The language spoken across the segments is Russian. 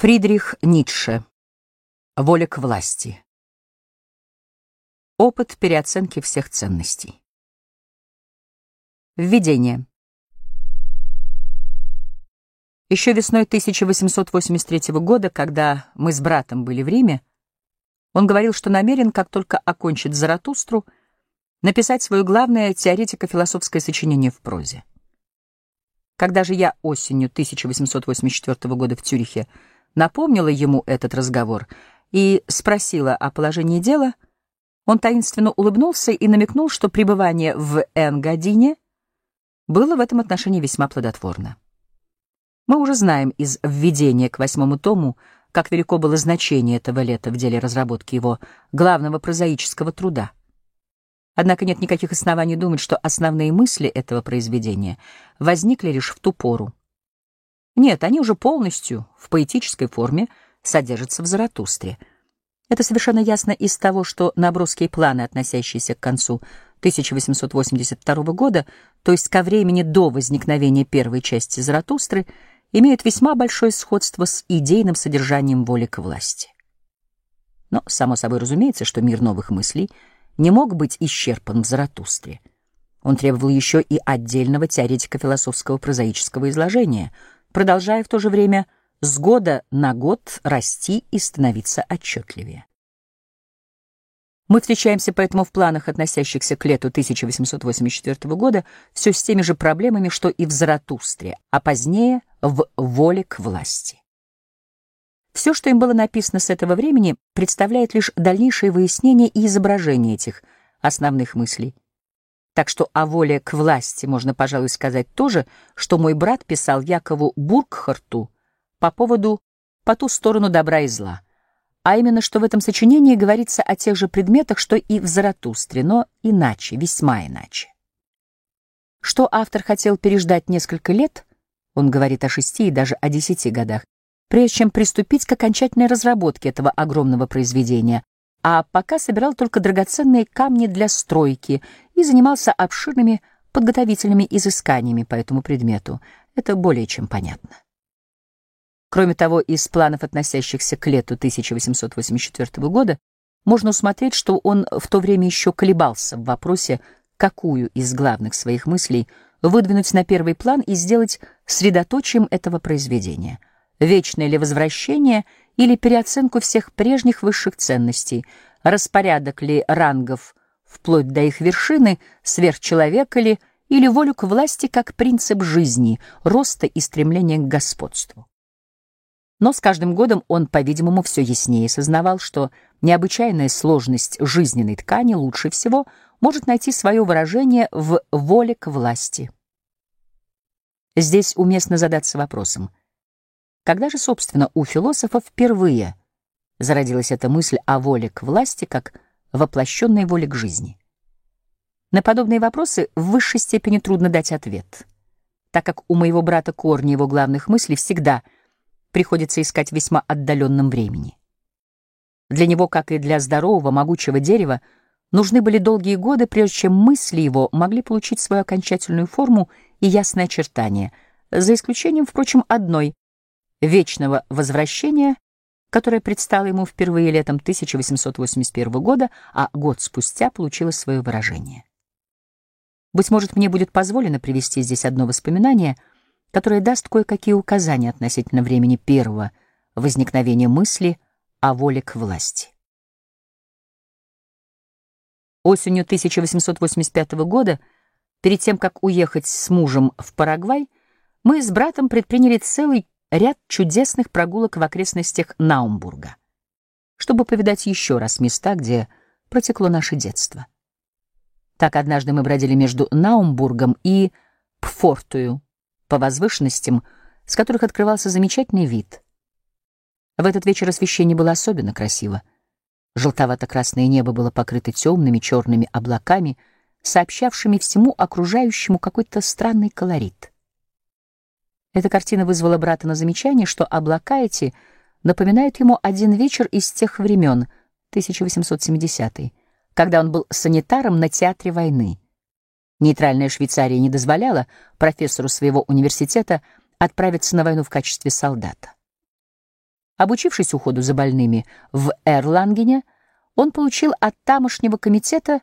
Фридрих Ницше. Воля к власти. Опыт переоценки всех ценностей. Введение. Еще весной 1883 года, когда мы с братом были в Риме, он говорил, что намерен, как только окончит Заратустру, написать свое главное теоретико-философское сочинение в прозе. Когда же я осенью 1884 года в Цюрихе напомнила ему этот разговор и спросила о положении дела, он таинственно улыбнулся и намекнул, что пребывание в Энгадине было в этом отношении весьма плодотворно. Мы уже знаем из введения к восьмому тому, как велико было значение этого лета в деле разработки его главного прозаического труда. Однако нет никаких оснований думать, что основные мысли этого произведения возникли лишь в ту пору, нет, они уже полностью, в поэтической форме, содержатся в Заратустре. Это совершенно ясно из того, что наброски и планы, относящиеся к концу 1882 года, то есть ко времени до возникновения первой части Заратустры, имеют весьма большое сходство с идейным содержанием воли к власти. Но, само собой разумеется, что мир новых мыслей не мог быть исчерпан в Заратустре. Он требовал еще и отдельного теоретико-философского прозаического изложения — продолжая в то же время с года на год расти и становиться отчетливее. Мы встречаемся поэтому в планах, относящихся к лету 1884 года, все с теми же проблемами, что и в Заратустре, а позднее в «Воле к власти». Все, что им было написано с этого времени, представляет лишь дальнейшее выяснение и изображение этих основных мыслей. Так что о воле к власти можно, пожалуй, сказать то же, что мой брат писал Якову Бургхарту по поводу «по ту сторону добра и зла», а именно, что в этом сочинении говорится о тех же предметах, что и в Заратустре, но иначе, весьма иначе. Что автор хотел переждать несколько лет, он говорит о шести и даже о десяти годах, прежде чем приступить к окончательной разработке этого огромного произведения, а пока собирал только драгоценные камни для стройки и занимался обширными подготовительными изысканиями по этому предмету. Это более чем понятно. Кроме того, из планов, относящихся к лету 1884 года, можно усмотреть, что он в то время еще колебался в вопросе, какую из главных своих мыслей выдвинуть на первый план и сделать средоточием этого произведения. Вечное ли возвращение или переоценку всех прежних высших ценностей, распорядок ли рангов вплоть до их вершины, сверхчеловека ли, или волю к власти как принцип жизни, роста и стремления к господству. Но с каждым годом он, по-видимому, все яснее сознавал, что необычайная сложность жизненной ткани лучше всего может найти свое выражение в воле к власти. Здесь уместно задаться вопросом, когда же, собственно, у философа впервые зародилась эта мысль о воле к власти как воплощенной воле к жизни? На подобные вопросы в высшей степени трудно дать ответ, так как у моего брата корни его главных мыслей всегда приходится искать в весьма отдаленном времени. Для него, как и для здорового, могучего дерева, нужны были долгие годы, прежде чем мысли его могли получить свою окончательную форму и ясное очертание, за исключением, впрочем, одной — вечного возвращения, которое предстало ему впервые летом 1881 года, а год спустя получило свое выражение. Быть может, мне будет позволено привести здесь одно воспоминание, которое даст кое-какие указания относительно времени первого возникновения мысли о воле к власти. Осенью 1885 года, перед тем, как уехать с мужем в Парагвай, мы с братом предприняли целый ряд чудесных прогулок в окрестностях Наумбурга, чтобы повидать еще раз места, где протекло наше детство. Так однажды мы бродили между Наумбургом и Пфортую по возвышенностям, с которых открывался замечательный вид. В этот вечер освещение было особенно красиво. Желтовато-красное небо было покрыто темными черными облаками, сообщавшими всему окружающему какой-то странный колорит. Эта картина вызвала брата на замечание, что облака эти напоминают ему один вечер из тех времен, 1870 когда он был санитаром на театре войны. Нейтральная Швейцария не дозволяла профессору своего университета отправиться на войну в качестве солдата. Обучившись уходу за больными в Эрлангене, он получил от тамошнего комитета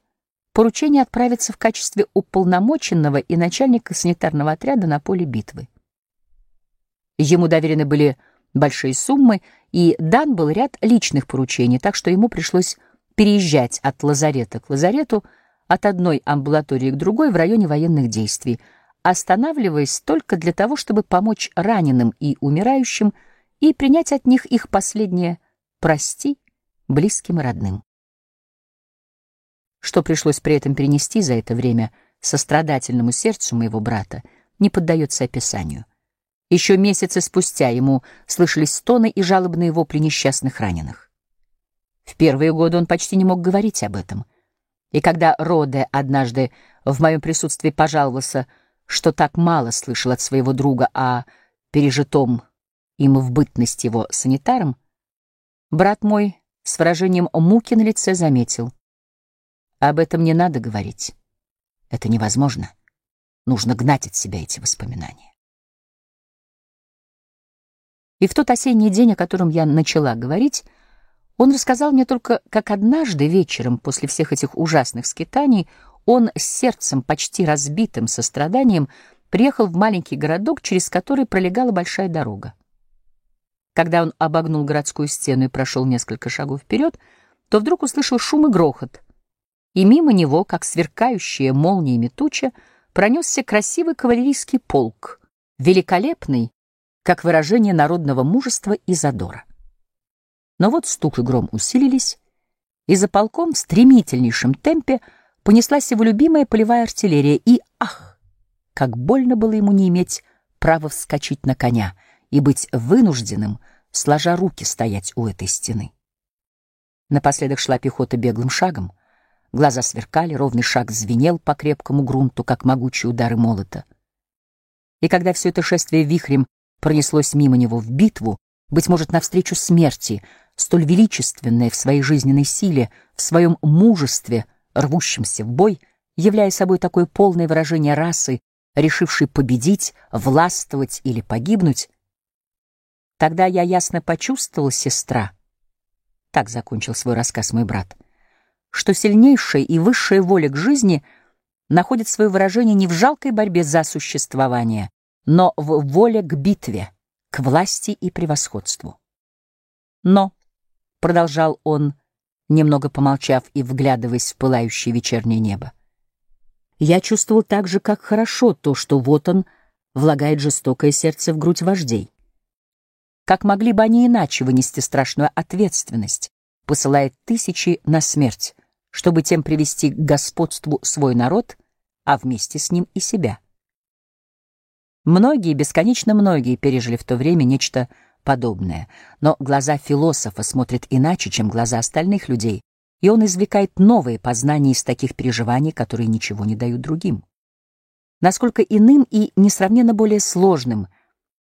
поручение отправиться в качестве уполномоченного и начальника санитарного отряда на поле битвы. Ему доверены были большие суммы, и дан был ряд личных поручений, так что ему пришлось переезжать от лазарета к лазарету, от одной амбулатории к другой в районе военных действий, останавливаясь только для того, чтобы помочь раненым и умирающим и принять от них их последнее «прости» близким и родным. Что пришлось при этом перенести за это время сострадательному сердцу моего брата, не поддается описанию. Еще месяцы спустя ему слышались стоны и жалобные вопли несчастных раненых. В первые годы он почти не мог говорить об этом. И когда Роде однажды в моем присутствии пожаловался, что так мало слышал от своего друга о пережитом им в бытность его санитаром, брат мой с выражением муки на лице заметил. Об этом не надо говорить. Это невозможно. Нужно гнать от себя эти воспоминания. И в тот осенний день, о котором я начала говорить, он рассказал мне только, как однажды вечером после всех этих ужасных скитаний он с сердцем почти разбитым состраданием приехал в маленький городок, через который пролегала большая дорога. Когда он обогнул городскую стену и прошел несколько шагов вперед, то вдруг услышал шум и грохот, и мимо него, как сверкающая молниями туча, пронесся красивый кавалерийский полк, великолепный, как выражение народного мужества и задора. Но вот стук и гром усилились, и за полком в стремительнейшем темпе понеслась его любимая полевая артиллерия, и, ах, как больно было ему не иметь права вскочить на коня и быть вынужденным, сложа руки, стоять у этой стены. Напоследок шла пехота беглым шагом, глаза сверкали, ровный шаг звенел по крепкому грунту, как могучие удары молота. И когда все это шествие вихрем пронеслось мимо него в битву, быть может, навстречу смерти, столь величественное в своей жизненной силе, в своем мужестве, рвущемся в бой, являя собой такое полное выражение расы, решившей победить, властвовать или погибнуть, тогда я ясно почувствовал, сестра, так закончил свой рассказ мой брат, что сильнейшая и высшая воля к жизни находит свое выражение не в жалкой борьбе за существование, но в воле к битве, к власти и превосходству. Но, — продолжал он, немного помолчав и вглядываясь в пылающее вечернее небо, я чувствовал так же, как хорошо то, что вот он влагает жестокое сердце в грудь вождей. Как могли бы они иначе вынести страшную ответственность, посылая тысячи на смерть, чтобы тем привести к господству свой народ, а вместе с ним и себя? Многие, бесконечно многие, пережили в то время нечто подобное, но глаза философа смотрят иначе, чем глаза остальных людей, и он извлекает новые познания из таких переживаний, которые ничего не дают другим. Насколько иным и несравненно более сложным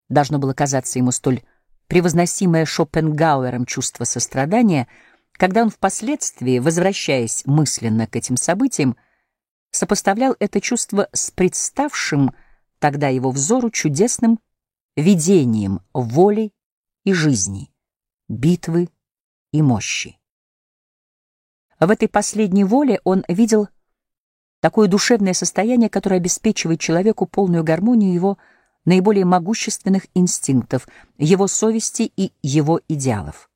должно было казаться ему столь превозносимое Шопенгауэром чувство сострадания, когда он впоследствии, возвращаясь мысленно к этим событиям, сопоставлял это чувство с представшим тогда его взору чудесным видением воли и жизни, битвы и мощи. В этой последней воле он видел такое душевное состояние, которое обеспечивает человеку полную гармонию его наиболее могущественных инстинктов, его совести и его идеалов.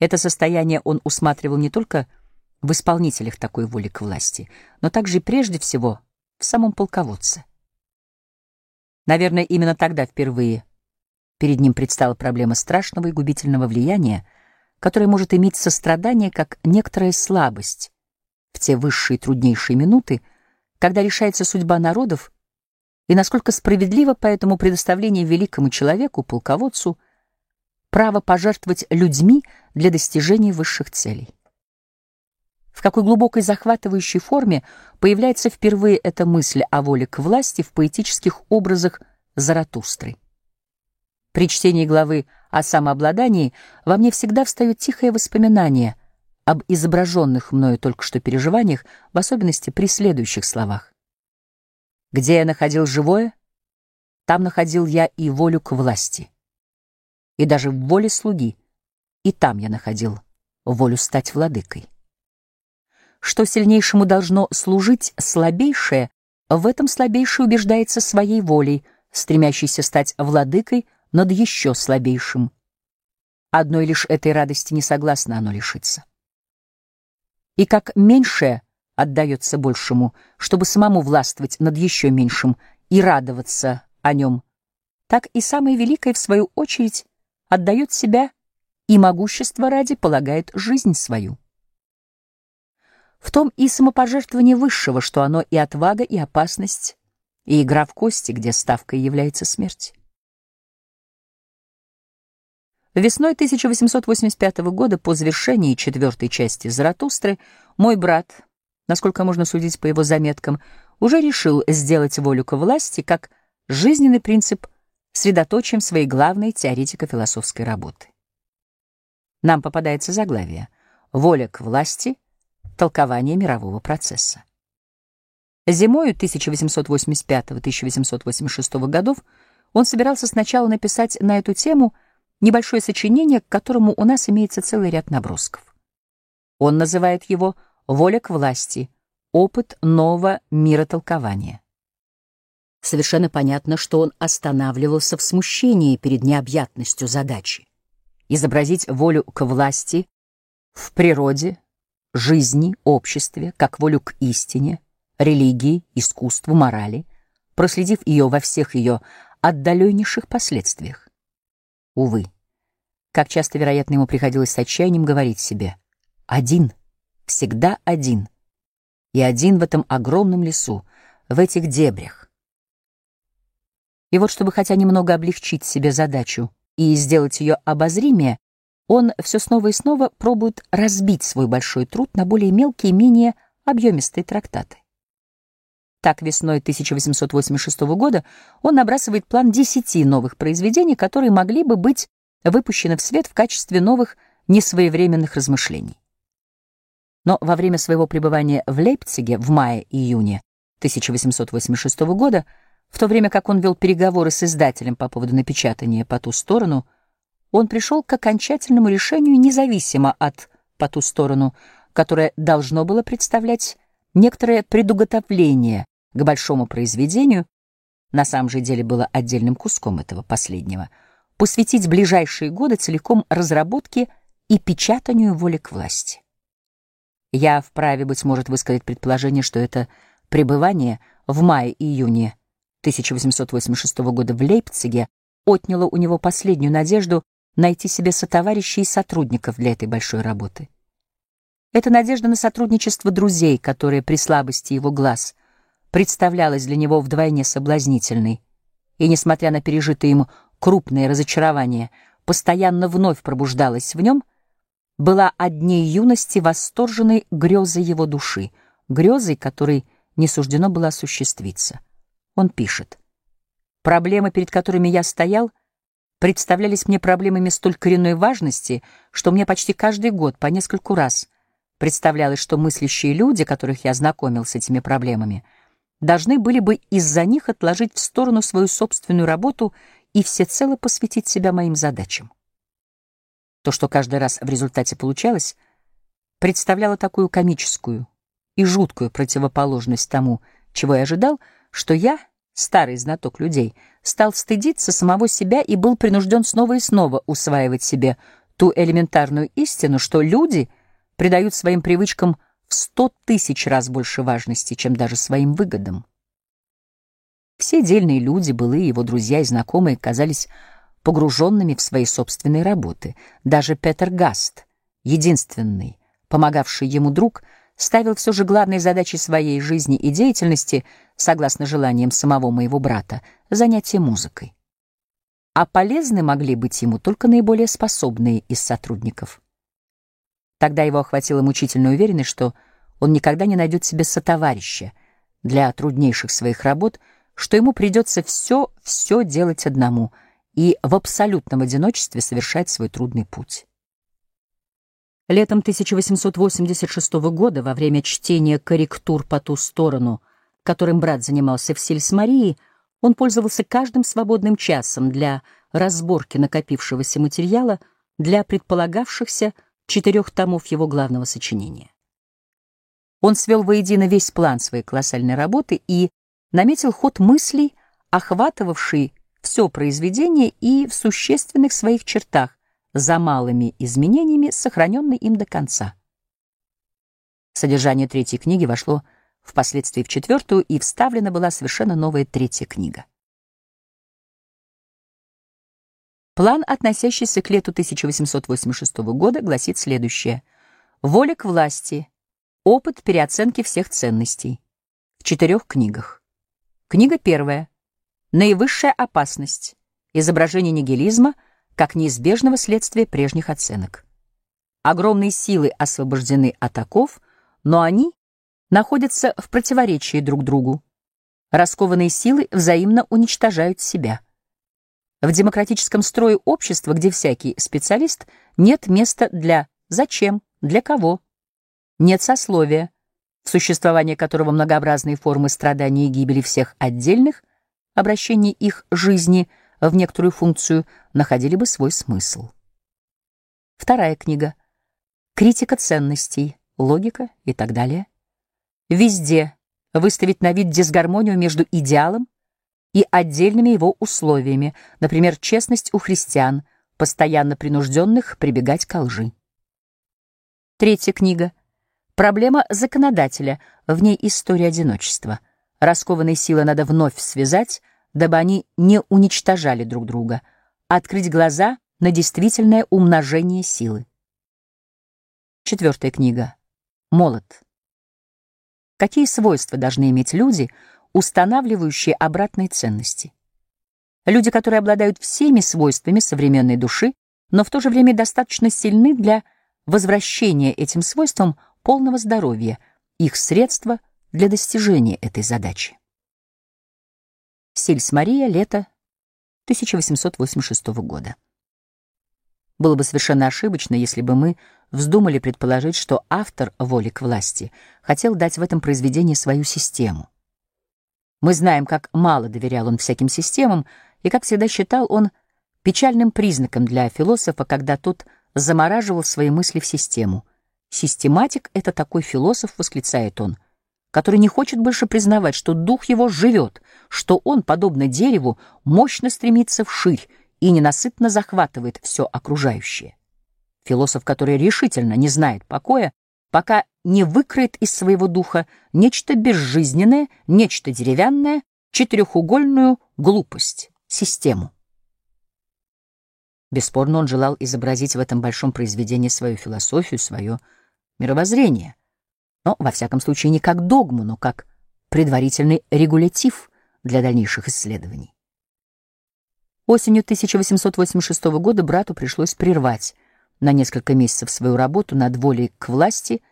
Это состояние он усматривал не только в исполнителях такой воли к власти, но также и прежде всего в самом полководце. Наверное, именно тогда впервые перед ним предстала проблема страшного и губительного влияния, которое может иметь сострадание как некоторая слабость в те высшие труднейшие минуты, когда решается судьба народов, и насколько справедливо поэтому предоставление великому человеку, полководцу, право пожертвовать людьми для достижения высших целей в какой глубокой захватывающей форме появляется впервые эта мысль о воле к власти в поэтических образах Заратустры. При чтении главы о самообладании во мне всегда встает тихое воспоминание об изображенных мною только что переживаниях, в особенности при следующих словах. «Где я находил живое, там находил я и волю к власти». и даже в воле слуги, и там я находил волю стать владыкой. Что сильнейшему должно служить слабейшее, в этом слабейший убеждается своей волей, стремящийся стать владыкой над еще слабейшим. Одной лишь этой радости не согласно оно лишиться. И как меньшее отдается большему, чтобы самому властвовать над еще меньшим и радоваться о нем, так и самое великое, в свою очередь, отдает себя и могущество ради полагает жизнь свою. В том и самопожертвование высшего, что оно и отвага, и опасность, и игра в кости, где ставкой является смерть. Весной 1885 года, по завершении четвертой части «Заратустры», мой брат, насколько можно судить по его заметкам, уже решил сделать волю к власти как жизненный принцип средоточием своей главной теоретико-философской работы. Нам попадается заглавие «Воля к власти. Толкование мирового процесса». Зимою 1885-1886 годов он собирался сначала написать на эту тему – небольшое сочинение, к которому у нас имеется целый ряд набросков. Он называет его «Воля к власти. Опыт нового миротолкования». Совершенно понятно, что он останавливался в смущении перед необъятностью задачи. Изобразить волю к власти в природе, жизни, обществе, как волю к истине, религии, искусству, морали, проследив ее во всех ее отдаленнейших последствиях. Увы, как часто, вероятно, ему приходилось с отчаянием говорить себе «один, всегда один, и один в этом огромном лесу, в этих дебрях». И вот, чтобы хотя немного облегчить себе задачу и сделать ее обозримее, он все снова и снова пробует разбить свой большой труд на более мелкие, менее объемистые трактаты. Так, весной 1886 года он набрасывает план десяти новых произведений, которые могли бы быть выпущены в свет в качестве новых несвоевременных размышлений. Но во время своего пребывания в Лейпциге в мае-июне 1886 года, в то время как он вел переговоры с издателем по поводу напечатания «По ту сторону», он пришел к окончательному решению независимо от «По ту сторону», которое должно было представлять некоторое предуготовление к большому произведению, на самом же деле было отдельным куском этого последнего, посвятить ближайшие годы целиком разработке и печатанию воли к власти. Я вправе, быть может, высказать предположение, что это пребывание в мае-июне 1886 года в Лейпциге отняло у него последнюю надежду найти себе сотоварищей и сотрудников для этой большой работы. Это надежда на сотрудничество друзей, которые при слабости его глаз — представлялась для него вдвойне соблазнительной, и, несмотря на пережитые им крупные разочарования, постоянно вновь пробуждалась в нем, была от юности восторженной грезой его души, грезой, которой не суждено было осуществиться. Он пишет. «Проблемы, перед которыми я стоял, представлялись мне проблемами столь коренной важности, что мне почти каждый год по нескольку раз представлялось, что мыслящие люди, которых я знакомил с этими проблемами, — должны были бы из-за них отложить в сторону свою собственную работу и всецело посвятить себя моим задачам. То, что каждый раз в результате получалось, представляло такую комическую и жуткую противоположность тому, чего я ожидал, что я, старый знаток людей, стал стыдиться самого себя и был принужден снова и снова усваивать себе ту элементарную истину, что люди придают своим привычкам в сто тысяч раз больше важности, чем даже своим выгодам. Все дельные люди, былые его друзья и знакомые, казались погруженными в свои собственные работы. Даже Петер Гаст, единственный, помогавший ему друг, ставил все же главной задачей своей жизни и деятельности, согласно желаниям самого моего брата, занятие музыкой. А полезны могли быть ему только наиболее способные из сотрудников. Тогда его охватила мучительная уверенность, что он никогда не найдет себе сотоварища для труднейших своих работ, что ему придется все-все делать одному и в абсолютном одиночестве совершать свой трудный путь. Летом 1886 года, во время чтения корректур по ту сторону, которым брат занимался в Сельс-Марии, он пользовался каждым свободным часом для разборки накопившегося материала для предполагавшихся четырех томов его главного сочинения. Он свел воедино весь план своей колоссальной работы и наметил ход мыслей, охватывавший все произведение и в существенных своих чертах, за малыми изменениями, сохраненный им до конца. Содержание третьей книги вошло впоследствии в четвертую, и вставлена была совершенно новая третья книга. План, относящийся к лету 1886 года, гласит следующее. Воля к власти. Опыт переоценки всех ценностей. В четырех книгах. Книга первая. Наивысшая опасность. Изображение нигилизма как неизбежного следствия прежних оценок. Огромные силы освобождены от оков, но они находятся в противоречии друг другу. Раскованные силы взаимно уничтожают себя. В демократическом строе общества, где всякий специалист, нет места для «зачем», «для кого». Нет сословия, в существовании которого многообразные формы страдания и гибели всех отдельных, обращение их жизни в некоторую функцию находили бы свой смысл. Вторая книга. Критика ценностей, логика и так далее. Везде выставить на вид дисгармонию между идеалом и отдельными его условиями, например, честность у христиан, постоянно принужденных прибегать к лжи. Третья книга. Проблема законодателя, в ней история одиночества. Раскованные силы надо вновь связать, дабы они не уничтожали друг друга, открыть глаза на действительное умножение силы. Четвертая книга. Молот. Какие свойства должны иметь люди, устанавливающие обратные ценности? Люди, которые обладают всеми свойствами современной души, но в то же время достаточно сильны для возвращения этим свойствам полного здоровья, их средства для достижения этой задачи. Сильс Мария, лето 1886 года. Было бы совершенно ошибочно, если бы мы вздумали предположить, что автор «Воли к власти» хотел дать в этом произведении свою систему. Мы знаем, как мало доверял он всяким системам, и, как всегда считал он, печальным признаком для философа, когда тот замораживал свои мысли в систему. «Систематик — это такой философ», — восклицает он, который не хочет больше признавать, что дух его живет, что он, подобно дереву, мощно стремится вширь, и ненасытно захватывает все окружающее. Философ, который решительно не знает покоя, пока не выкроет из своего духа нечто безжизненное, нечто деревянное, четырехугольную глупость, систему. Бесспорно, он желал изобразить в этом большом произведении свою философию, свое мировоззрение. Но, во всяком случае, не как догму, но как предварительный регулятив для дальнейших исследований. Осенью 1886 года брату пришлось прервать на несколько месяцев свою работу над волей к власти,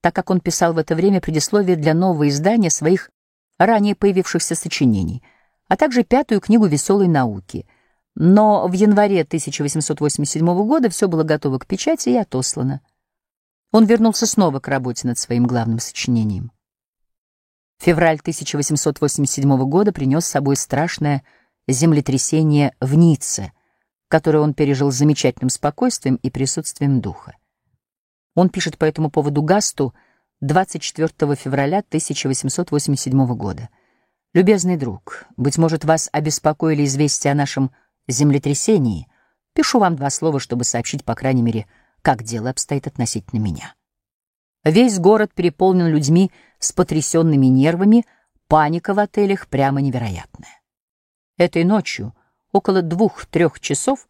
так как он писал в это время предисловие для нового издания своих ранее появившихся сочинений, а также пятую книгу «Веселой науки». Но в январе 1887 года все было готово к печати и отослано. Он вернулся снова к работе над своим главным сочинением. Февраль 1887 года принес с собой страшное землетрясение в Ницце, которое он пережил с замечательным спокойствием и присутствием духа. Он пишет по этому поводу Гасту 24 февраля 1887 года. «Любезный друг, быть может, вас обеспокоили известия о нашем землетрясении. Пишу вам два слова, чтобы сообщить, по крайней мере, как дело обстоит относительно меня. Весь город переполнен людьми с потрясенными нервами, паника в отелях прямо невероятная. Этой ночью, около двух-трех часов,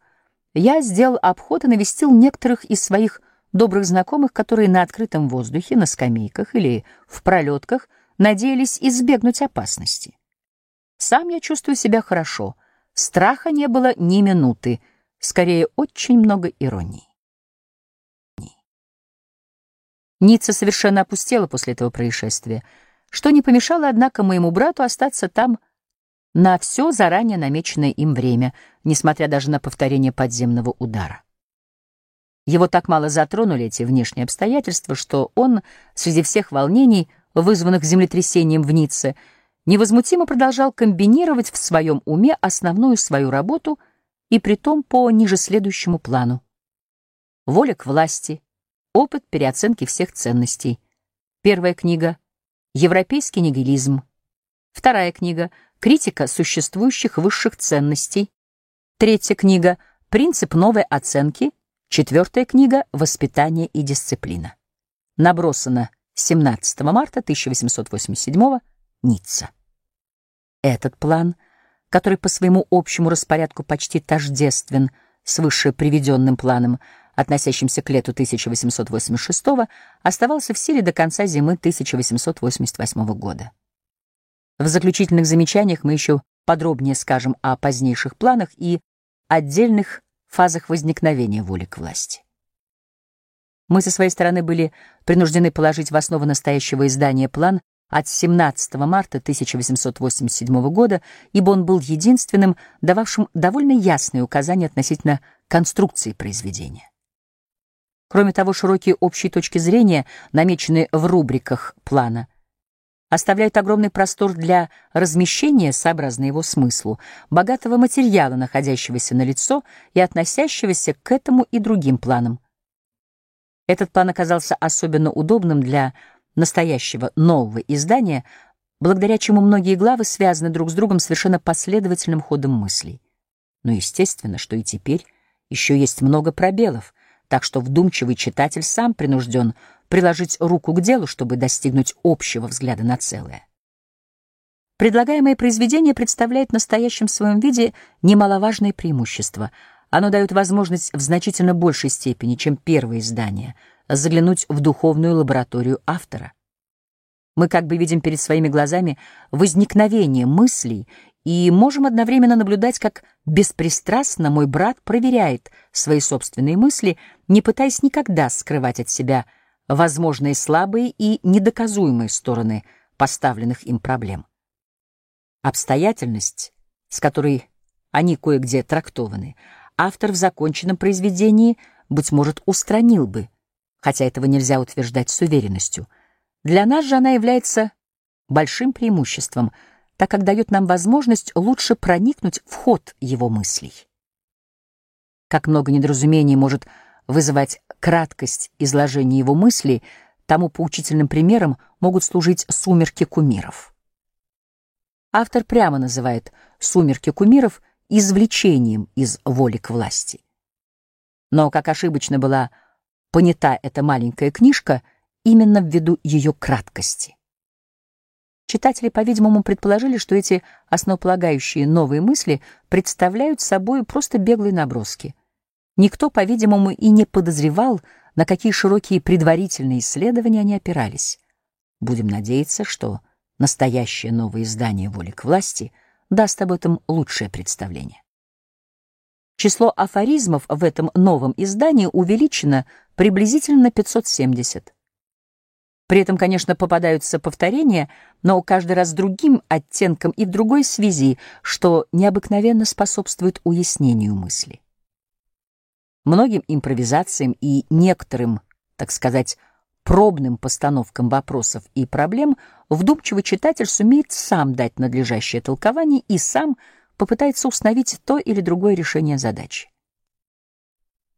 я сделал обход и навестил некоторых из своих добрых знакомых, которые на открытом воздухе, на скамейках или в пролетках надеялись избегнуть опасности. Сам я чувствую себя хорошо. Страха не было ни минуты, скорее очень много иронии. Ницца совершенно опустела после этого происшествия, что не помешало, однако, моему брату остаться там на все заранее намеченное им время, несмотря даже на повторение подземного удара. Его так мало затронули эти внешние обстоятельства, что он, среди всех волнений, вызванных землетрясением в Ницце, невозмутимо продолжал комбинировать в своем уме основную свою работу и притом по ниже следующему плану. Воля к власти, опыт переоценки всех ценностей. Первая книга «Европейский нигилизм». Вторая книга «Критика существующих высших ценностей». Третья книга «Принцип новой оценки». Четвертая книга «Воспитание и дисциплина». Набросано 17 марта 1887 Ницца. Этот план, который по своему общему распорядку почти тождествен с выше приведенным планом, относящимся к лету 1886 оставался в силе до конца зимы 1888 года. В заключительных замечаниях мы еще подробнее скажем о позднейших планах и отдельных фазах возникновения воли к власти. Мы со своей стороны были принуждены положить в основу настоящего издания план от 17 марта 1887 года, ибо он был единственным, дававшим довольно ясные указания относительно конструкции произведения. Кроме того, широкие общие точки зрения, намеченные в рубриках плана, оставляют огромный простор для размещения, сообразно его смыслу, богатого материала, находящегося на лицо и относящегося к этому и другим планам. Этот план оказался особенно удобным для настоящего нового издания, благодаря чему многие главы связаны друг с другом совершенно последовательным ходом мыслей. Но естественно, что и теперь еще есть много пробелов, так что вдумчивый читатель сам принужден приложить руку к делу, чтобы достигнуть общего взгляда на целое. Предлагаемое произведение представляет в настоящем своем виде немаловажное преимущество. Оно дает возможность в значительно большей степени, чем первое издание, заглянуть в духовную лабораторию автора. Мы как бы видим перед своими глазами возникновение мыслей и можем одновременно наблюдать, как беспристрастно мой брат проверяет свои собственные мысли, не пытаясь никогда скрывать от себя возможные слабые и недоказуемые стороны поставленных им проблем. Обстоятельность, с которой они кое-где трактованы, автор в законченном произведении, быть может, устранил бы, хотя этого нельзя утверждать с уверенностью. Для нас же она является большим преимуществом — так как дает нам возможность лучше проникнуть в ход его мыслей. Как много недоразумений может вызывать краткость изложения его мыслей, тому поучительным примером могут служить «Сумерки кумиров». Автор прямо называет «Сумерки кумиров» извлечением из воли к власти. Но как ошибочно была понята эта маленькая книжка именно ввиду ее краткости. Читатели, по-видимому, предположили, что эти основополагающие новые мысли представляют собой просто беглые наброски. Никто, по-видимому, и не подозревал, на какие широкие предварительные исследования они опирались. Будем надеяться, что настоящее новое издание «Воли к власти» даст об этом лучшее представление. Число афоризмов в этом новом издании увеличено приблизительно на 570. При этом, конечно, попадаются повторения, но каждый раз другим оттенком и в другой связи, что необыкновенно способствует уяснению мысли. Многим импровизациям и некоторым, так сказать, пробным постановкам вопросов и проблем вдумчивый читатель сумеет сам дать надлежащее толкование и сам попытается установить то или другое решение задачи.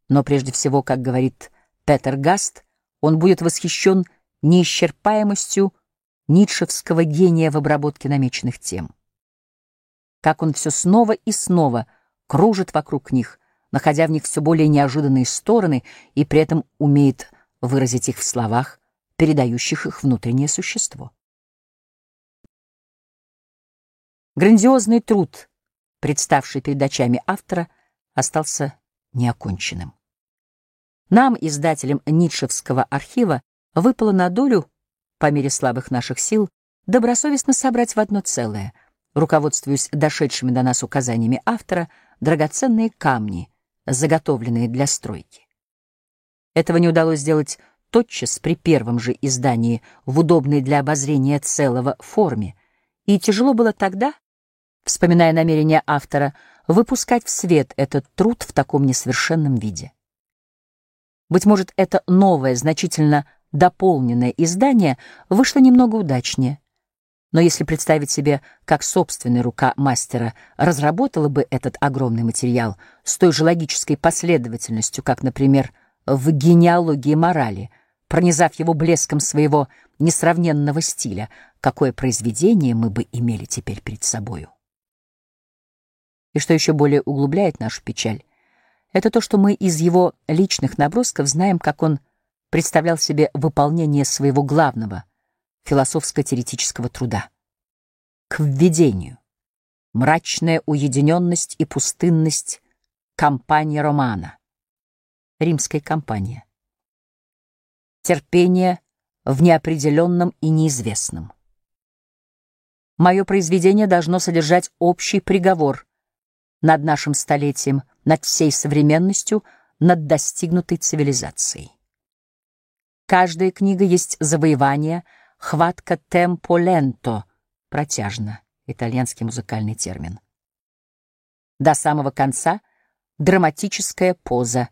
Но прежде всего, как говорит Петер Гаст, он будет восхищен неисчерпаемостью ницшевского гения в обработке намеченных тем. Как он все снова и снова кружит вокруг них, находя в них все более неожиданные стороны и при этом умеет выразить их в словах, передающих их внутреннее существо. Грандиозный труд, представший перед очами автора, остался неоконченным. Нам, издателям Ницшевского архива, выпало на долю, по мере слабых наших сил, добросовестно собрать в одно целое, руководствуясь дошедшими до нас указаниями автора, драгоценные камни, заготовленные для стройки. Этого не удалось сделать тотчас при первом же издании в удобной для обозрения целого форме, и тяжело было тогда, вспоминая намерения автора, выпускать в свет этот труд в таком несовершенном виде. Быть может, это новое, значительно дополненное издание вышло немного удачнее. Но если представить себе, как собственная рука мастера разработала бы этот огромный материал с той же логической последовательностью, как, например, в генеалогии морали, пронизав его блеском своего несравненного стиля, какое произведение мы бы имели теперь перед собою. И что еще более углубляет нашу печаль, это то, что мы из его личных набросков знаем, как он представлял себе выполнение своего главного философско-теоретического труда. К введению. Мрачная уединенность и пустынность компания романа. Римская компания. Терпение в неопределенном и неизвестном. Мое произведение должно содержать общий приговор над нашим столетием, над всей современностью, над достигнутой цивилизацией. Каждая книга есть завоевание, хватка темпо ленто, протяжно, итальянский музыкальный термин. До самого конца драматическая поза.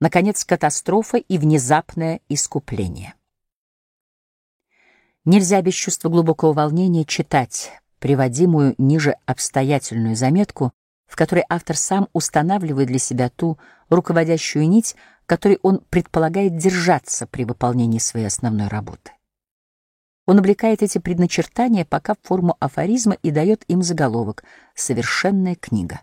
Наконец, катастрофа и внезапное искупление. Нельзя без чувства глубокого волнения читать приводимую ниже обстоятельную заметку, в которой автор сам устанавливает для себя ту руководящую нить, которой он предполагает держаться при выполнении своей основной работы. Он облекает эти предначертания пока в форму афоризма и дает им заголовок «Совершенная книга».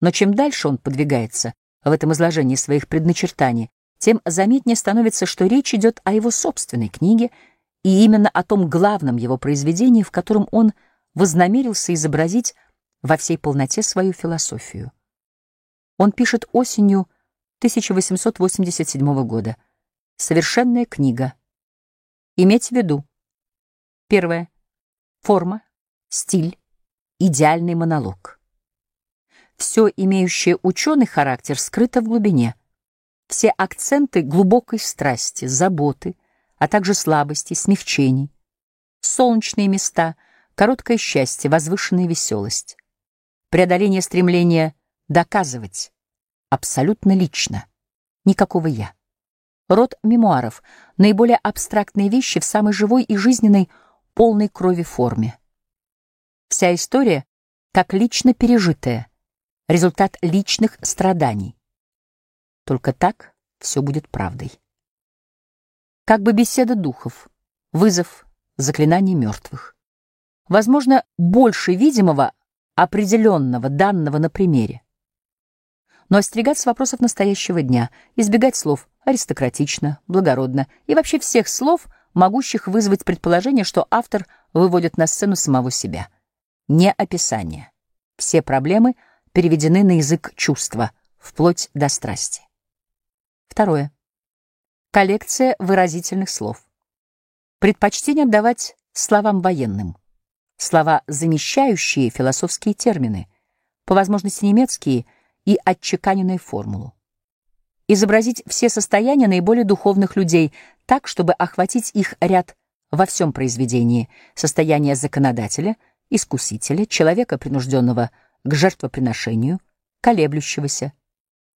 Но чем дальше он подвигается в этом изложении своих предначертаний, тем заметнее становится, что речь идет о его собственной книге и именно о том главном его произведении, в котором он вознамерился изобразить во всей полноте свою философию. Он пишет осенью 1887 года. Совершенная книга. Иметь в виду. Первое. Форма, стиль, идеальный монолог. Все имеющее ученый характер скрыто в глубине. Все акценты глубокой страсти, заботы, а также слабости, смягчений. Солнечные места, короткое счастье, возвышенная веселость. Преодоление стремления доказывать абсолютно лично, никакого «я». Род мемуаров — наиболее абстрактные вещи в самой живой и жизненной, полной крови форме. Вся история как лично пережитая, результат личных страданий. Только так все будет правдой. Как бы беседа духов, вызов, заклинание мертвых. Возможно, больше видимого, определенного, данного на примере но остерегаться вопросов настоящего дня, избегать слов аристократично, благородно и вообще всех слов, могущих вызвать предположение, что автор выводит на сцену самого себя. Не описание. Все проблемы переведены на язык чувства, вплоть до страсти. Второе. Коллекция выразительных слов. Предпочтение отдавать словам военным. Слова, замещающие философские термины, по возможности немецкие — и отчеканенную формулу. Изобразить все состояния наиболее духовных людей так, чтобы охватить их ряд во всем произведении состояние законодателя, искусителя, человека, принужденного к жертвоприношению, колеблющегося,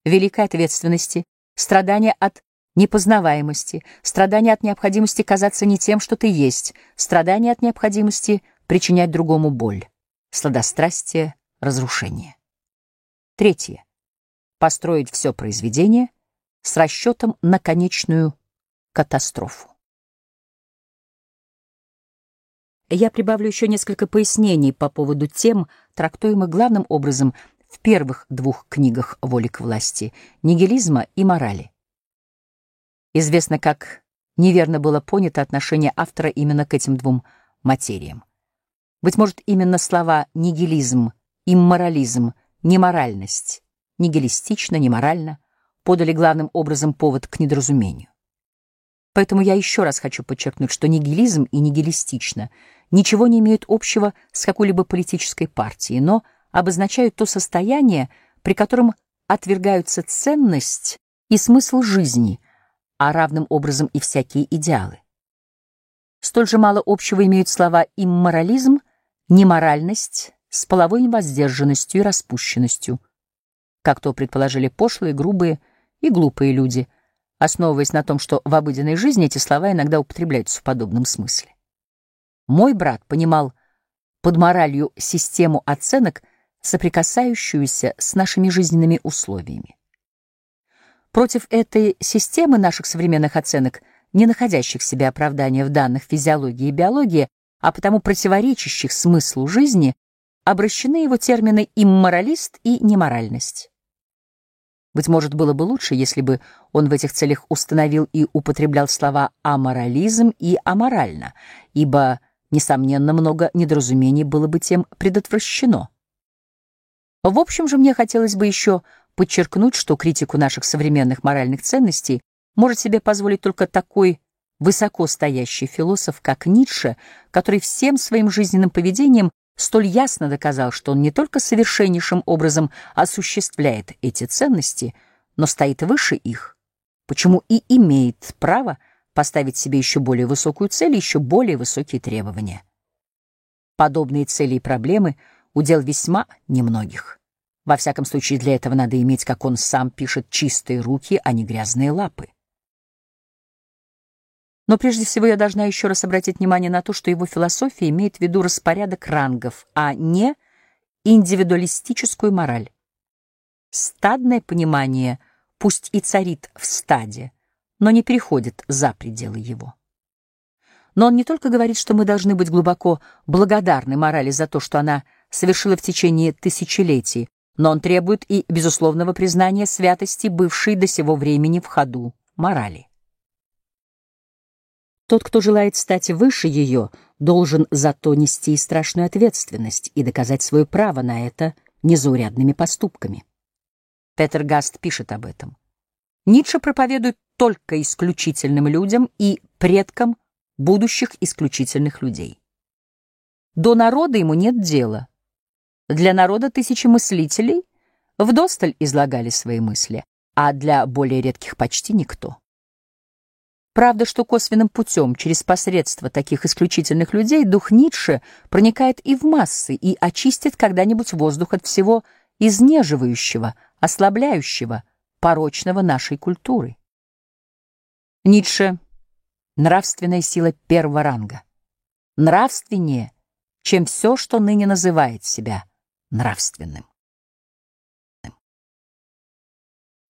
великой ответственности, страдания от непознаваемости, страдания от необходимости казаться не тем, что ты есть, страдания от необходимости причинять другому боль, сладострастие, разрушение. Третье. Построить все произведение с расчетом на конечную катастрофу. Я прибавлю еще несколько пояснений по поводу тем, трактуемых главным образом в первых двух книгах «Воли к власти» — нигилизма и морали. Известно, как неверно было понято отношение автора именно к этим двум материям. Быть может, именно слова «нигилизм» и «морализм» неморальность, нигилистично, неморально, подали главным образом повод к недоразумению. Поэтому я еще раз хочу подчеркнуть, что нигилизм и нигилистично ничего не имеют общего с какой-либо политической партией, но обозначают то состояние, при котором отвергаются ценность и смысл жизни, а равным образом и всякие идеалы. Столь же мало общего имеют слова имморализм, неморальность, с половой воздержанностью и распущенностью, как то предположили пошлые, грубые и глупые люди, основываясь на том, что в обыденной жизни эти слова иногда употребляются в подобном смысле. Мой брат понимал под моралью систему оценок, соприкасающуюся с нашими жизненными условиями. Против этой системы наших современных оценок, не находящих себе оправдания в данных физиологии и биологии, а потому противоречащих смыслу жизни, обращены его термины «имморалист» и «неморальность». Быть может, было бы лучше, если бы он в этих целях установил и употреблял слова «аморализм» и «аморально», ибо, несомненно, много недоразумений было бы тем предотвращено. В общем же, мне хотелось бы еще подчеркнуть, что критику наших современных моральных ценностей может себе позволить только такой высоко стоящий философ, как Ницше, который всем своим жизненным поведением столь ясно доказал, что он не только совершеннейшим образом осуществляет эти ценности, но стоит выше их, почему и имеет право поставить себе еще более высокую цель, еще более высокие требования. Подобные цели и проблемы — удел весьма немногих. Во всяком случае, для этого надо иметь, как он сам пишет, чистые руки, а не грязные лапы. Но прежде всего я должна еще раз обратить внимание на то, что его философия имеет в виду распорядок рангов, а не индивидуалистическую мораль. Стадное понимание пусть и царит в стаде, но не переходит за пределы его. Но он не только говорит, что мы должны быть глубоко благодарны морали за то, что она совершила в течение тысячелетий, но он требует и безусловного признания святости, бывшей до сего времени в ходу морали. Тот, кто желает стать выше ее, должен зато нести страшную ответственность и доказать свое право на это незаурядными поступками. Петер Гаст пишет об этом. Ницше проповедует только исключительным людям и предкам будущих исключительных людей. До народа ему нет дела. Для народа тысячи мыслителей вдосталь излагали свои мысли, а для более редких почти никто. Правда, что косвенным путем, через посредство таких исключительных людей, дух Ницше проникает и в массы и очистит когда-нибудь воздух от всего изнеживающего, ослабляющего, порочного нашей культуры. Ницше — нравственная сила первого ранга. Нравственнее, чем все, что ныне называет себя нравственным.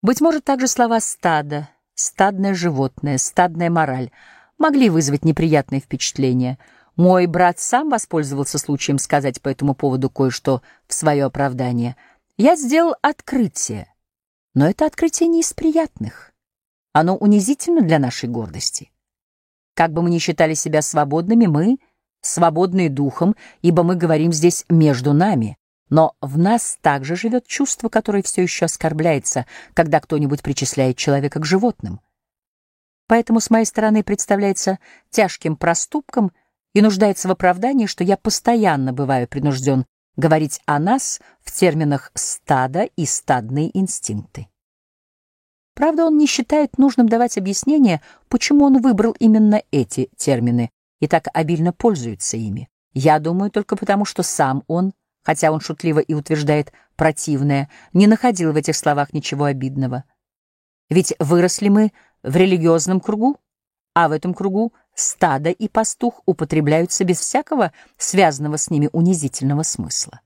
Быть может, также слова «стадо», стадное животное, стадная мораль могли вызвать неприятные впечатления. Мой брат сам воспользовался случаем сказать по этому поводу кое-что в свое оправдание. Я сделал открытие, но это открытие не из приятных. Оно унизительно для нашей гордости. Как бы мы ни считали себя свободными, мы свободные духом, ибо мы говорим здесь между нами. Но в нас также живет чувство, которое все еще оскорбляется, когда кто-нибудь причисляет человека к животным. Поэтому с моей стороны представляется тяжким проступком и нуждается в оправдании, что я постоянно бываю принужден говорить о нас в терминах «стада» и «стадные инстинкты». Правда, он не считает нужным давать объяснение, почему он выбрал именно эти термины и так обильно пользуется ими. Я думаю только потому, что сам он хотя он шутливо и утверждает противное, не находил в этих словах ничего обидного. Ведь выросли мы в религиозном кругу, а в этом кругу стадо и пастух употребляются без всякого связанного с ними унизительного смысла.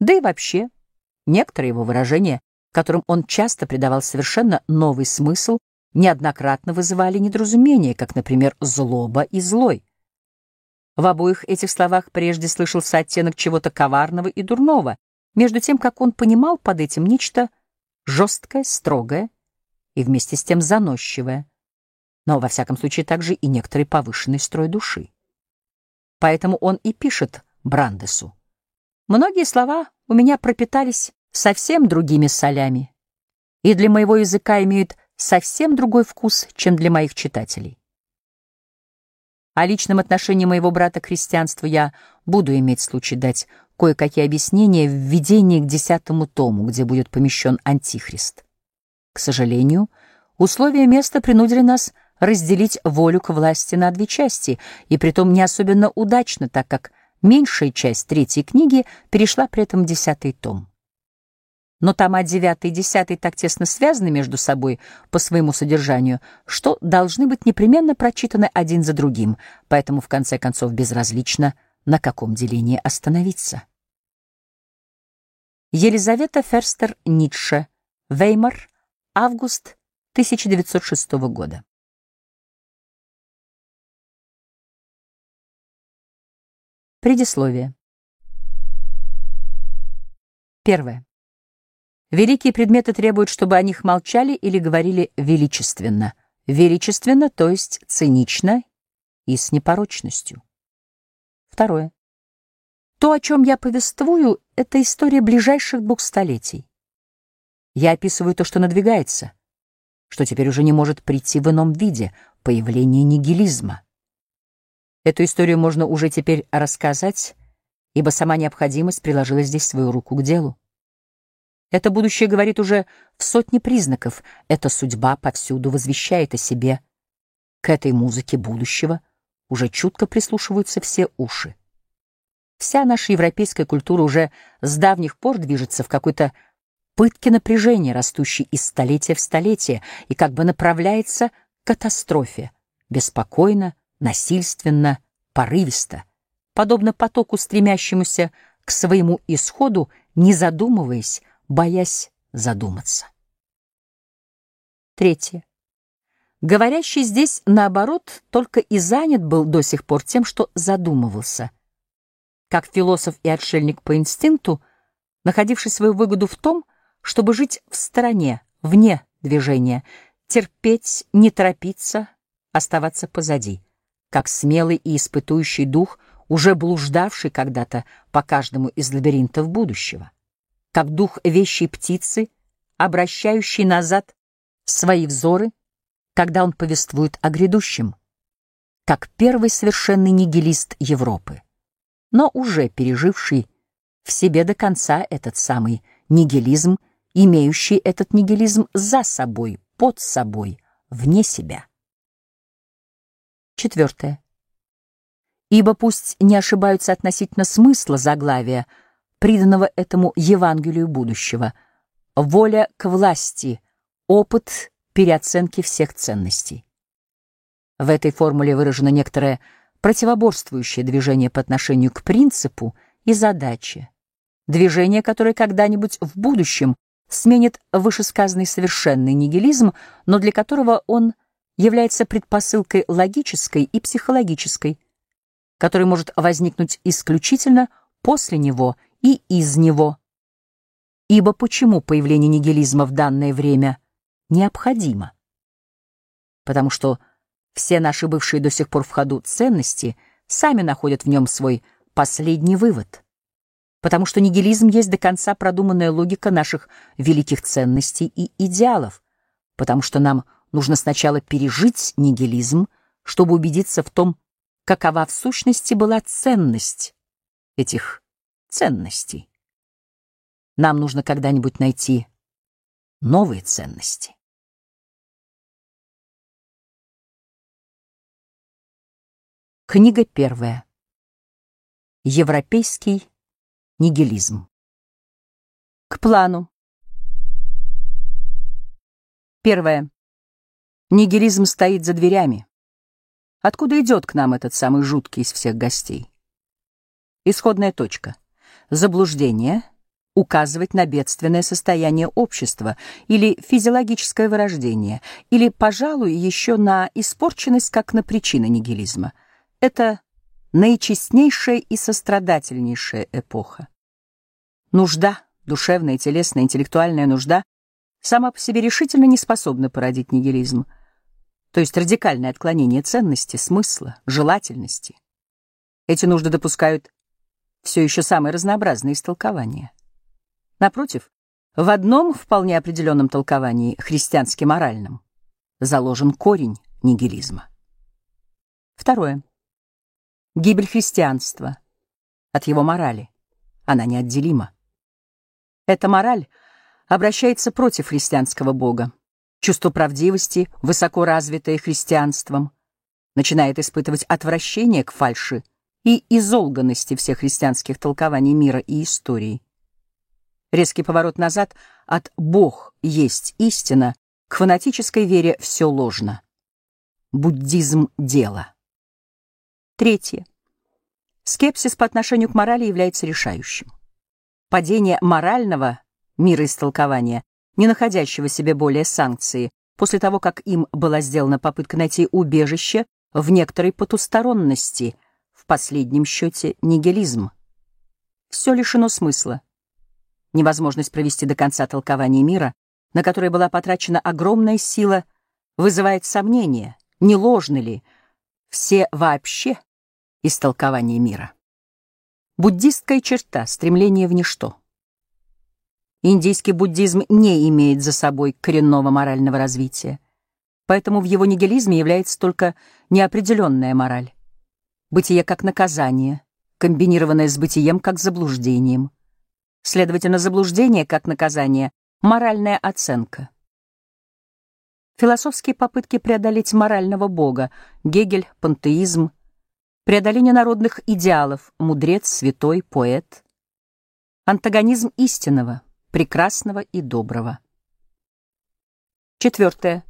Да и вообще, некоторые его выражения, которым он часто придавал совершенно новый смысл, неоднократно вызывали недоразумение, как, например, «злоба» и «злой». В обоих этих словах прежде слышался оттенок чего-то коварного и дурного, между тем, как он понимал под этим нечто жесткое, строгое и вместе с тем заносчивое, но, во всяком случае, также и некоторый повышенный строй души. Поэтому он и пишет Брандесу. «Многие слова у меня пропитались совсем другими солями, и для моего языка имеют совсем другой вкус, чем для моих читателей. О личном отношении моего брата к христианству я буду иметь случай дать кое-какие объяснения в введении к десятому тому, где будет помещен Антихрист. К сожалению, условия места принудили нас разделить волю к власти на две части, и притом не особенно удачно, так как меньшая часть третьей книги перешла при этом десятый том. Но тома 9 и 10 так тесно связаны между собой по своему содержанию, что должны быть непременно прочитаны один за другим, поэтому в конце концов безразлично, на каком делении остановиться. Елизавета Ферстер Ницше, Веймар, август 1906 года. Предисловие. Первое. Великие предметы требуют, чтобы о них молчали или говорили величественно. Величественно, то есть цинично и с непорочностью. Второе. То, о чем я повествую, — это история ближайших двух столетий. Я описываю то, что надвигается, что теперь уже не может прийти в ином виде, появление нигилизма. Эту историю можно уже теперь рассказать, ибо сама необходимость приложила здесь свою руку к делу. Это будущее говорит уже в сотне признаков. Эта судьба повсюду возвещает о себе. К этой музыке будущего уже чутко прислушиваются все уши. Вся наша европейская культура уже с давних пор движется в какой-то пытке напряжения, растущей из столетия в столетие, и как бы направляется к катастрофе, беспокойно, насильственно, порывисто, подобно потоку, стремящемуся к своему исходу, не задумываясь, боясь задуматься. Третье. Говорящий здесь, наоборот, только и занят был до сих пор тем, что задумывался. Как философ и отшельник по инстинкту, находивший свою выгоду в том, чтобы жить в стороне, вне движения, терпеть, не торопиться, оставаться позади, как смелый и испытующий дух, уже блуждавший когда-то по каждому из лабиринтов будущего как дух вещей птицы, обращающий назад свои взоры, когда он повествует о грядущем, как первый совершенный нигилист Европы, но уже переживший в себе до конца этот самый нигилизм, имеющий этот нигилизм за собой, под собой, вне себя. Четвертое. Ибо пусть не ошибаются относительно смысла заглавия — приданного этому Евангелию будущего, воля к власти, опыт переоценки всех ценностей. В этой формуле выражено некоторое противоборствующее движение по отношению к принципу и задаче, движение, которое когда-нибудь в будущем сменит вышесказанный совершенный нигилизм, но для которого он является предпосылкой логической и психологической, который может возникнуть исключительно после него и из него. Ибо почему появление нигилизма в данное время необходимо? Потому что все наши бывшие до сих пор в ходу ценности сами находят в нем свой последний вывод. Потому что нигилизм есть до конца продуманная логика наших великих ценностей и идеалов. Потому что нам нужно сначала пережить нигилизм, чтобы убедиться в том, какова в сущности была ценность этих ценностей. Нам нужно когда-нибудь найти новые ценности. Книга первая. Европейский нигилизм. К плану. Первое. Нигилизм стоит за дверями. Откуда идет к нам этот самый жуткий из всех гостей? Исходная точка — заблуждение указывать на бедственное состояние общества или физиологическое вырождение, или, пожалуй, еще на испорченность как на причины нигилизма. Это наичестнейшая и сострадательнейшая эпоха. Нужда, душевная, телесная, интеллектуальная нужда, сама по себе решительно не способна породить нигилизм, то есть радикальное отклонение ценности, смысла, желательности. Эти нужды допускают все еще самые разнообразные истолкования. Напротив, в одном вполне определенном толковании, христиански-моральном, заложен корень нигилизма. Второе. Гибель христианства от его морали. Она неотделима. Эта мораль обращается против христианского Бога. Чувство правдивости, высоко развитое христианством, начинает испытывать отвращение к фальши и изолганности всех христианских толкований мира и истории. Резкий поворот назад от «Бог есть истина» к фанатической вере «все ложно». Буддизм — дело. Третье. Скепсис по отношению к морали является решающим. Падение морального мироистолкования, не находящего себе более санкции, после того, как им была сделана попытка найти убежище в некоторой потусторонности, в последнем счете нигилизм. Все лишено смысла. Невозможность провести до конца толкование мира, на которое была потрачена огромная сила, вызывает сомнение, не ложны ли все вообще истолкования мира. Буддистская черта — стремление в ничто. Индийский буддизм не имеет за собой коренного морального развития, поэтому в его нигилизме является только неопределенная мораль. Бытие как наказание, комбинированное с бытием как заблуждением. Следовательно, заблуждение как наказание — моральная оценка. Философские попытки преодолеть морального бога, Гегель, пантеизм, преодоление народных идеалов, мудрец, святой, поэт, антагонизм истинного — прекрасного и доброго. Четвертое.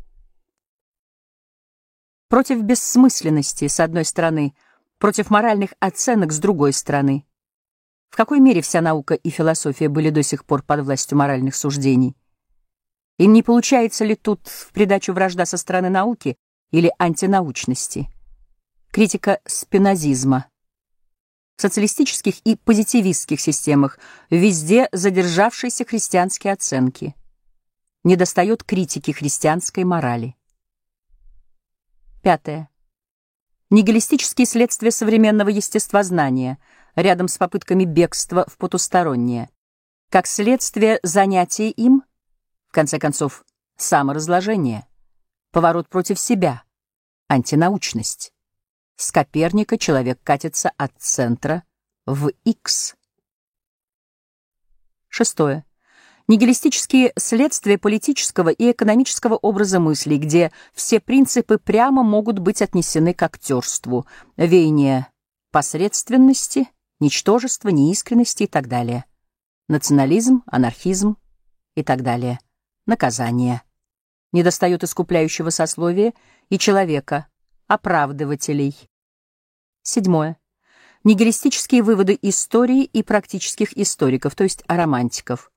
Против бессмысленности, с одной стороны, против моральных оценок, с другой стороны. В какой мере вся наука и философия были до сих пор под властью моральных суждений? Им не получается ли тут в придачу вражда со стороны науки или антинаучности? Критика спинозизма — в социалистических и позитивистских системах везде задержавшиеся христианские оценки. Недостает критики христианской морали. Пятое. Нигилистические следствия современного естествознания рядом с попытками бегства в потустороннее. Как следствие занятия им, в конце концов, саморазложение, поворот против себя, антинаучность. С Коперника человек катится от центра в X. Шестое. Нигилистические следствия политического и экономического образа мыслей, где все принципы прямо могут быть отнесены к актерству, веяние посредственности, ничтожества, неискренности и так далее. Национализм, анархизм и так далее. Наказание. Недостает искупляющего сословия и человека, оправдывателей. Седьмое. Нигилистические выводы истории и практических историков, то есть романтиков.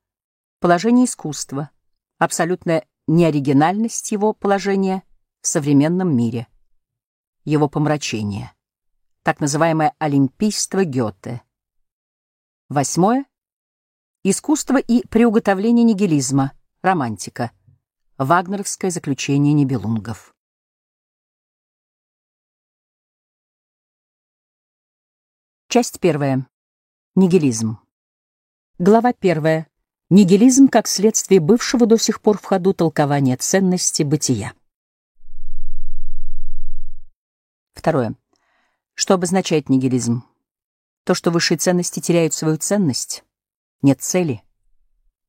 Положение искусства. Абсолютная неоригинальность его положения в современном мире. Его помрачение. Так называемое олимпийство Гёте. Восьмое. Искусство и приуготовление нигилизма. Романтика. Вагнеровское заключение Нибелунгов. Часть первая. Нигилизм. Глава первая. Нигилизм как следствие бывшего до сих пор в ходу толкования ценности бытия. Второе. Что обозначает нигилизм? То, что высшие ценности теряют свою ценность. Нет цели.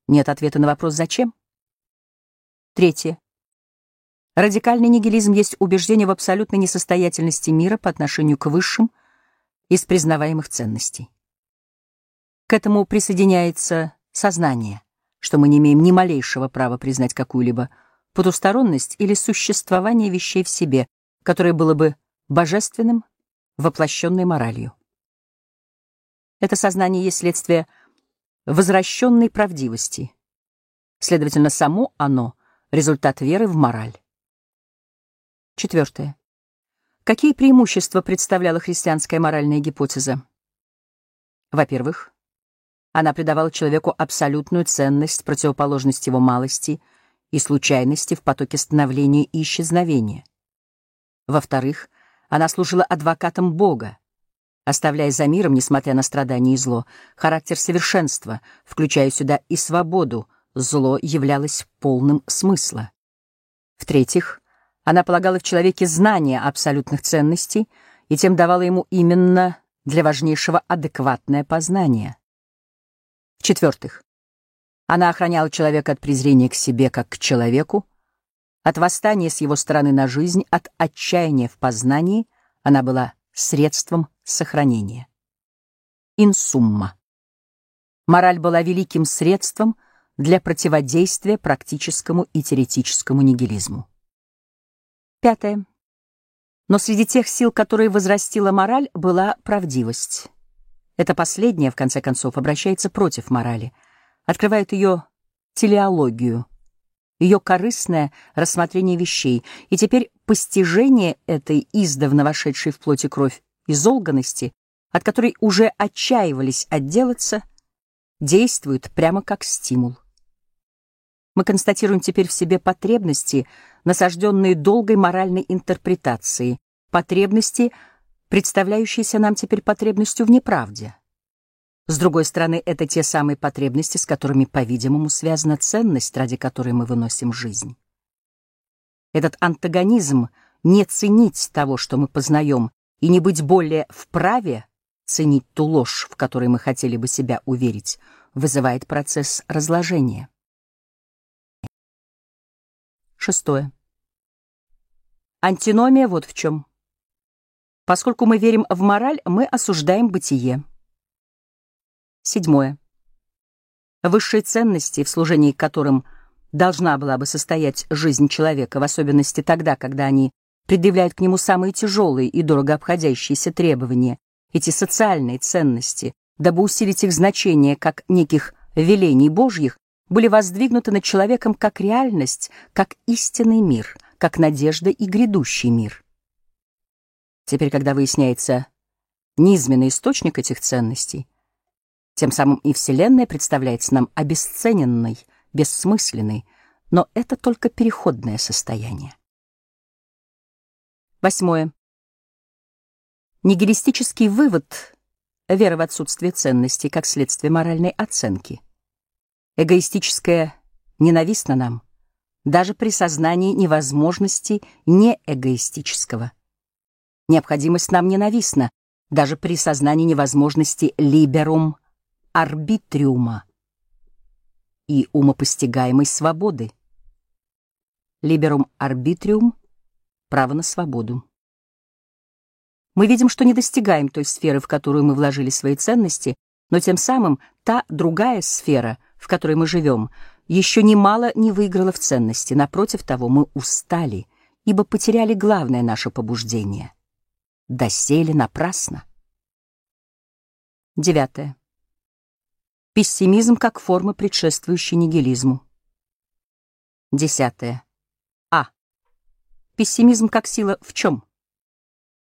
Нет ответа на вопрос «зачем?». Третье. Радикальный нигилизм есть убеждение в абсолютной несостоятельности мира по отношению к высшим, из признаваемых ценностей. К этому присоединяется сознание, что мы не имеем ни малейшего права признать какую-либо потусторонность или существование вещей в себе, которое было бы божественным, воплощенной моралью. Это сознание есть следствие возвращенной правдивости. Следовательно, само оно — результат веры в мораль. Четвертое. Какие преимущества представляла христианская моральная гипотеза? Во-первых, она придавала человеку абсолютную ценность, противоположность его малости и случайности в потоке становления и исчезновения. Во-вторых, она служила адвокатом Бога, оставляя за миром, несмотря на страдания и зло, характер совершенства, включая сюда и свободу, зло являлось полным смысла. В-третьих, она полагала в человеке знание абсолютных ценностей и тем давала ему именно для важнейшего адекватное познание. В-четвертых, она охраняла человека от презрения к себе как к человеку, от восстания с его стороны на жизнь, от отчаяния в познании она была средством сохранения. Инсумма. Мораль была великим средством для противодействия практическому и теоретическому нигилизму. Пятое. Но среди тех сил, которые возрастила мораль, была правдивость. Это последнее, в конце концов, обращается против морали, открывает ее телеологию, ее корыстное рассмотрение вещей, и теперь постижение этой издавна вошедшей в плоть и кровь изолганности, от которой уже отчаивались отделаться, действует прямо как стимул. Мы констатируем теперь в себе потребности, насажденные долгой моральной интерпретацией, потребности, представляющиеся нам теперь потребностью в неправде. С другой стороны, это те самые потребности, с которыми, по-видимому, связана ценность, ради которой мы выносим жизнь. Этот антагонизм не ценить того, что мы познаем, и не быть более вправе ценить ту ложь, в которой мы хотели бы себя уверить, вызывает процесс разложения. Шестое. Антиномия вот в чем. Поскольку мы верим в мораль, мы осуждаем бытие. Седьмое. Высшие ценности, в служении которым должна была бы состоять жизнь человека, в особенности тогда, когда они предъявляют к нему самые тяжелые и дорого обходящиеся требования, эти социальные ценности, дабы усилить их значение как неких велений Божьих, были воздвигнуты над человеком как реальность, как истинный мир, как надежда и грядущий мир. Теперь, когда выясняется низменный источник этих ценностей, тем самым и Вселенная представляется нам обесцененной, бессмысленной, но это только переходное состояние. Восьмое. Нигилистический вывод — вера в отсутствие ценностей как следствие моральной оценки. Эгоистическое ненавистно нам, даже при сознании невозможности неэгоистического. Необходимость нам ненавистна, даже при сознании невозможности либерум арбитриума и умопостигаемой свободы. Либерум арбитриум — право на свободу. Мы видим, что не достигаем той сферы, в которую мы вложили свои ценности, но тем самым та другая сфера, в которой мы живем, еще немало не выиграла в ценности. Напротив того, мы устали, ибо потеряли главное наше побуждение. Досели напрасно. Девятое. Пессимизм как форма, предшествующей нигилизму. Десятое. А. Пессимизм как сила в чем?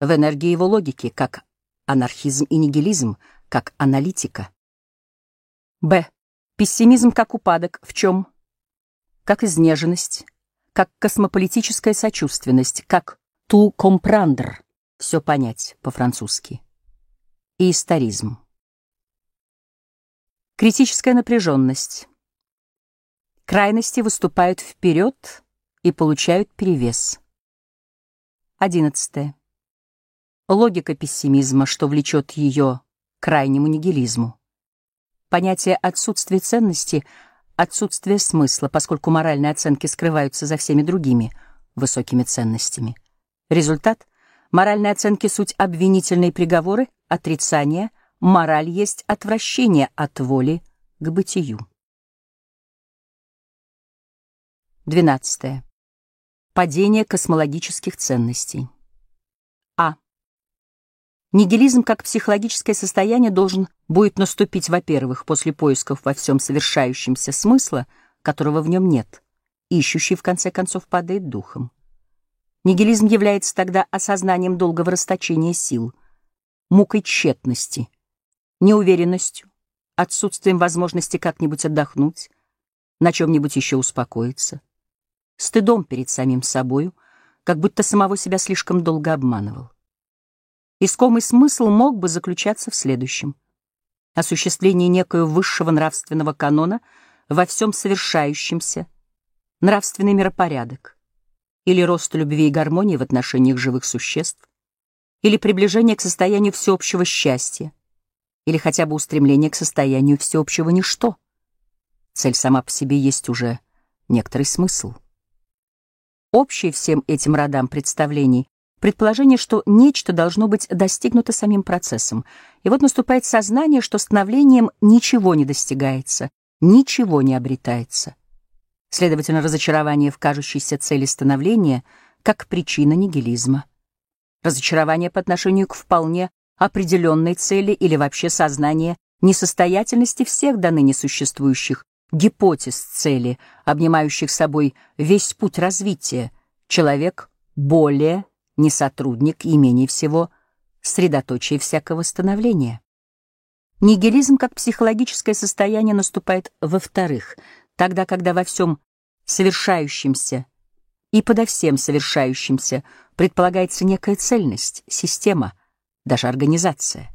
в энергии его логики, как анархизм и нигилизм, как аналитика. Б. Пессимизм как упадок в чем? Как изнеженность, как космополитическая сочувственность, как «ту компрандр» — все понять по-французски. И историзм. Критическая напряженность. Крайности выступают вперед и получают перевес. Одиннадцатое логика пессимизма, что влечет ее к крайнему нигилизму. Понятие отсутствия ценности — отсутствие смысла, поскольку моральные оценки скрываются за всеми другими высокими ценностями. Результат — моральные оценки — суть обвинительные приговоры, отрицания, мораль есть отвращение от воли к бытию. 12. Падение космологических ценностей. Нигилизм как психологическое состояние должен будет наступить, во-первых, после поисков во всем совершающемся смысла, которого в нем нет, ищущий в конце концов падает духом. Нигилизм является тогда осознанием долгого расточения сил, мукой тщетности, неуверенностью, отсутствием возможности как-нибудь отдохнуть, на чем-нибудь еще успокоиться, стыдом перед самим собою, как будто самого себя слишком долго обманывал. Искомый смысл мог бы заключаться в следующем. Осуществление некоего высшего нравственного канона во всем совершающемся, нравственный миропорядок, или рост любви и гармонии в отношениях живых существ, или приближение к состоянию всеобщего счастья, или хотя бы устремление к состоянию всеобщего ничто. Цель сама по себе есть уже некоторый смысл. Общий всем этим родам представлений предположение, что нечто должно быть достигнуто самим процессом. И вот наступает сознание, что становлением ничего не достигается, ничего не обретается. Следовательно, разочарование в кажущейся цели становления как причина нигилизма. Разочарование по отношению к вполне определенной цели или вообще сознание несостоятельности всех до ныне существующих гипотез цели, обнимающих собой весь путь развития, человек более не сотрудник и менее всего средоточие всякого становления. Нигилизм как психологическое состояние наступает во-вторых, тогда, когда во всем совершающемся и подо всем совершающимся предполагается некая цельность, система, даже организация.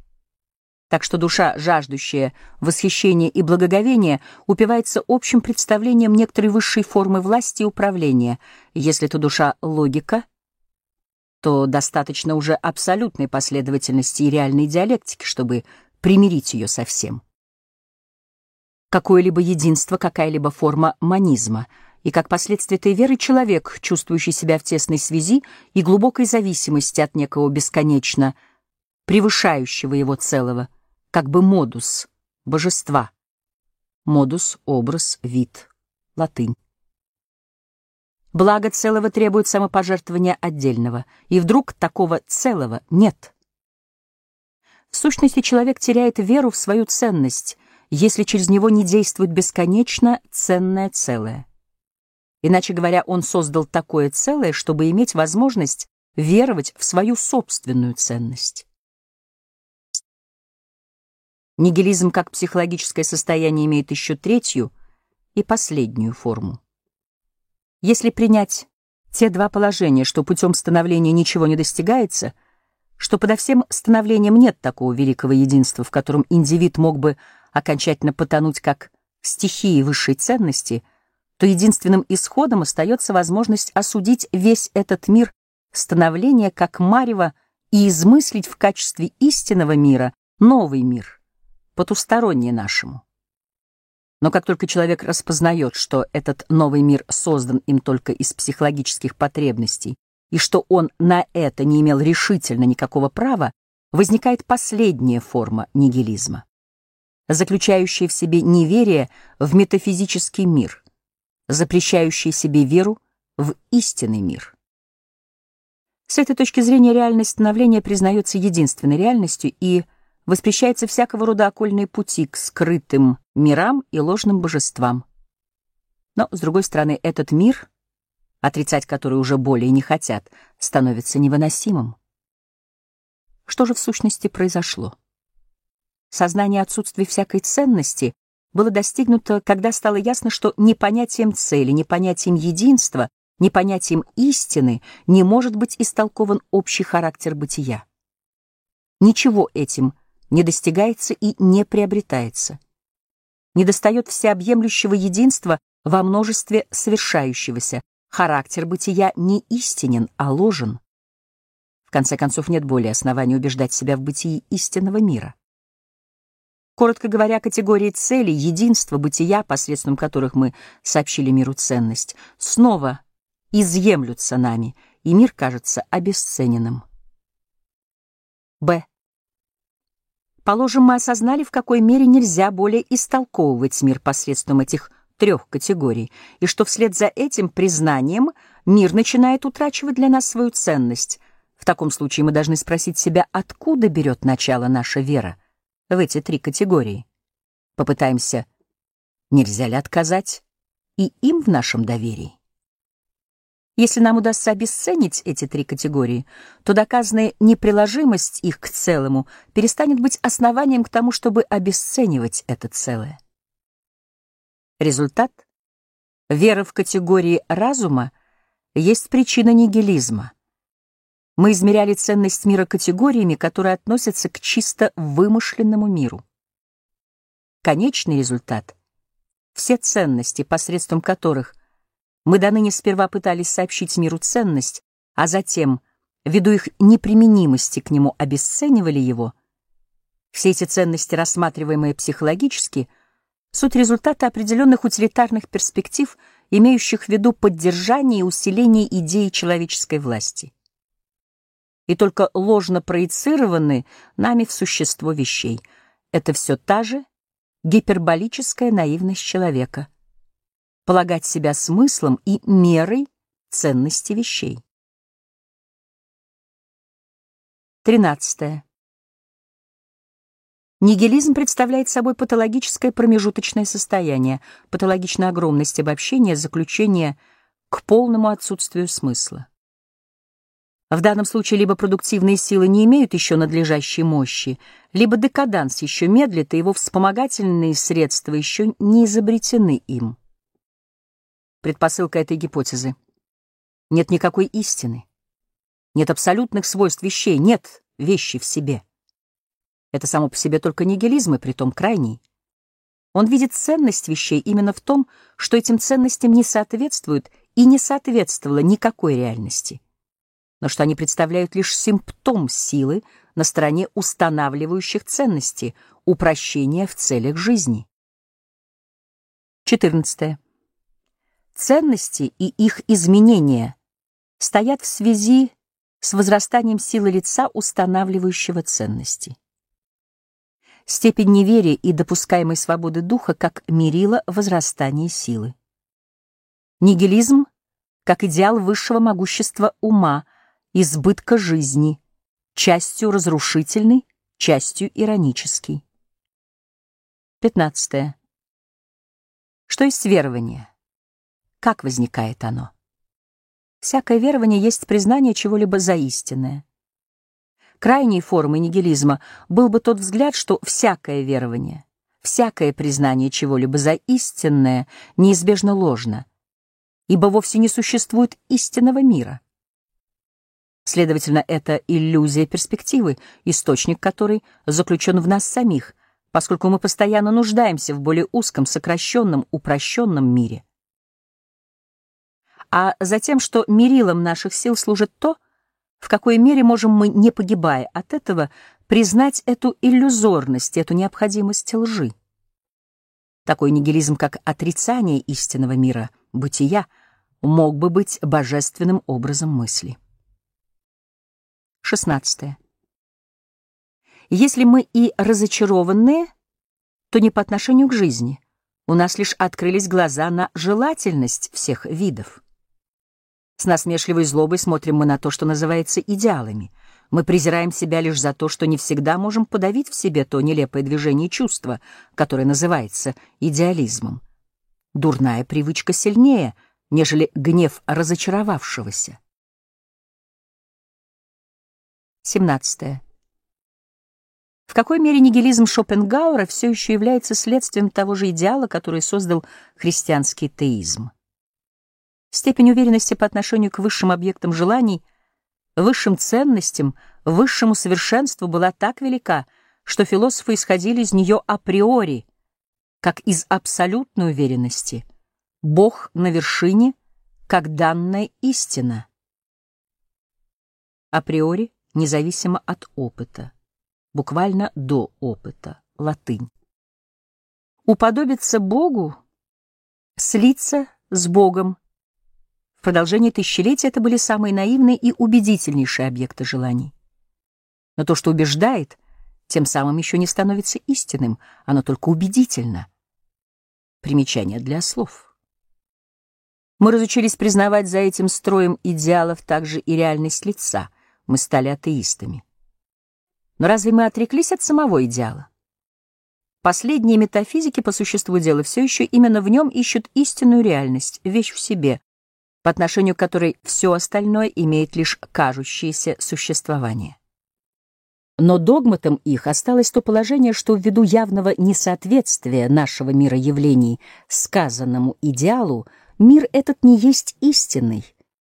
Так что душа, жаждущая восхищения и благоговения, упивается общим представлением некоторой высшей формы власти и управления. Если это душа логика, то достаточно уже абсолютной последовательности и реальной диалектики, чтобы примирить ее со всем. Какое-либо единство, какая-либо форма манизма, и как последствие этой веры человек, чувствующий себя в тесной связи и глубокой зависимости от некого бесконечно превышающего его целого — как бы модус божества. Модус — образ, вид, латынь. Благо целого требует самопожертвования отдельного, и вдруг такого целого нет. В сущности, человек теряет веру в свою ценность, если через него не действует бесконечно ценное целое. Иначе говоря, он создал такое целое, чтобы иметь возможность веровать в свою собственную ценность. Нигилизм как психологическое состояние имеет еще третью и последнюю форму. Если принять те два положения, что путем становления ничего не достигается, что подо всем становлением нет такого великого единства, в котором индивид мог бы окончательно потонуть как стихии высшей ценности, то единственным исходом остается возможность осудить весь этот мир становления как марево и измыслить в качестве истинного мира новый мир — потустороннее нашему. Но как только человек распознает, что этот новый мир создан им только из психологических потребностей, и что он на это не имел решительно никакого права, возникает последняя форма нигилизма, заключающая в себе неверие в метафизический мир, запрещающая себе веру в истинный мир. С этой точки зрения реальность становления признается единственной реальностью и воспрещается всякого рода окольные пути к скрытым мирам и ложным божествам. Но, с другой стороны, этот мир, отрицать который уже более не хотят, становится невыносимым. Что же в сущности произошло? Сознание отсутствия всякой ценности было достигнуто, когда стало ясно, что ни понятием цели, ни понятием единства, ни понятием истины не может быть истолкован общий характер бытия. Ничего этим не достигается и не приобретается. Недостает всеобъемлющего единства во множестве совершающегося. Характер бытия не истинен, а ложен. В конце концов, нет более оснований убеждать себя в бытии истинного мира. Коротко говоря, категории целей, единства, бытия, посредством которых мы сообщили миру ценность, снова изъемлются нами, и мир кажется обесцененным. Б. Положим, мы осознали, в какой мере нельзя более истолковывать мир посредством этих трех категорий, и что вслед за этим признанием мир начинает утрачивать для нас свою ценность. В таком случае мы должны спросить себя, откуда берет начало наша вера в эти три категории. Попытаемся, нельзя ли отказать и им в нашем доверии. Если нам удастся обесценить эти три категории, то доказанная неприложимость их к целому перестанет быть основанием к тому, чтобы обесценивать это целое. Результат — вера в категории разума есть причина нигилизма. Мы измеряли ценность мира категориями, которые относятся к чисто вымышленному миру. Конечный результат — все ценности, посредством которых мы до ныне сперва пытались сообщить миру ценность, а затем, ввиду их неприменимости к нему, обесценивали его. Все эти ценности, рассматриваемые психологически, суть результата определенных утилитарных перспектив, имеющих в виду поддержание и усиление идеи человеческой власти. И только ложно проецированы нами в существо вещей. Это все та же гиперболическая наивность человека. Полагать себя смыслом и мерой ценности вещей. 13. Нигилизм представляет собой патологическое промежуточное состояние, патологичная огромность обобщения, заключение к полному отсутствию смысла. В данном случае либо продуктивные силы не имеют еще надлежащей мощи, либо декаданс еще медлит, и его вспомогательные средства еще не изобретены им. Предпосылка этой гипотезы. Нет никакой истины. Нет абсолютных свойств вещей, нет вещи в себе. Это само по себе только нигилизм, и притом крайний. Он видит ценность вещей именно в том, что этим ценностям не соответствует и не соответствовало никакой реальности но что они представляют лишь симптом силы на стороне устанавливающих ценности, упрощения в целях жизни. 14. Ценности и их изменения стоят в связи с возрастанием силы лица, устанавливающего ценности. Степень неверия и допускаемой свободы духа как мерило возрастания силы. Нигилизм как идеал высшего могущества ума — избытка жизни, частью разрушительный, частью иронический. 15. Что есть верование? Как возникает оно? Всякое верование есть признание чего-либо за истинное. Крайней формой нигилизма был бы тот взгляд, что всякое верование, всякое признание чего-либо за истинное неизбежно ложно, ибо вовсе не существует истинного мира. Следовательно, это иллюзия перспективы, источник которой заключен в нас самих, поскольку мы постоянно нуждаемся в более узком, сокращенном, упрощенном мире. А затем, что мерилом наших сил служит то, в какой мере можем мы, не погибая от этого, признать эту иллюзорность, эту необходимость лжи. Такой нигилизм, как отрицание истинного мира, бытия, мог бы быть божественным образом мысли. 16. Если мы и разочарованные, то не по отношению к жизни. У нас лишь открылись глаза на желательность всех видов. С насмешливой злобой смотрим мы на то, что называется идеалами. Мы презираем себя лишь за то, что не всегда можем подавить в себе то нелепое движение чувства, которое называется идеализмом. Дурная привычка сильнее, нежели гнев разочаровавшегося. 17. В какой мере нигилизм Шопенгауэра все еще является следствием того же идеала, который создал христианский теизм? Степень уверенности по отношению к высшим объектам желаний, высшим ценностям, высшему совершенству была так велика, что философы исходили из нее априори, как из абсолютной уверенности. Бог на вершине, как данная истина. Априори независимо от опыта, буквально до опыта, латынь. Уподобиться Богу, слиться с Богом. В продолжении тысячелетий это были самые наивные и убедительнейшие объекты желаний. Но то, что убеждает, тем самым еще не становится истинным, оно только убедительно. Примечание для слов. Мы разучились признавать за этим строем идеалов также и реальность лица — мы стали атеистами. Но разве мы отреклись от самого идеала? Последние метафизики по существу дела все еще именно в нем ищут истинную реальность, вещь в себе, по отношению к которой все остальное имеет лишь кажущееся существование. Но догматом их осталось то положение, что ввиду явного несоответствия нашего мира явлений сказанному идеалу, мир этот не есть истинный,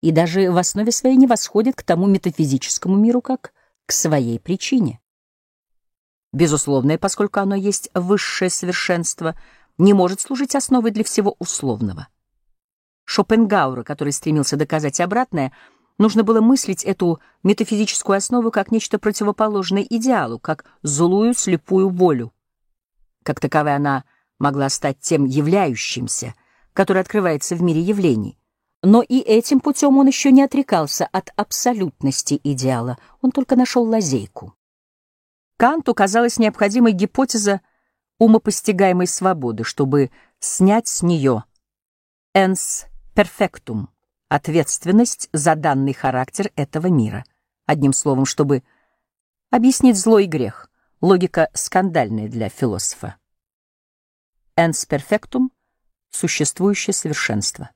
и даже в основе своей не восходит к тому метафизическому миру, как к своей причине. Безусловное, поскольку оно есть высшее совершенство, не может служить основой для всего условного. Шопенгаура, который стремился доказать обратное, нужно было мыслить эту метафизическую основу как нечто противоположное идеалу, как злую слепую волю. Как таковая она могла стать тем являющимся, который открывается в мире явлений, Но и этим путем он еще не отрекался от абсолютности идеала, он только нашел лазейку. Канту казалась необходимой гипотеза умопостигаемой свободы, чтобы снять с нее «ens perfectum» — ответственность за данный характер этого мира. Одним словом, чтобы объяснить зло и грех, логика скандальная для философа. «Ens perfectum» — существующее совершенство.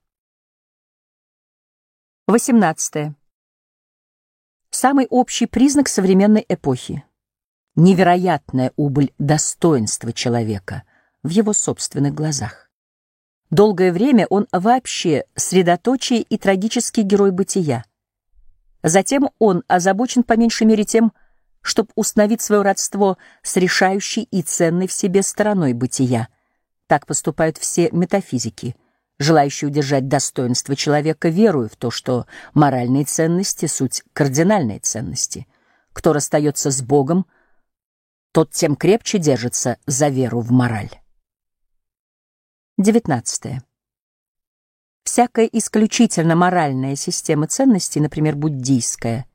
18. Самый общий признак современной эпохи — невероятная убыль достоинства человека в его собственных глазах. Долгое время он вообще средоточие и трагический герой бытия. Затем он озабочен по меньшей мере тем, чтобы установить свое родство с решающей и ценной в себе стороной бытия. Так поступают все метафизики — желающий удержать достоинство человека, верую в то, что моральные ценности — суть кардинальной ценности. Кто расстается с Богом, тот тем крепче держится за веру в мораль. 19. Всякая исключительно моральная система ценностей, например, буддийская,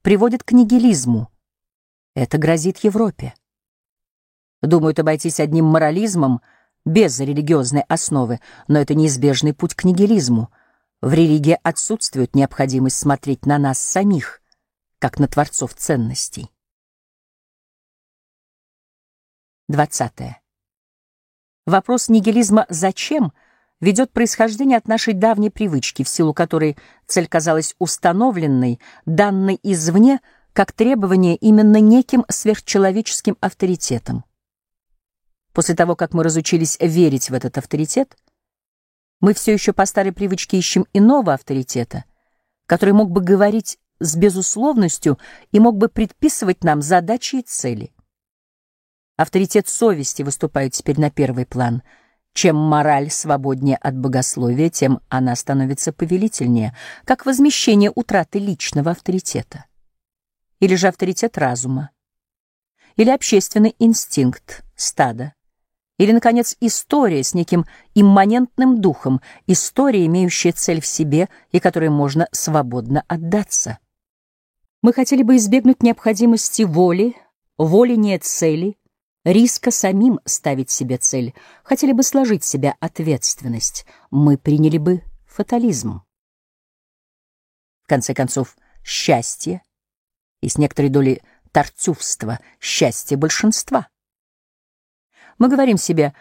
приводит к нигилизму. Это грозит Европе. Думают обойтись одним морализмом — без религиозной основы, но это неизбежный путь к нигилизму. В религии отсутствует необходимость смотреть на нас самих, как на творцов ценностей. 20. Вопрос нигилизма «зачем?» ведет происхождение от нашей давней привычки, в силу которой цель казалась установленной, данной извне, как требование именно неким сверхчеловеческим авторитетом. После того, как мы разучились верить в этот авторитет, мы все еще по старой привычке ищем иного авторитета, который мог бы говорить с безусловностью и мог бы предписывать нам задачи и цели. Авторитет совести выступает теперь на первый план. Чем мораль свободнее от богословия, тем она становится повелительнее, как возмещение утраты личного авторитета. Или же авторитет разума. Или общественный инстинкт стада. Или, наконец, история с неким имманентным духом, история, имеющая цель в себе и которой можно свободно отдаться. Мы хотели бы избегнуть необходимости воли, воли нет цели, риска самим ставить себе цель, хотели бы сложить себя ответственность, мы приняли бы фатализм. В конце концов, счастье и с некоторой долей торцювства счастье большинства. Мы говорим себе,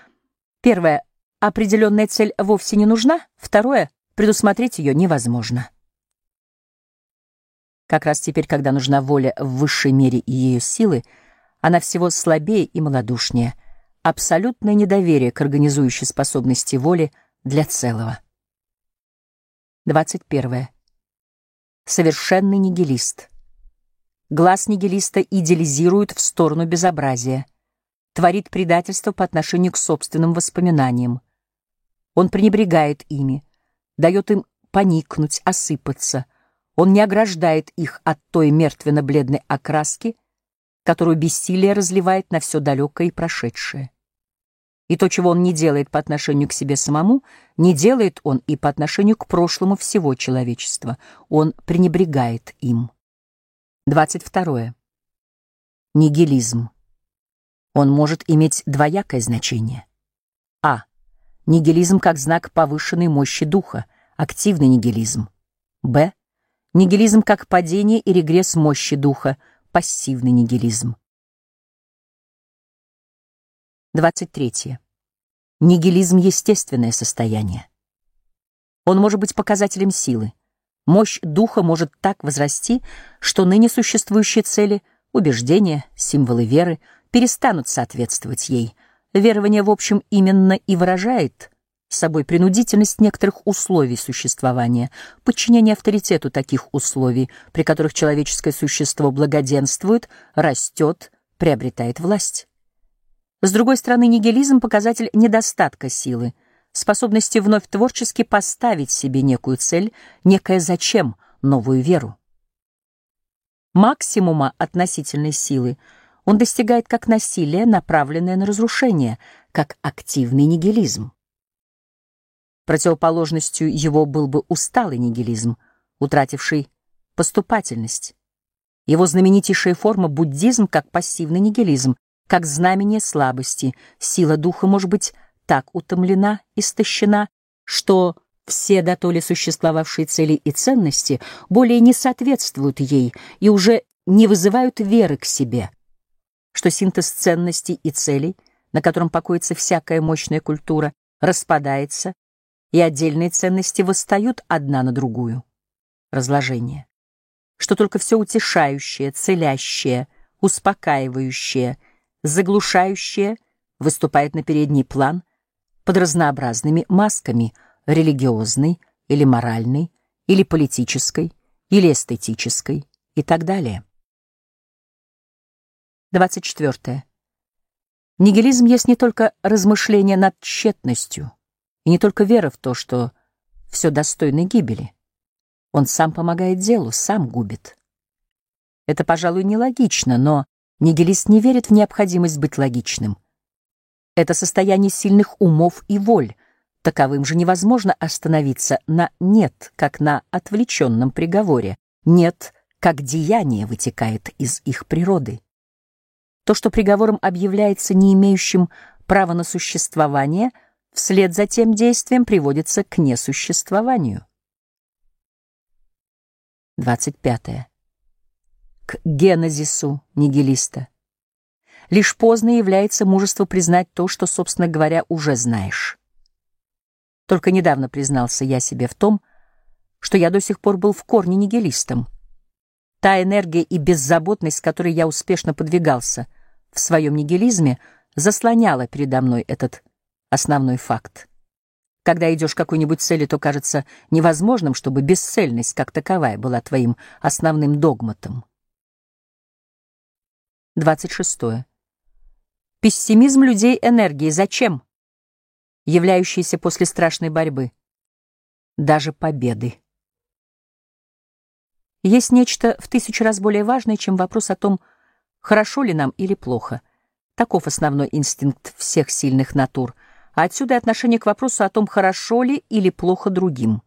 первое, определенная цель вовсе не нужна, второе, предусмотреть ее невозможно. Как раз теперь, когда нужна воля в высшей мере и ее силы, она всего слабее и малодушнее, абсолютное недоверие к организующей способности воли для целого. 21. Совершенный нигилист. Глаз нигилиста идеализирует в сторону безобразия творит предательство по отношению к собственным воспоминаниям. Он пренебрегает ими, дает им поникнуть, осыпаться. Он не ограждает их от той мертвенно-бледной окраски, которую бессилие разливает на все далекое и прошедшее. И то, чего он не делает по отношению к себе самому, не делает он и по отношению к прошлому всего человечества. Он пренебрегает им. 22. Нигилизм. Он может иметь двоякое значение. А. Нигилизм как знак повышенной мощи духа, активный нигилизм. Б. Нигилизм как падение и регресс мощи духа, пассивный нигилизм. 23. Нигилизм — естественное состояние. Он может быть показателем силы. Мощь духа может так возрасти, что ныне существующие цели, убеждения, символы веры — перестанут соответствовать ей. Верование, в общем, именно и выражает собой принудительность некоторых условий существования, подчинение авторитету таких условий, при которых человеческое существо благоденствует, растет, приобретает власть. С другой стороны, нигилизм — показатель недостатка силы, способности вновь творчески поставить себе некую цель, некое зачем, новую веру. Максимума относительной силы — он достигает как насилие, направленное на разрушение, как активный нигилизм. Противоположностью его был бы усталый нигилизм, утративший поступательность. Его знаменитейшая форма — буддизм как пассивный нигилизм, как знамение слабости. Сила духа может быть так утомлена, истощена, что все дотоле существовавшие цели и ценности более не соответствуют ей и уже не вызывают веры к себе, что синтез ценностей и целей, на котором покоится всякая мощная культура, распадается, и отдельные ценности восстают одна на другую. Разложение. Что только все утешающее, целящее, успокаивающее, заглушающее выступает на передний план под разнообразными масками религиозной или моральной, или политической, или эстетической и так далее. 24. Нигилизм есть не только размышление над тщетностью, и не только вера в то, что все достойно гибели. Он сам помогает делу, сам губит. Это, пожалуй, нелогично, но нигилист не верит в необходимость быть логичным. Это состояние сильных умов и воль. Таковым же невозможно остановиться на «нет», как на отвлеченном приговоре. «Нет», как деяние вытекает из их природы. То, что приговором объявляется не имеющим права на существование, вслед за тем действием приводится к несуществованию. 25. К генезису нигилиста. Лишь поздно является мужество признать то, что, собственно говоря, уже знаешь. Только недавно признался я себе в том, что я до сих пор был в корне нигилистом. Та энергия и беззаботность, с которой я успешно подвигался в своем нигилизме, заслоняла передо мной этот основной факт. Когда идешь к какой-нибудь цели, то кажется невозможным, чтобы бесцельность как таковая была твоим основным догматом. 26. Пессимизм людей энергии. Зачем? Являющийся после страшной борьбы. Даже победы. Есть нечто в тысячу раз более важное, чем вопрос о том, хорошо ли нам или плохо. Таков основной инстинкт всех сильных натур, а отсюда и отношение к вопросу о том, хорошо ли или плохо другим.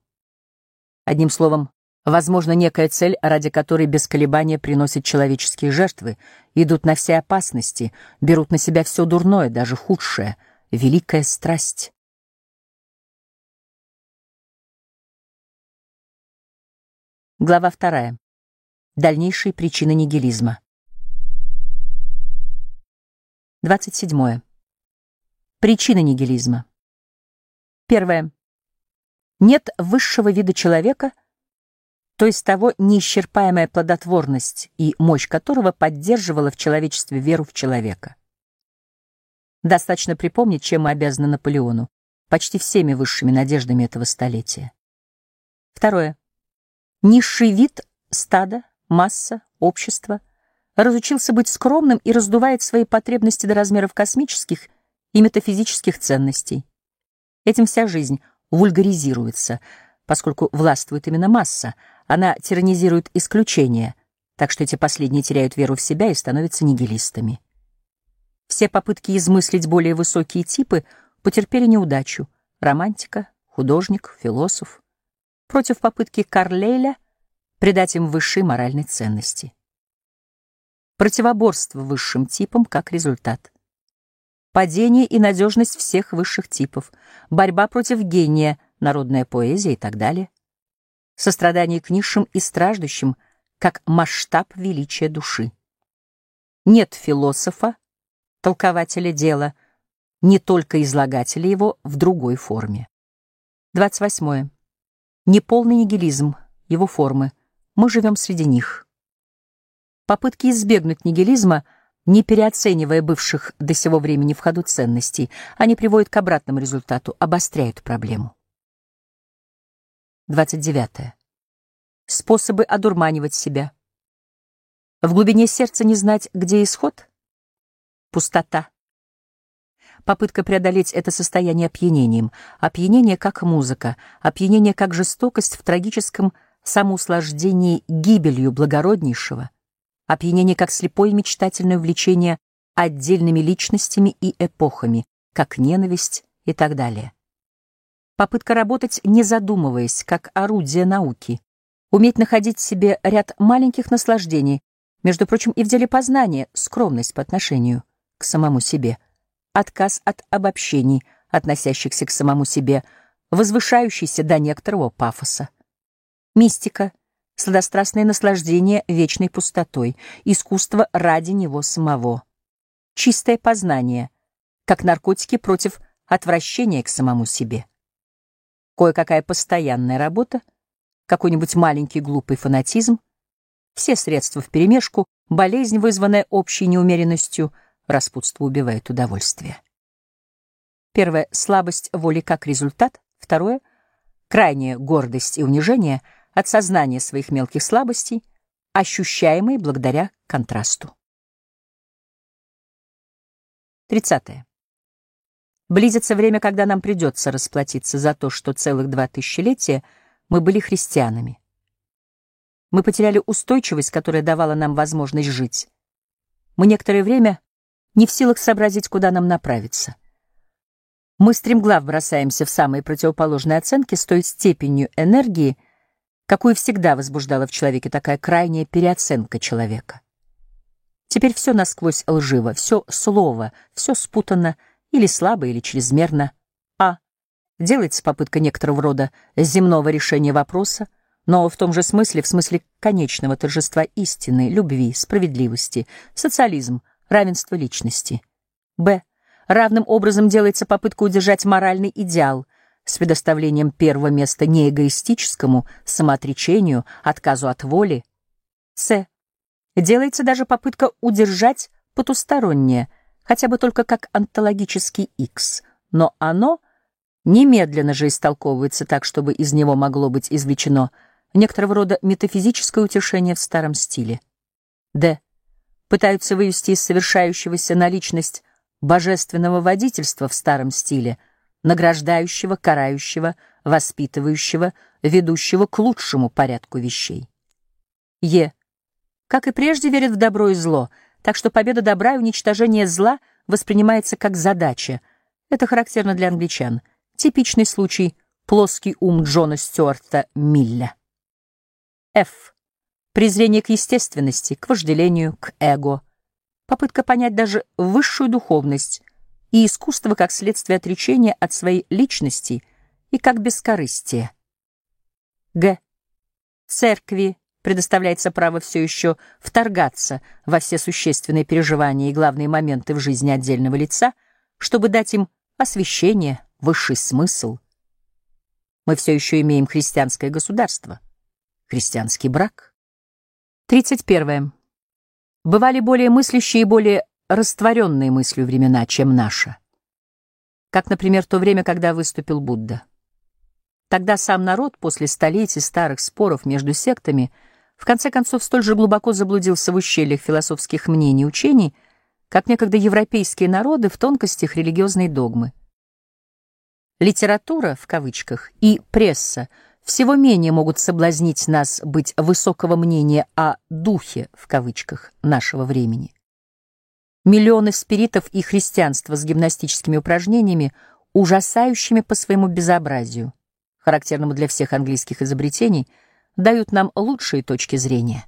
Одним словом, возможно, некая цель, ради которой без колебания приносят человеческие жертвы, идут на все опасности, берут на себя все дурное, даже худшее, великая страсть. Глава вторая. Дальнейшие причины нигилизма. 27. Причины нигилизма. Первое. Нет высшего вида человека, то есть того неисчерпаемая плодотворность и мощь которого поддерживала в человечестве веру в человека. Достаточно припомнить, чем мы обязаны Наполеону, почти всеми высшими надеждами этого столетия. Второе. Низший вид, стадо, масса, общество разучился быть скромным и раздувает свои потребности до размеров космических и метафизических ценностей. Этим вся жизнь вульгаризируется, поскольку властвует именно масса, она тиранизирует исключения, так что эти последние теряют веру в себя и становятся нигилистами. Все попытки измыслить более высокие типы потерпели неудачу. Романтика, художник, философ против попытки Карлейля придать им высшие моральные ценности. Противоборство высшим типам как результат. Падение и надежность всех высших типов, борьба против гения, народная поэзия и так далее. Сострадание к низшим и страждущим как масштаб величия души. Нет философа, толкователя дела, не только излагателя его в другой форме. 28. Неполный нигилизм, его формы. Мы живем среди них. Попытки избегнуть нигилизма, не переоценивая бывших до сего времени в ходу ценностей, они приводят к обратному результату, обостряют проблему. 29. Способы одурманивать себя. В глубине сердца не знать, где исход? Пустота. Попытка преодолеть это состояние опьянением. Опьянение как музыка, опьянение как жестокость в трагическом самоуслаждении гибелью благороднейшего, опьянение как слепое мечтательное увлечение отдельными личностями и эпохами, как ненависть и так далее. Попытка работать, не задумываясь, как орудие науки. Уметь находить в себе ряд маленьких наслаждений, между прочим, и в деле познания, скромность по отношению к самому себе, отказ от обобщений, относящихся к самому себе, возвышающийся до некоторого пафоса. Мистика, сладострастное наслаждение вечной пустотой, искусство ради него самого. Чистое познание, как наркотики против отвращения к самому себе. Кое-какая постоянная работа, какой-нибудь маленький глупый фанатизм, все средства вперемешку, болезнь, вызванная общей неумеренностью, распутство убивает удовольствие. Первое — слабость воли как результат. Второе — крайняя гордость и унижение — от сознания своих мелких слабостей, ощущаемые благодаря контрасту. 30. Близится время, когда нам придется расплатиться за то, что целых два тысячелетия мы были христианами. Мы потеряли устойчивость, которая давала нам возможность жить. Мы некоторое время не в силах сообразить, куда нам направиться. Мы стремглав бросаемся в самые противоположные оценки с той степенью энергии, какую всегда возбуждала в человеке такая крайняя переоценка человека. Теперь все насквозь лживо, все слово, все спутано или слабо, или чрезмерно. А. Делается попытка некоторого рода земного решения вопроса, но в том же смысле, в смысле конечного торжества истины, любви, справедливости, социализм, равенство личности. Б. Равным образом делается попытка удержать моральный идеал — с предоставлением первого места не эгоистическому самоотречению, отказу от воли. С. Делается даже попытка удержать потустороннее, хотя бы только как онтологический X, но оно немедленно же истолковывается так, чтобы из него могло быть извлечено некоторого рода метафизическое утешение в старом стиле. Д. Пытаются вывести из совершающегося на личность божественного водительства в старом стиле — награждающего, карающего, воспитывающего, ведущего к лучшему порядку вещей. Е. Как и прежде, верит в добро и зло, так что победа добра и уничтожение зла воспринимается как задача. Это характерно для англичан. Типичный случай — плоский ум Джона Стюарта Милля. Ф. Презрение к естественности, к вожделению, к эго. Попытка понять даже высшую духовность, и искусство как следствие отречения от своей личности и как бескорыстие. Г. Церкви предоставляется право все еще вторгаться во все существенные переживания и главные моменты в жизни отдельного лица, чтобы дать им освящение, высший смысл. Мы все еще имеем христианское государство, христианский брак. 31. Бывали более мыслящие и более растворенные мыслью времена, чем наша. Как, например, то время, когда выступил Будда. Тогда сам народ после столетий старых споров между сектами в конце концов столь же глубоко заблудился в ущельях философских мнений и учений, как некогда европейские народы в тонкостях религиозной догмы. Литература, в кавычках, и пресса всего менее могут соблазнить нас быть высокого мнения о «духе», в кавычках, нашего времени. Миллионы спиритов и христианства с гимнастическими упражнениями, ужасающими по своему безобразию, характерному для всех английских изобретений, дают нам лучшие точки зрения.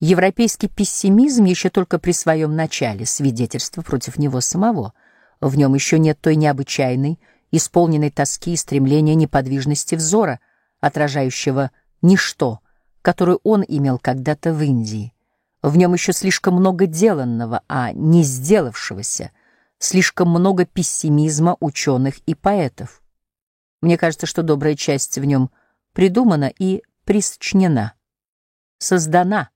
Европейский пессимизм еще только при своем начале, свидетельство против него самого. В нем еще нет той необычайной, исполненной тоски и стремления неподвижности взора, отражающего ничто, которую он имел когда-то в Индии. В нем еще слишком много деланного, а не сделавшегося, слишком много пессимизма ученых и поэтов. Мне кажется, что добрая часть в нем придумана и присочнена, создана,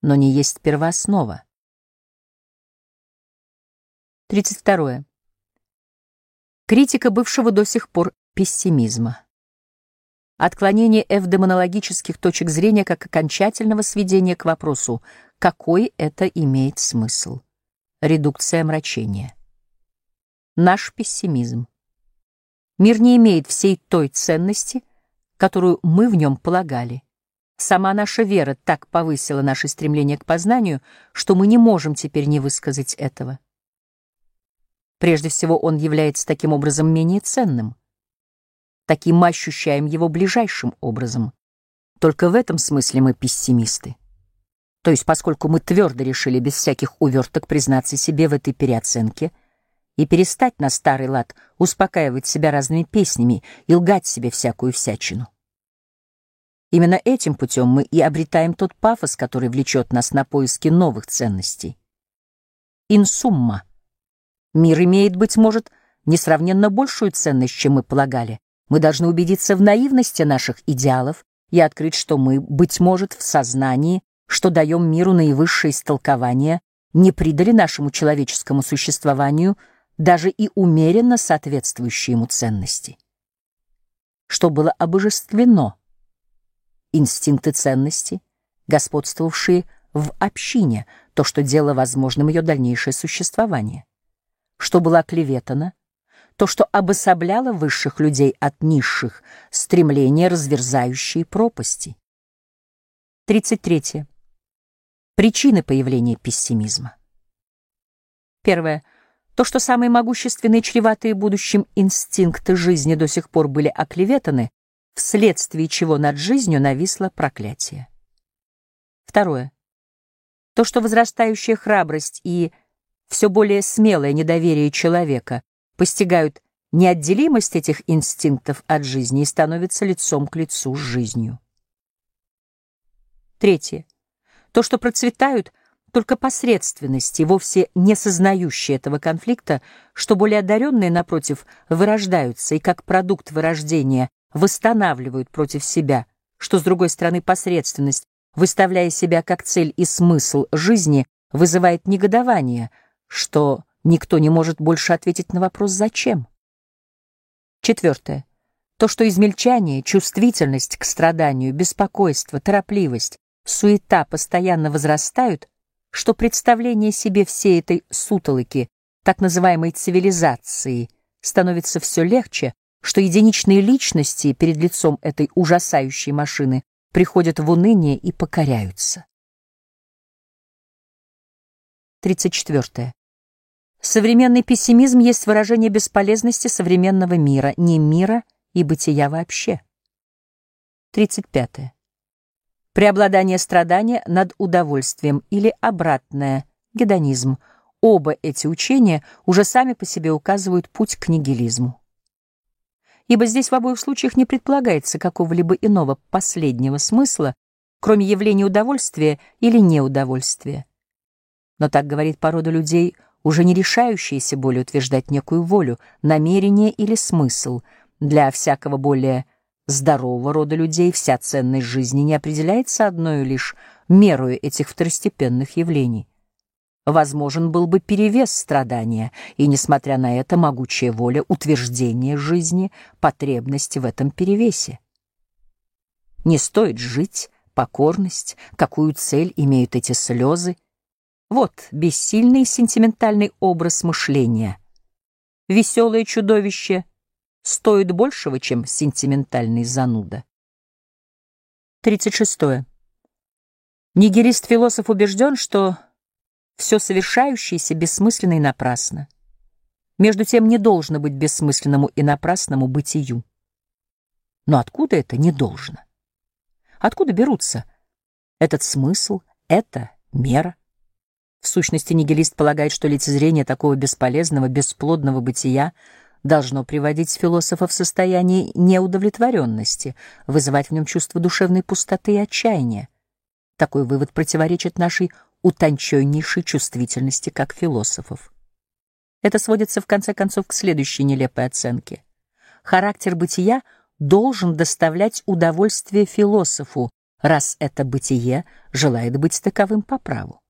но не есть первооснова. 32. Критика бывшего до сих пор пессимизма. Отклонение эвдемонологических точек зрения как окончательного сведения к вопросу, какой это имеет смысл. Редукция мрачения. Наш пессимизм. Мир не имеет всей той ценности, которую мы в нем полагали. Сама наша вера так повысила наше стремление к познанию, что мы не можем теперь не высказать этого. Прежде всего, он является таким образом менее ценным — таким мы ощущаем его ближайшим образом. Только в этом смысле мы пессимисты. То есть, поскольку мы твердо решили без всяких уверток признаться себе в этой переоценке и перестать на старый лад успокаивать себя разными песнями и лгать себе всякую всячину. Именно этим путем мы и обретаем тот пафос, который влечет нас на поиски новых ценностей. Инсумма. Мир имеет, быть может, несравненно большую ценность, чем мы полагали. Мы должны убедиться в наивности наших идеалов и открыть, что мы, быть может, в сознании, что даем миру наивысшее истолкование, не придали нашему человеческому существованию даже и умеренно соответствующие ему ценности. Что было обожествлено? Инстинкты ценности, господствовавшие в общине, то, что делало возможным ее дальнейшее существование. Что было оклеветано? То, что обособляло высших людей от низших, стремления, разверзающие пропасти. 33. Причины появления пессимизма. Первое. То, что самые могущественные, чреватые будущим инстинкты жизни до сих пор были оклеветаны, вследствие чего над жизнью нависло проклятие. Второе. То, что возрастающая храбрость и все более смелое недоверие человека постигают неотделимость этих инстинктов от жизни и становятся лицом к лицу с жизнью. Третье. То, что процветают только посредственности, вовсе не сознающие этого конфликта, что более одаренные, напротив, вырождаются и как продукт вырождения восстанавливают против себя, что, с другой стороны, посредственность, выставляя себя как цель и смысл жизни, вызывает негодование, что никто не может больше ответить на вопрос «зачем?». Четвертое. То, что измельчание, чувствительность к страданию, беспокойство, торопливость, суета постоянно возрастают, что представление себе всей этой сутолоки, так называемой цивилизации, становится все легче, что единичные личности перед лицом этой ужасающей машины приходят в уныние и покоряются. 34. Современный пессимизм есть выражение бесполезности современного мира, не мира и бытия вообще. 35 преобладание страдания над удовольствием или обратное, гедонизм. Оба эти учения уже сами по себе указывают путь к нигилизму. Ибо здесь в обоих случаях не предполагается какого-либо иного последнего смысла, кроме явления удовольствия или неудовольствия. Но так говорит порода людей, уже не решающиеся более утверждать некую волю, намерение или смысл для всякого более здорового рода людей вся ценность жизни не определяется одной лишь мерою этих второстепенных явлений. Возможен был бы перевес страдания, и, несмотря на это, могучая воля утверждения жизни, потребности в этом перевесе. Не стоит жить, покорность, какую цель имеют эти слезы. Вот бессильный сентиментальный образ мышления. Веселое чудовище — стоит большего, чем сентиментальный зануда. 36. Нигилист-философ убежден, что все совершающееся бессмысленно и напрасно. Между тем не должно быть бессмысленному и напрасному бытию. Но откуда это не должно? Откуда берутся этот смысл, эта мера? В сущности, нигилист полагает, что лицезрение такого бесполезного, бесплодного бытия — должно приводить философа в состояние неудовлетворенности, вызывать в нем чувство душевной пустоты и отчаяния. Такой вывод противоречит нашей утонченнейшей чувствительности как философов. Это сводится в конце концов к следующей нелепой оценке. Характер бытия должен доставлять удовольствие философу, раз это бытие желает быть таковым по праву.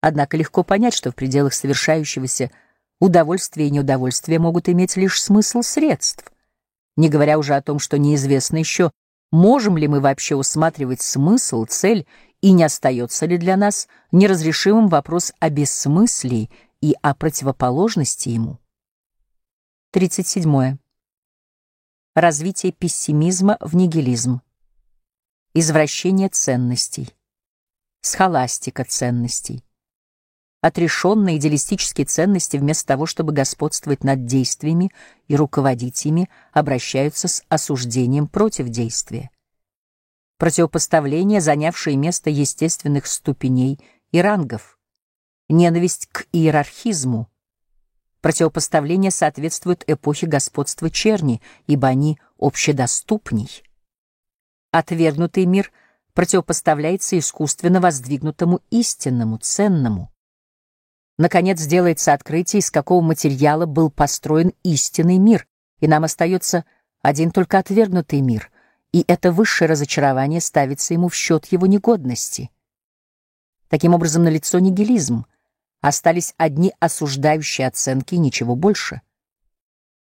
Однако легко понять, что в пределах совершающегося Удовольствие и неудовольствие могут иметь лишь смысл средств, не говоря уже о том, что неизвестно еще, можем ли мы вообще усматривать смысл, цель, и не остается ли для нас неразрешимым вопрос о бессмыслии и о противоположности ему. 37. Развитие пессимизма в нигилизм. Извращение ценностей. Схоластика ценностей отрешенные идеалистические ценности, вместо того, чтобы господствовать над действиями и руководить ими, обращаются с осуждением против действия. Противопоставление, занявшее место естественных ступеней и рангов. Ненависть к иерархизму. Противопоставление соответствует эпохе господства черни, ибо они общедоступней. Отвергнутый мир противопоставляется искусственно воздвигнутому истинному, ценному. Наконец делается открытие, из какого материала был построен истинный мир, и нам остается один только отвергнутый мир, и это высшее разочарование ставится ему в счет его негодности. Таким образом, налицо нигилизм, остались одни осуждающие оценки и ничего больше.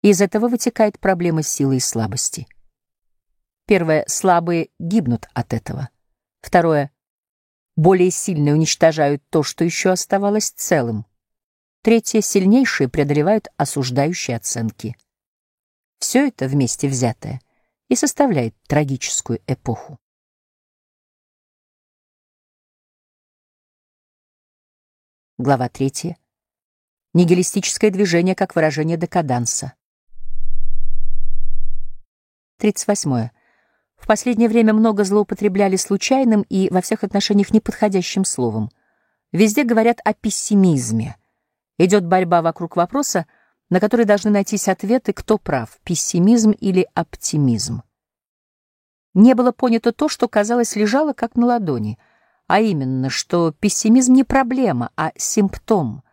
Из этого вытекает проблема силы и слабости. Первое — слабые гибнут от этого. Второе — более сильные уничтожают то, что еще оставалось целым. Третье — сильнейшие преодолевают осуждающие оценки. Все это вместе взятое и составляет трагическую эпоху. Глава 3. Нигилистическое движение как выражение декаданса. 38. В последнее время много злоупотребляли случайным и во всех отношениях неподходящим словом. Везде говорят о пессимизме. Идет борьба вокруг вопроса, на который должны найтись ответы, кто прав, пессимизм или оптимизм. Не было понято то, что, казалось, лежало как на ладони — а именно, что пессимизм не проблема, а симптом,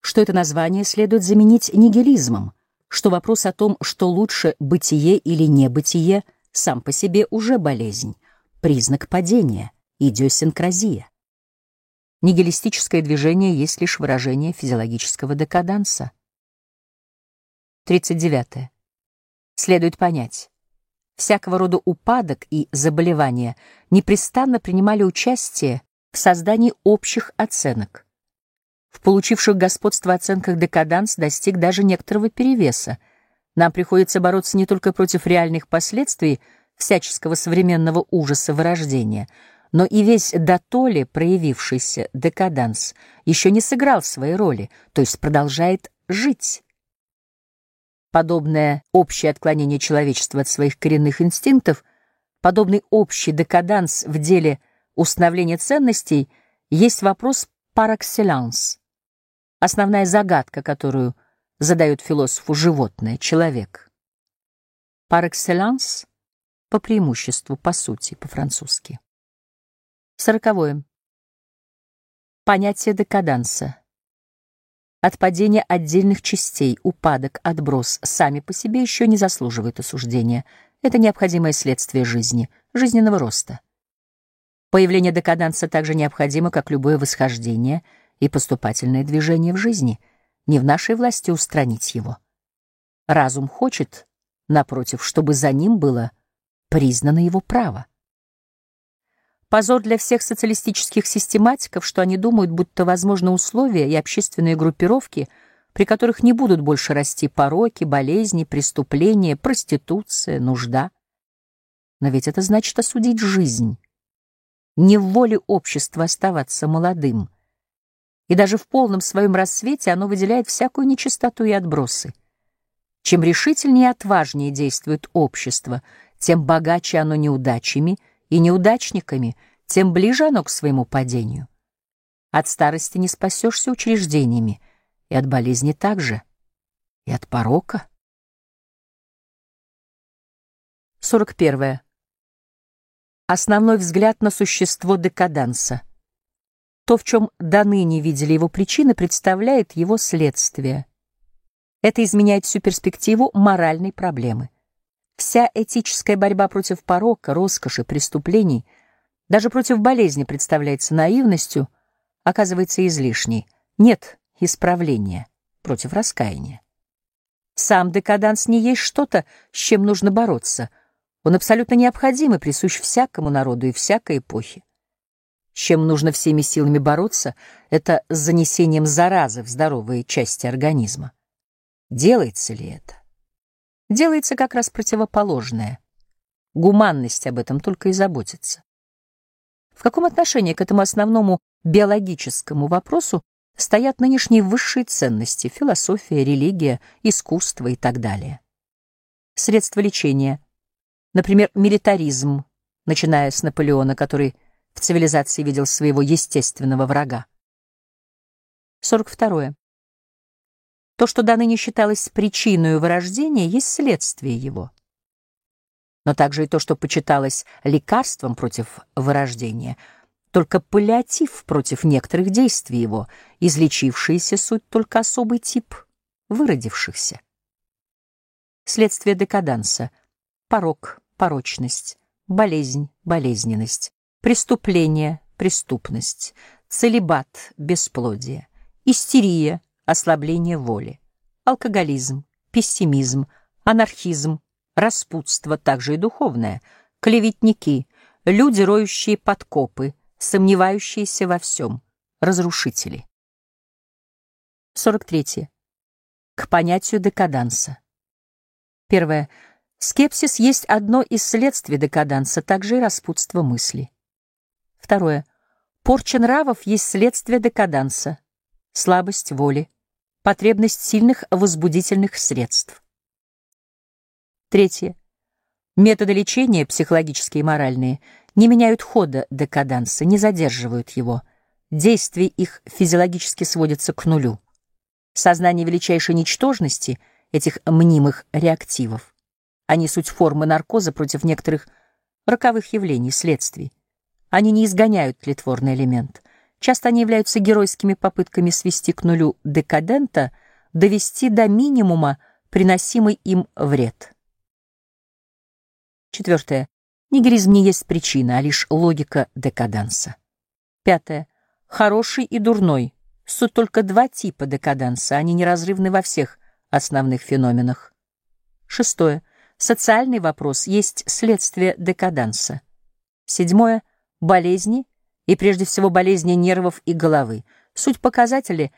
что это название следует заменить нигилизмом, что вопрос о том, что лучше бытие или небытие, сам по себе уже болезнь, признак падения, идиосинкразия. Нигилистическое движение есть лишь выражение физиологического декаданса. 39. Следует понять, всякого рода упадок и заболевания непрестанно принимали участие в создании общих оценок. В получивших господство оценках декаданс достиг даже некоторого перевеса. Нам приходится бороться не только против реальных последствий всяческого современного ужаса вырождения, но и весь дотоле проявившийся декаданс еще не сыграл своей роли, то есть продолжает жить. Подобное общее отклонение человечества от своих коренных инстинктов, подобный общий декаданс в деле установления ценностей есть вопрос par excellence, основная загадка, которую задает философу животное, человек. Par excellence — по преимуществу, по сути, по-французски. Сороковое. Понятие декаданса Отпадение отдельных частей, упадок, отброс сами по себе еще не заслуживают осуждения. Это необходимое следствие жизни, жизненного роста. Появление декаданса также необходимо, как любое восхождение и поступательное движение в жизни. Не в нашей власти устранить его. Разум хочет, напротив, чтобы за ним было признано его право. Позор для всех социалистических систематиков, что они думают, будто возможны условия и общественные группировки, при которых не будут больше расти пороки, болезни, преступления, проституция, нужда. Но ведь это значит осудить жизнь, не в воле общества оставаться молодым. И даже в полном своем рассвете оно выделяет всякую нечистоту и отбросы. Чем решительнее и отважнее действует общество, тем богаче оно неудачами — и неудачниками, тем ближе оно к своему падению. От старости не спасешься учреждениями, и от болезни также, и от порока. 41. Основной взгляд на существо декаданса. То, в чем до ныне видели его причины, представляет его следствие. Это изменяет всю перспективу моральной проблемы. Вся этическая борьба против порока, роскоши, преступлений, даже против болезни представляется наивностью, оказывается излишней. Нет исправления против раскаяния. Сам декаданс не есть что-то, с чем нужно бороться. Он абсолютно необходим и присущ всякому народу и всякой эпохе. С чем нужно всеми силами бороться, это с занесением заразы в здоровые части организма. Делается ли это? делается как раз противоположное. Гуманность об этом только и заботится. В каком отношении к этому основному биологическому вопросу стоят нынешние высшие ценности — философия, религия, искусство и так далее. Средства лечения, например, милитаризм, начиная с Наполеона, который в цивилизации видел своего естественного врага. 42. То, что до ныне считалось причиной вырождения, есть следствие его. Но также и то, что почиталось лекарством против вырождения, только паллиатив против некоторых действий его, излечившиеся суть только особый тип выродившихся. Следствие декаданса, порок, порочность, болезнь, болезненность, преступление, преступность, целебат, бесплодие, истерия, ослабление воли, алкоголизм, пессимизм, анархизм, распутство, также и духовное, клеветники, люди, роющие подкопы, сомневающиеся во всем, разрушители. 43. К понятию декаданса. Первое. Скепсис есть одно из следствий декаданса, также и распутство мысли. Второе. Порча нравов есть следствие декаданса, слабость воли, потребность сильных возбудительных средств. Третье. Методы лечения, психологические и моральные, не меняют хода декаданса, не задерживают его. Действие их физиологически сводится к нулю. Сознание величайшей ничтожности этих мнимых реактивов. Они суть формы наркоза против некоторых роковых явлений, следствий. Они не изгоняют тлетворный элемент. Часто они являются геройскими попытками свести к нулю декадента, довести до минимума приносимый им вред. Четвертое. Нигилизм не есть причина, а лишь логика декаданса. Пятое. Хороший и дурной. Суть только два типа декаданса, они неразрывны во всех основных феноменах. Шестое. Социальный вопрос есть следствие декаданса. Седьмое. Болезни — и прежде всего болезни нервов и головы. Суть показатели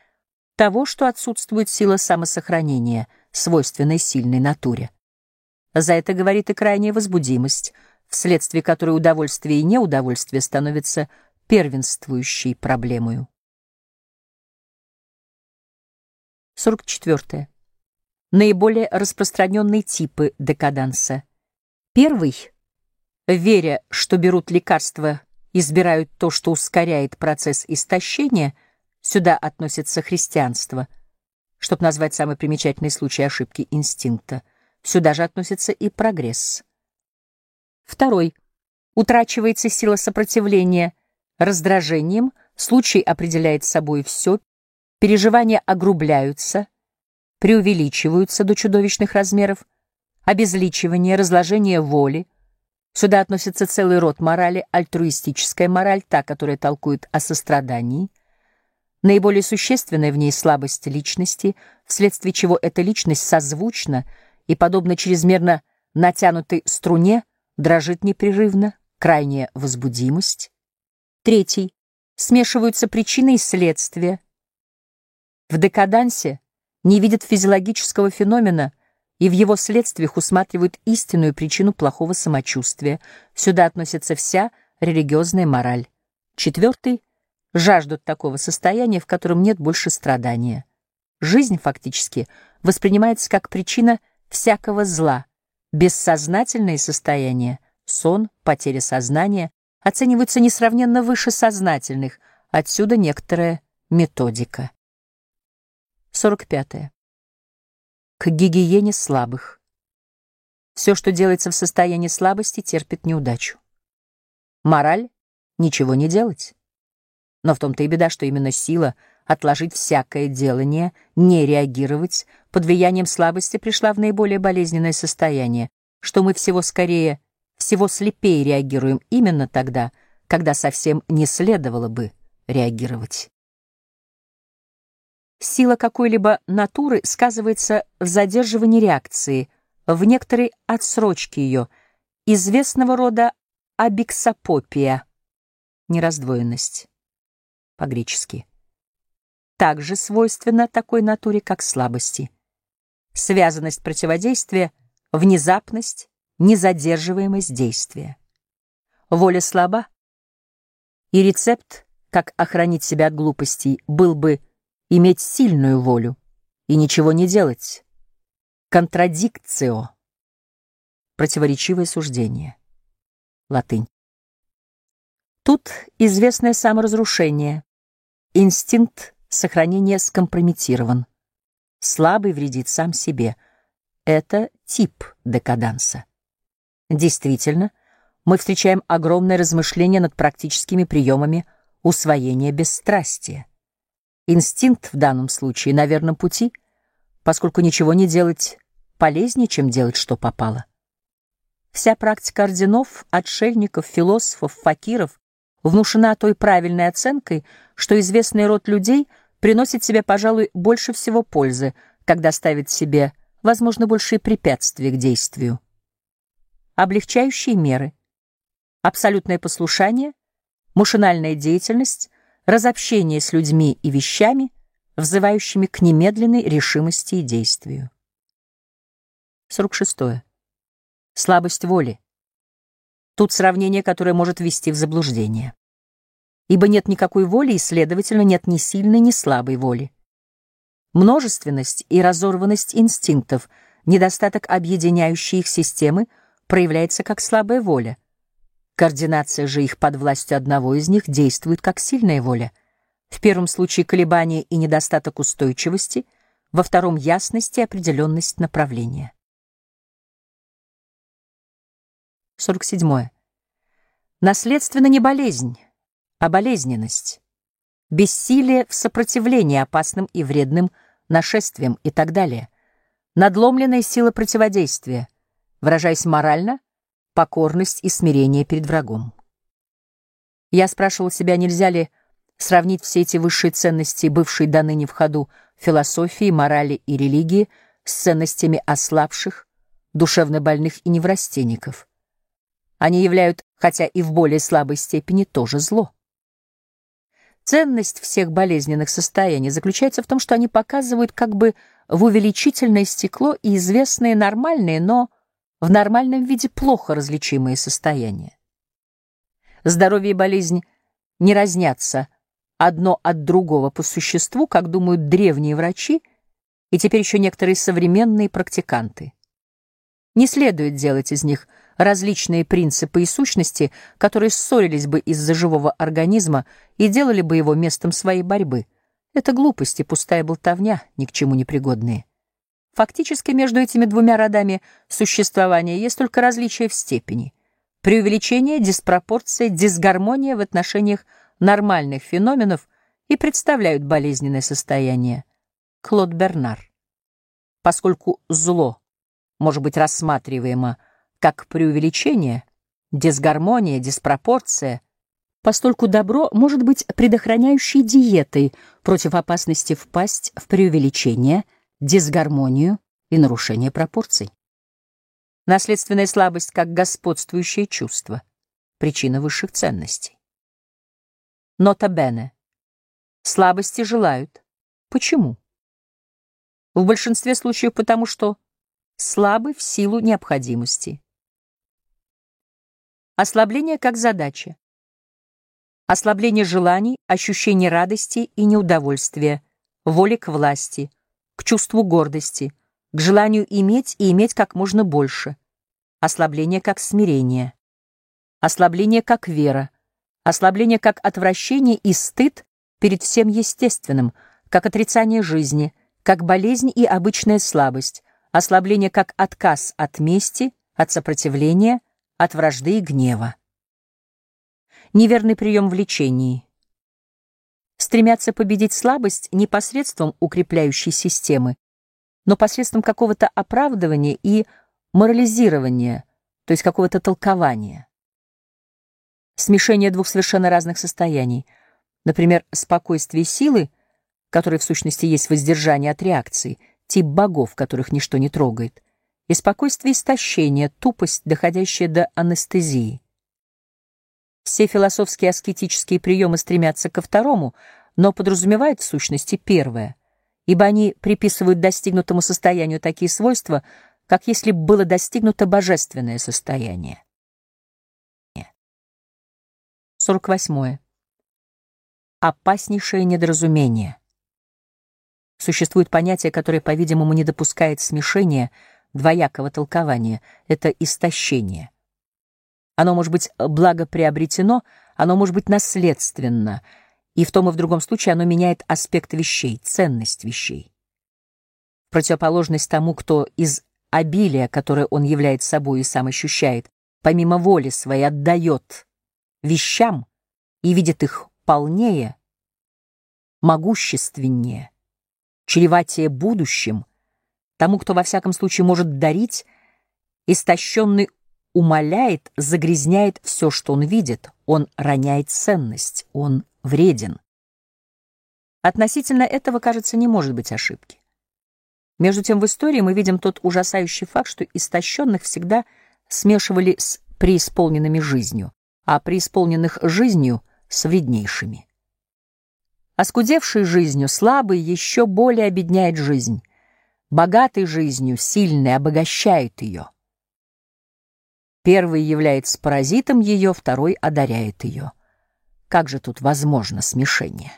того, что отсутствует сила самосохранения, свойственной сильной натуре. За это говорит и крайняя возбудимость, вследствие которой удовольствие и неудовольствие становятся первенствующей проблемой. 44. Наиболее распространенные типы декаданса. Первый, веря, что берут лекарства избирают то, что ускоряет процесс истощения, сюда относится христианство, чтобы назвать самый примечательный случай ошибки инстинкта. Сюда же относится и прогресс. Второй. Утрачивается сила сопротивления раздражением, случай определяет собой все, переживания огрубляются, преувеличиваются до чудовищных размеров, обезличивание, разложение воли, Сюда относится целый род морали, альтруистическая мораль, та, которая толкует о сострадании, наиболее существенная в ней слабость личности, вследствие чего эта личность созвучна и, подобно чрезмерно натянутой струне, дрожит непрерывно, крайняя возбудимость. Третий. Смешиваются причины и следствия. В декадансе не видят физиологического феномена — и в его следствиях усматривают истинную причину плохого самочувствия. Сюда относится вся религиозная мораль. Четвертый — жаждут такого состояния, в котором нет больше страдания. Жизнь фактически воспринимается как причина всякого зла. Бессознательные состояния, сон, потеря сознания оцениваются несравненно выше сознательных, отсюда некоторая методика. 45. -е к гигиене слабых. Все, что делается в состоянии слабости, терпит неудачу. Мораль — ничего не делать. Но в том-то и беда, что именно сила отложить всякое делание, не реагировать, под влиянием слабости пришла в наиболее болезненное состояние, что мы всего скорее, всего слепее реагируем именно тогда, когда совсем не следовало бы реагировать. Сила какой-либо натуры сказывается в задерживании реакции, в некоторой отсрочке ее, известного рода абиксапопия, нераздвоенность, по-гречески. Также свойственна такой натуре, как слабости. Связанность противодействия, внезапность, незадерживаемость действия. Воля слаба, и рецепт, как охранить себя от глупостей, был бы иметь сильную волю и ничего не делать. Контрадикцио. Противоречивое суждение. Латынь. Тут известное саморазрушение. Инстинкт сохранения скомпрометирован. Слабый вредит сам себе. Это тип декаданса. Действительно, мы встречаем огромное размышление над практическими приемами усвоения бесстрастия. Инстинкт в данном случае на верном пути, поскольку ничего не делать полезнее, чем делать, что попало. Вся практика орденов, отшельников, философов, факиров внушена той правильной оценкой, что известный род людей приносит себе, пожалуй, больше всего пользы, когда ставит себе, возможно, большие препятствия к действию. Облегчающие меры, абсолютное послушание, машинальная деятельность, разобщение с людьми и вещами, взывающими к немедленной решимости и действию. 46. Слабость воли. Тут сравнение, которое может ввести в заблуждение. Ибо нет никакой воли, и, следовательно, нет ни сильной, ни слабой воли. Множественность и разорванность инстинктов, недостаток объединяющей их системы проявляется как слабая воля. Координация же их под властью одного из них действует как сильная воля. В первом случае колебания и недостаток устойчивости, во втором — ясность и определенность направления. 47. Наследственно не болезнь, а болезненность. Бессилие в сопротивлении опасным и вредным нашествиям и так далее. Надломленная сила противодействия, выражаясь морально, покорность и смирение перед врагом. Я спрашивал себя, нельзя ли сравнить все эти высшие ценности, бывшие до ныне в ходу философии, морали и религии, с ценностями ослабших, душевно больных и неврастенников. Они являют, хотя и в более слабой степени, тоже зло. Ценность всех болезненных состояний заключается в том, что они показывают как бы в увеличительное стекло и известные нормальные, но в нормальном виде плохо различимые состояния. Здоровье и болезнь не разнятся одно от другого по существу, как думают древние врачи и теперь еще некоторые современные практиканты. Не следует делать из них различные принципы и сущности, которые ссорились бы из-за живого организма и делали бы его местом своей борьбы. Это глупости, пустая болтовня, ни к чему не пригодные. Фактически между этими двумя родами существования есть только различие в степени. Преувеличение, диспропорция, дисгармония в отношениях нормальных феноменов и представляют болезненное состояние. Клод Бернар. Поскольку зло может быть рассматриваемо как преувеличение, дисгармония, диспропорция, постольку добро может быть предохраняющей диетой против опасности впасть в преувеличение, дисгармонию и нарушение пропорций. Наследственная слабость как господствующее чувство, причина высших ценностей. Нота бене. Слабости желают. Почему? В большинстве случаев потому, что слабы в силу необходимости. Ослабление как задача. Ослабление желаний, ощущение радости и неудовольствия, воли к власти, к чувству гордости, к желанию иметь и иметь как можно больше. Ослабление как смирение. Ослабление как вера. Ослабление как отвращение и стыд перед всем естественным, как отрицание жизни, как болезнь и обычная слабость, ослабление как отказ от мести, от сопротивления, от вражды и гнева. Неверный прием в лечении. Стремятся победить слабость не посредством укрепляющей системы, но посредством какого-то оправдывания и морализирования, то есть какого-то толкования. Смешение двух совершенно разных состояний, например, спокойствие силы, которое в сущности есть воздержание от реакции — тип богов, которых ничто не трогает, и спокойствие истощения, тупость, доходящая до анестезии. Все философские аскетические приемы стремятся ко второму, но подразумевают в сущности первое, ибо они приписывают достигнутому состоянию такие свойства, как если бы было достигнуто божественное состояние. 48. Опаснейшее недоразумение. Существует понятие, которое, по-видимому, не допускает смешения, двоякого толкования. Это истощение. Оно может быть благоприобретено, оно может быть наследственно, и в том и в другом случае оно меняет аспект вещей, ценность вещей. Противоположность тому, кто из обилия, которое он является собой и сам ощущает, помимо воли своей отдает вещам и видит их полнее, могущественнее, чреватее будущим, тому, кто во всяком случае может дарить, истощенный умаляет, загрязняет все, что он видит, он роняет ценность, он вреден. Относительно этого, кажется, не может быть ошибки. Между тем в истории мы видим тот ужасающий факт, что истощенных всегда смешивали с преисполненными жизнью, а преисполненных жизнью с вреднейшими. Оскудевший жизнью слабый еще более обедняет жизнь, богатый жизнью сильный обогащает ее. Первый является паразитом ее, второй одаряет ее. Как же тут возможно смешение?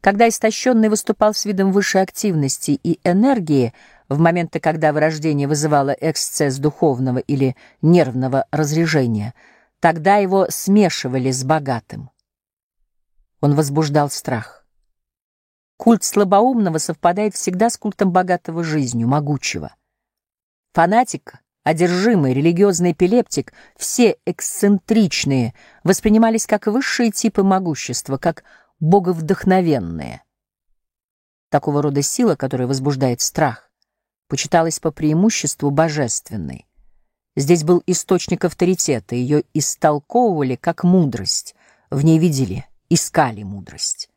Когда истощенный выступал с видом высшей активности и энергии, в моменты, когда вырождение вызывало эксцесс духовного или нервного разрежения, тогда его смешивали с богатым. Он возбуждал страх. Культ слабоумного совпадает всегда с культом богатого жизнью, могучего. Фанатик одержимый, религиозный эпилептик, все эксцентричные, воспринимались как высшие типы могущества, как боговдохновенные. Такого рода сила, которая возбуждает страх, почиталась по преимуществу божественной. Здесь был источник авторитета, ее истолковывали как мудрость, в ней видели, искали мудрость.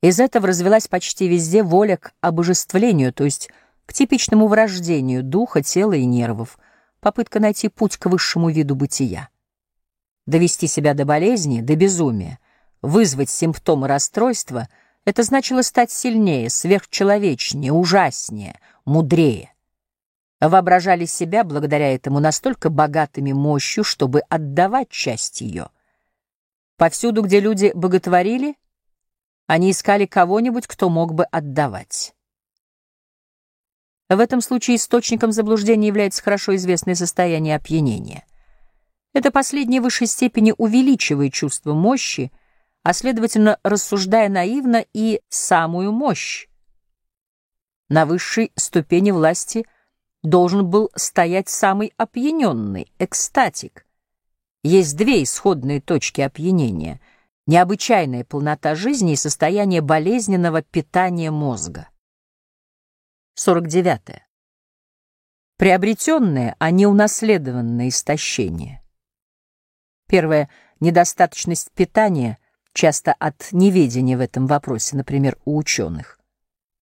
Из этого развелась почти везде воля к обожествлению, то есть к типичному врождению духа, тела и нервов, попытка найти путь к высшему виду бытия. Довести себя до болезни, до безумия, вызвать симптомы расстройства — это значило стать сильнее, сверхчеловечнее, ужаснее, мудрее. Воображали себя благодаря этому настолько богатыми мощью, чтобы отдавать часть ее. Повсюду, где люди боготворили, они искали кого-нибудь, кто мог бы отдавать. В этом случае источником заблуждения является хорошо известное состояние опьянения. Это последнее в высшей степени увеличивает чувство мощи, а следовательно, рассуждая наивно и самую мощь. На высшей ступени власти должен был стоять самый опьяненный, экстатик. Есть две исходные точки опьянения — необычайная полнота жизни и состояние болезненного питания мозга. 49. -е. Приобретенное, а не унаследованное истощение. Первое — недостаточность питания, часто от неведения в этом вопросе, например, у ученых.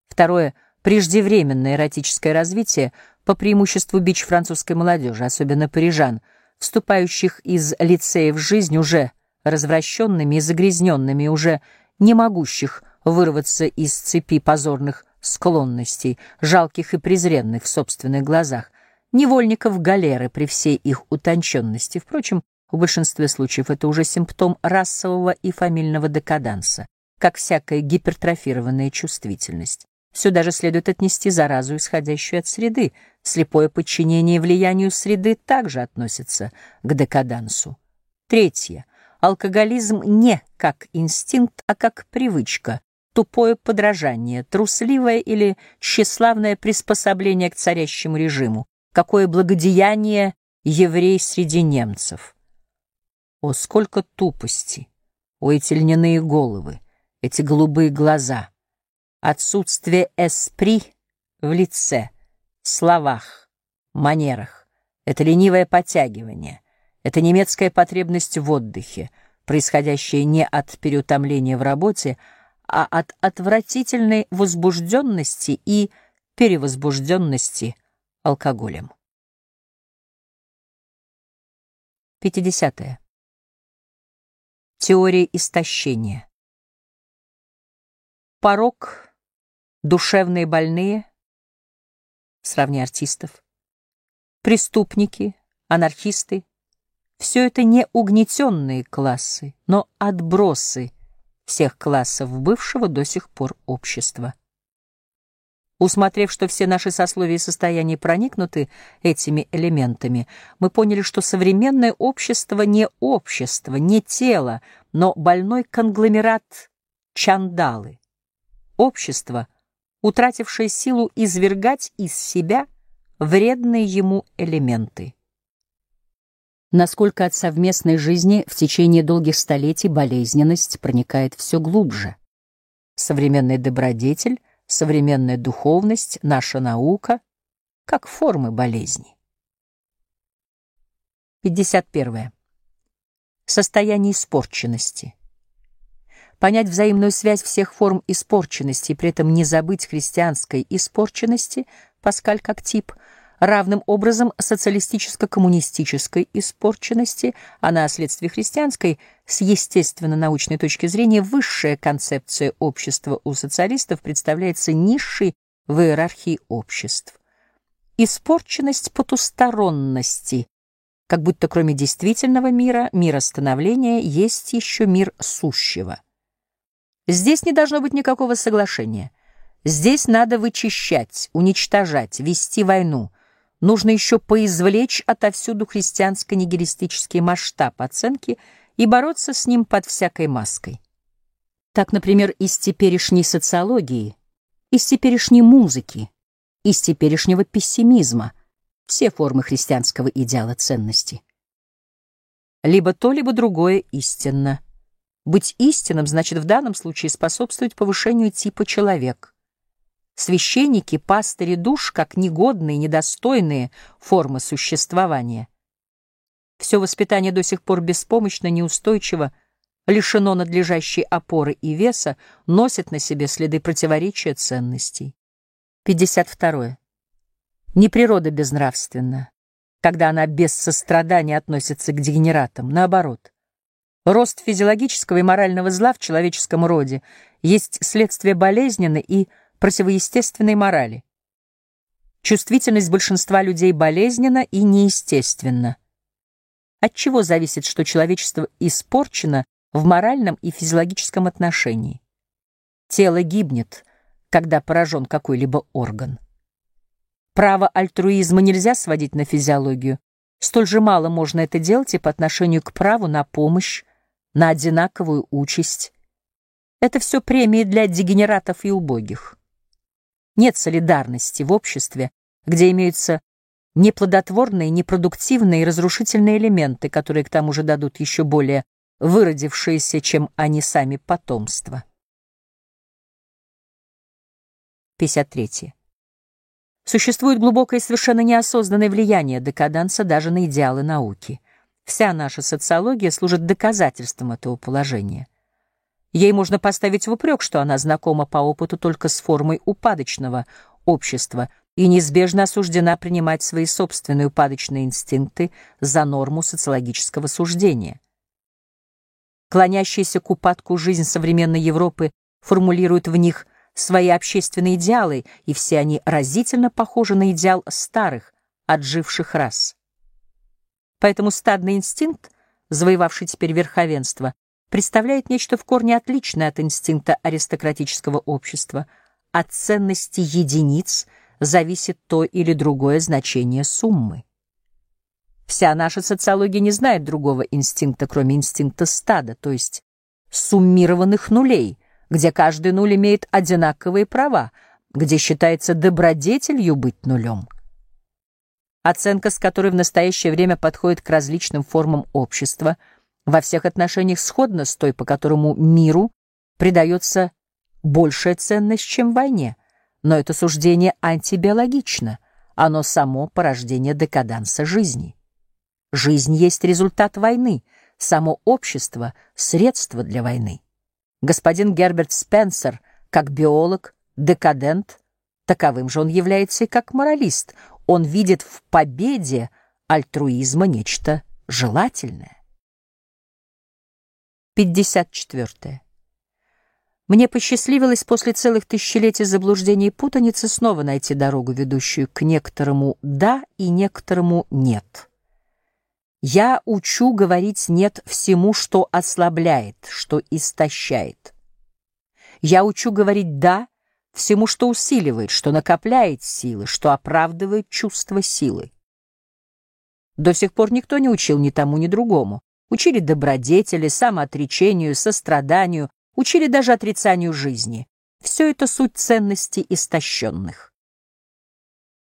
Второе — преждевременное эротическое развитие, по преимуществу бич французской молодежи, особенно парижан, вступающих из лицея в жизнь уже развращенными и загрязненными, уже не могущих вырваться из цепи позорных склонностей, жалких и презренных в собственных глазах, невольников галеры при всей их утонченности. Впрочем, в большинстве случаев это уже симптом расового и фамильного декаданса, как всякая гипертрофированная чувствительность. Сюда же следует отнести заразу, исходящую от среды. Слепое подчинение влиянию среды также относится к декадансу. Третье. Алкоголизм не как инстинкт, а как привычка, тупое подражание, трусливое или тщеславное приспособление к царящему режиму, какое благодеяние еврей среди немцев. О, сколько тупости! О, эти льняные головы, эти голубые глаза, отсутствие эспри в лице, словах, манерах, это ленивое подтягивание, это немецкая потребность в отдыхе, происходящая не от переутомления в работе, а от отвратительной возбужденности и перевозбужденности алкоголем. 50. -е. Теория истощения. Порог, душевные больные, сравни артистов, преступники, анархисты — все это не угнетенные классы, но отбросы — всех классов бывшего до сих пор общества. Усмотрев, что все наши сословия и состояния проникнуты этими элементами, мы поняли, что современное общество не общество, не тело, но больной конгломерат чандалы. Общество, утратившее силу извергать из себя вредные ему элементы. Насколько от совместной жизни в течение долгих столетий болезненность проникает все глубже. Современный добродетель — современная духовность, наша наука, как формы болезни. 51. Состояние испорченности. Понять взаимную связь всех форм испорченности и при этом не забыть христианской испорченности, Паскаль как тип — равным образом социалистическо-коммунистической испорченности, а на следствие христианской, с естественно-научной точки зрения, высшая концепция общества у социалистов представляется низшей в иерархии обществ. Испорченность потусторонности, как будто кроме действительного мира, мира становления, есть еще мир сущего. Здесь не должно быть никакого соглашения. Здесь надо вычищать, уничтожать, вести войну — нужно еще поизвлечь отовсюду христианско-нигилистический масштаб оценки и бороться с ним под всякой маской. Так, например, из теперешней социологии, из теперешней музыки, из теперешнего пессимизма все формы христианского идеала ценности. Либо то, либо другое истинно. Быть истинным значит в данном случае способствовать повышению типа человек — священники, пастыри душ, как негодные, недостойные формы существования. Все воспитание до сих пор беспомощно, неустойчиво, лишено надлежащей опоры и веса, носит на себе следы противоречия ценностей. 52. Не природа безнравственна, когда она без сострадания относится к дегенератам, наоборот. Рост физиологического и морального зла в человеческом роде есть следствие болезненной и противоестественной морали. Чувствительность большинства людей болезненна и неестественна. От чего зависит, что человечество испорчено в моральном и физиологическом отношении? Тело гибнет, когда поражен какой-либо орган. Право альтруизма нельзя сводить на физиологию. Столь же мало можно это делать и по отношению к праву на помощь, на одинаковую участь. Это все премии для дегенератов и убогих. Нет солидарности в обществе, где имеются неплодотворные, непродуктивные и разрушительные элементы, которые к тому же дадут еще более выродившиеся, чем они сами, потомство. 53. Существует глубокое и совершенно неосознанное влияние декаданса даже на идеалы науки. Вся наша социология служит доказательством этого положения. Ей можно поставить в упрек, что она знакома по опыту только с формой упадочного общества и неизбежно осуждена принимать свои собственные упадочные инстинкты за норму социологического суждения. Клонящаяся к упадку жизнь современной Европы формулирует в них свои общественные идеалы, и все они разительно похожи на идеал старых, отживших рас. Поэтому стадный инстинкт, завоевавший теперь верховенство, представляет нечто в корне отличное от инстинкта аристократического общества. От ценности единиц зависит то или другое значение суммы. Вся наша социология не знает другого инстинкта, кроме инстинкта стада, то есть суммированных нулей, где каждый нуль имеет одинаковые права, где считается добродетелью быть нулем. Оценка, с которой в настоящее время подходит к различным формам общества – во всех отношениях сходна с той, по которому миру придается большая ценность, чем войне. Но это суждение антибиологично, оно само порождение декаданса жизни. Жизнь есть результат войны, само общество — средство для войны. Господин Герберт Спенсер, как биолог, декадент, таковым же он является и как моралист. Он видит в победе альтруизма нечто желательное. 54. Мне посчастливилось после целых тысячелетий заблуждений и путаницы снова найти дорогу, ведущую к некоторому «да» и некоторому «нет». Я учу говорить «нет» всему, что ослабляет, что истощает. Я учу говорить «да» всему, что усиливает, что накопляет силы, что оправдывает чувство силы. До сих пор никто не учил ни тому, ни другому. Учили добродетели, самоотречению, состраданию, учили даже отрицанию жизни. Все это суть ценностей истощенных.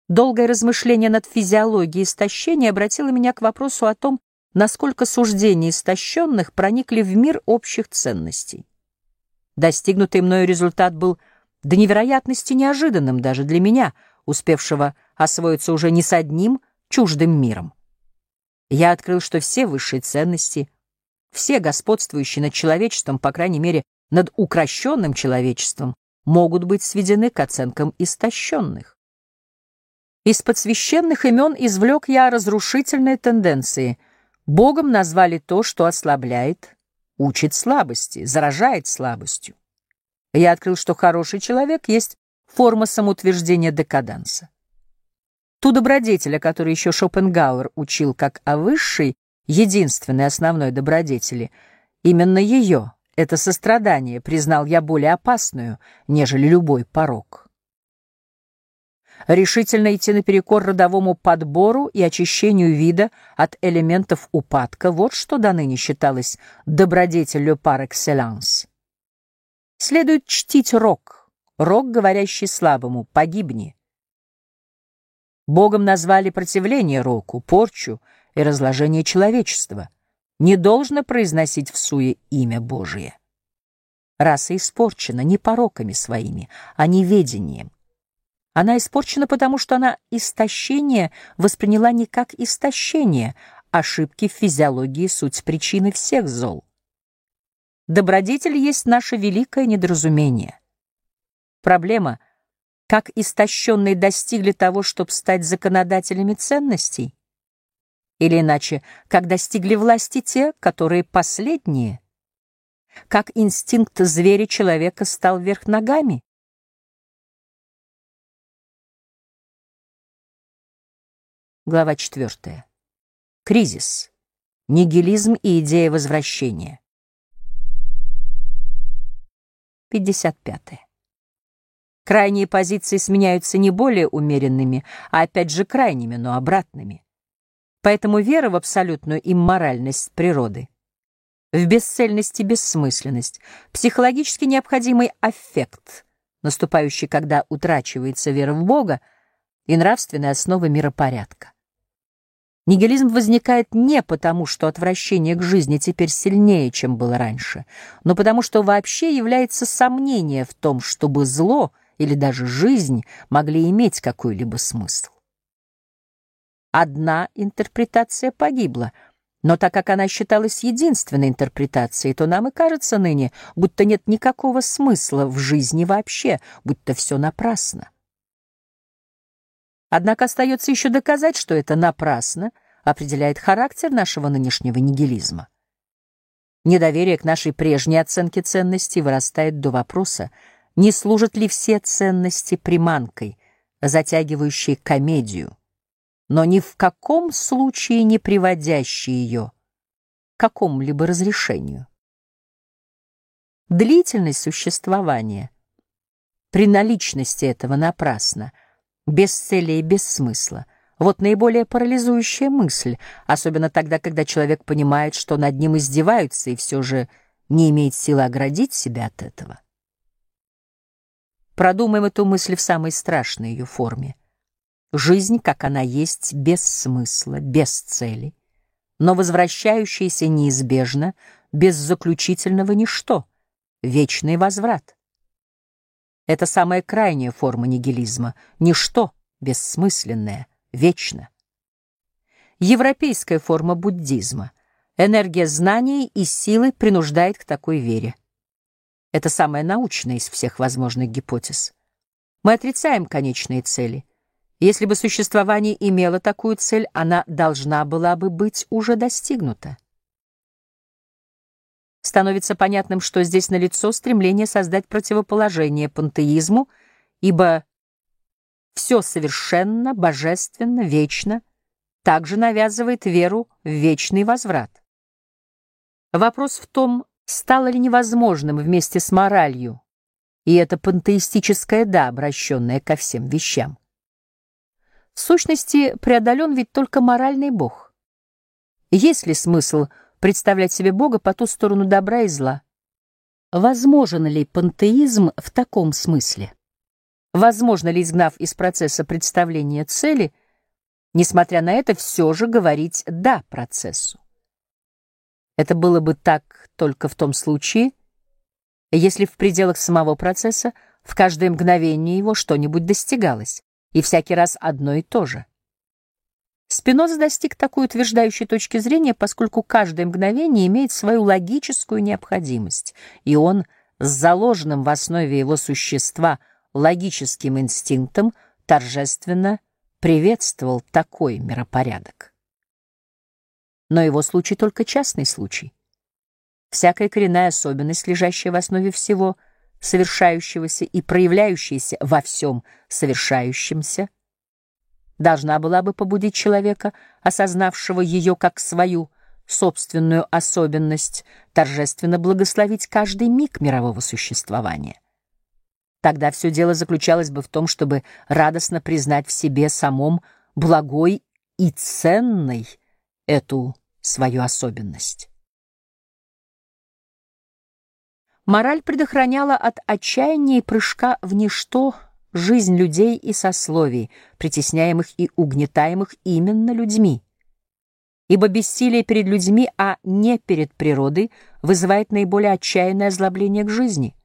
Долгое размышление над физиологией истощения обратило меня к вопросу о том, насколько суждения истощенных проникли в мир общих ценностей. Достигнутый мною результат был до невероятности неожиданным даже для меня, успевшего освоиться уже не с одним чуждым миром. Я открыл, что все высшие ценности, все господствующие над человечеством, по крайней мере, над укращенным человечеством, могут быть сведены к оценкам истощенных. Из-под священных имен извлек я разрушительные тенденции. Богом назвали то, что ослабляет, учит слабости, заражает слабостью. Я открыл, что хороший человек есть форма самоутверждения декаданса. Ту добродетель, о которой еще Шопенгауэр учил как о высшей, единственной основной добродетели, именно ее, это сострадание, признал я более опасную, нежели любой порог решительно идти наперекор родовому подбору и очищению вида от элементов упадка, вот что до ныне считалось добродетелью par excellence. Следует чтить рок, рок, говорящий слабому, погибни. Богом назвали противление року, порчу и разложение человечества. Не должно произносить в суе имя Божие. Раса испорчена не пороками своими, а неведением. Она испорчена потому, что она истощение восприняла не как истощение, ошибки в физиологии — суть причины всех зол. Добродетель есть наше великое недоразумение. Проблема — как истощенные достигли того, чтобы стать законодателями ценностей? Или иначе, как достигли власти те, которые последние? Как инстинкт зверя человека стал вверх ногами? Глава 4. Кризис. Нигилизм и идея возвращения. 55. Крайние позиции сменяются не более умеренными, а опять же крайними, но обратными. Поэтому вера в абсолютную имморальность природы, в бесцельность и бессмысленность, психологически необходимый аффект, наступающий, когда утрачивается вера в Бога, и нравственные основы миропорядка. Нигилизм возникает не потому, что отвращение к жизни теперь сильнее, чем было раньше, но потому, что вообще является сомнение в том, чтобы зло или даже жизнь могли иметь какой-либо смысл. Одна интерпретация погибла, но так как она считалась единственной интерпретацией, то нам и кажется ныне, будто нет никакого смысла в жизни вообще, будто все напрасно. Однако остается еще доказать, что это напрасно определяет характер нашего нынешнего нигилизма. Недоверие к нашей прежней оценке ценностей вырастает до вопроса, не служат ли все ценности приманкой, затягивающей комедию, но ни в каком случае не приводящей ее к какому-либо разрешению. Длительность существования при наличности этого напрасно — без цели и без смысла. Вот наиболее парализующая мысль, особенно тогда, когда человек понимает, что над ним издеваются и все же не имеет силы оградить себя от этого. Продумаем эту мысль в самой страшной ее форме. Жизнь, как она есть, без смысла, без цели, но возвращающаяся неизбежно, без заключительного ничто, вечный возврат. Это самая крайняя форма нигилизма. Ничто бессмысленное, вечно. Европейская форма буддизма. Энергия знаний и силы принуждает к такой вере. Это самая научная из всех возможных гипотез. Мы отрицаем конечные цели. Если бы существование имело такую цель, она должна была бы быть уже достигнута становится понятным, что здесь налицо стремление создать противоположение пантеизму, ибо все совершенно, божественно, вечно также навязывает веру в вечный возврат. Вопрос в том, стало ли невозможным вместе с моралью и это пантеистическое «да», обращенное ко всем вещам. В сущности, преодолен ведь только моральный Бог. Есть ли смысл представлять себе Бога по ту сторону добра и зла? Возможен ли пантеизм в таком смысле? Возможно ли, изгнав из процесса представления цели, несмотря на это, все же говорить «да» процессу? Это было бы так только в том случае, если в пределах самого процесса в каждое мгновение его что-нибудь достигалось, и всякий раз одно и то же. Спиноза достиг такой утверждающей точки зрения, поскольку каждое мгновение имеет свою логическую необходимость, и он с заложенным в основе его существа логическим инстинктом торжественно приветствовал такой миропорядок. Но его случай только частный случай. Всякая коренная особенность, лежащая в основе всего совершающегося и проявляющаяся во всем совершающемся, должна была бы побудить человека, осознавшего ее как свою собственную особенность, торжественно благословить каждый миг мирового существования. Тогда все дело заключалось бы в том, чтобы радостно признать в себе самом благой и ценной эту свою особенность. Мораль предохраняла от отчаяния и прыжка в ничто жизнь людей и сословий, притесняемых и угнетаемых именно людьми. Ибо бессилие перед людьми, а не перед природой, вызывает наиболее отчаянное озлобление к жизни.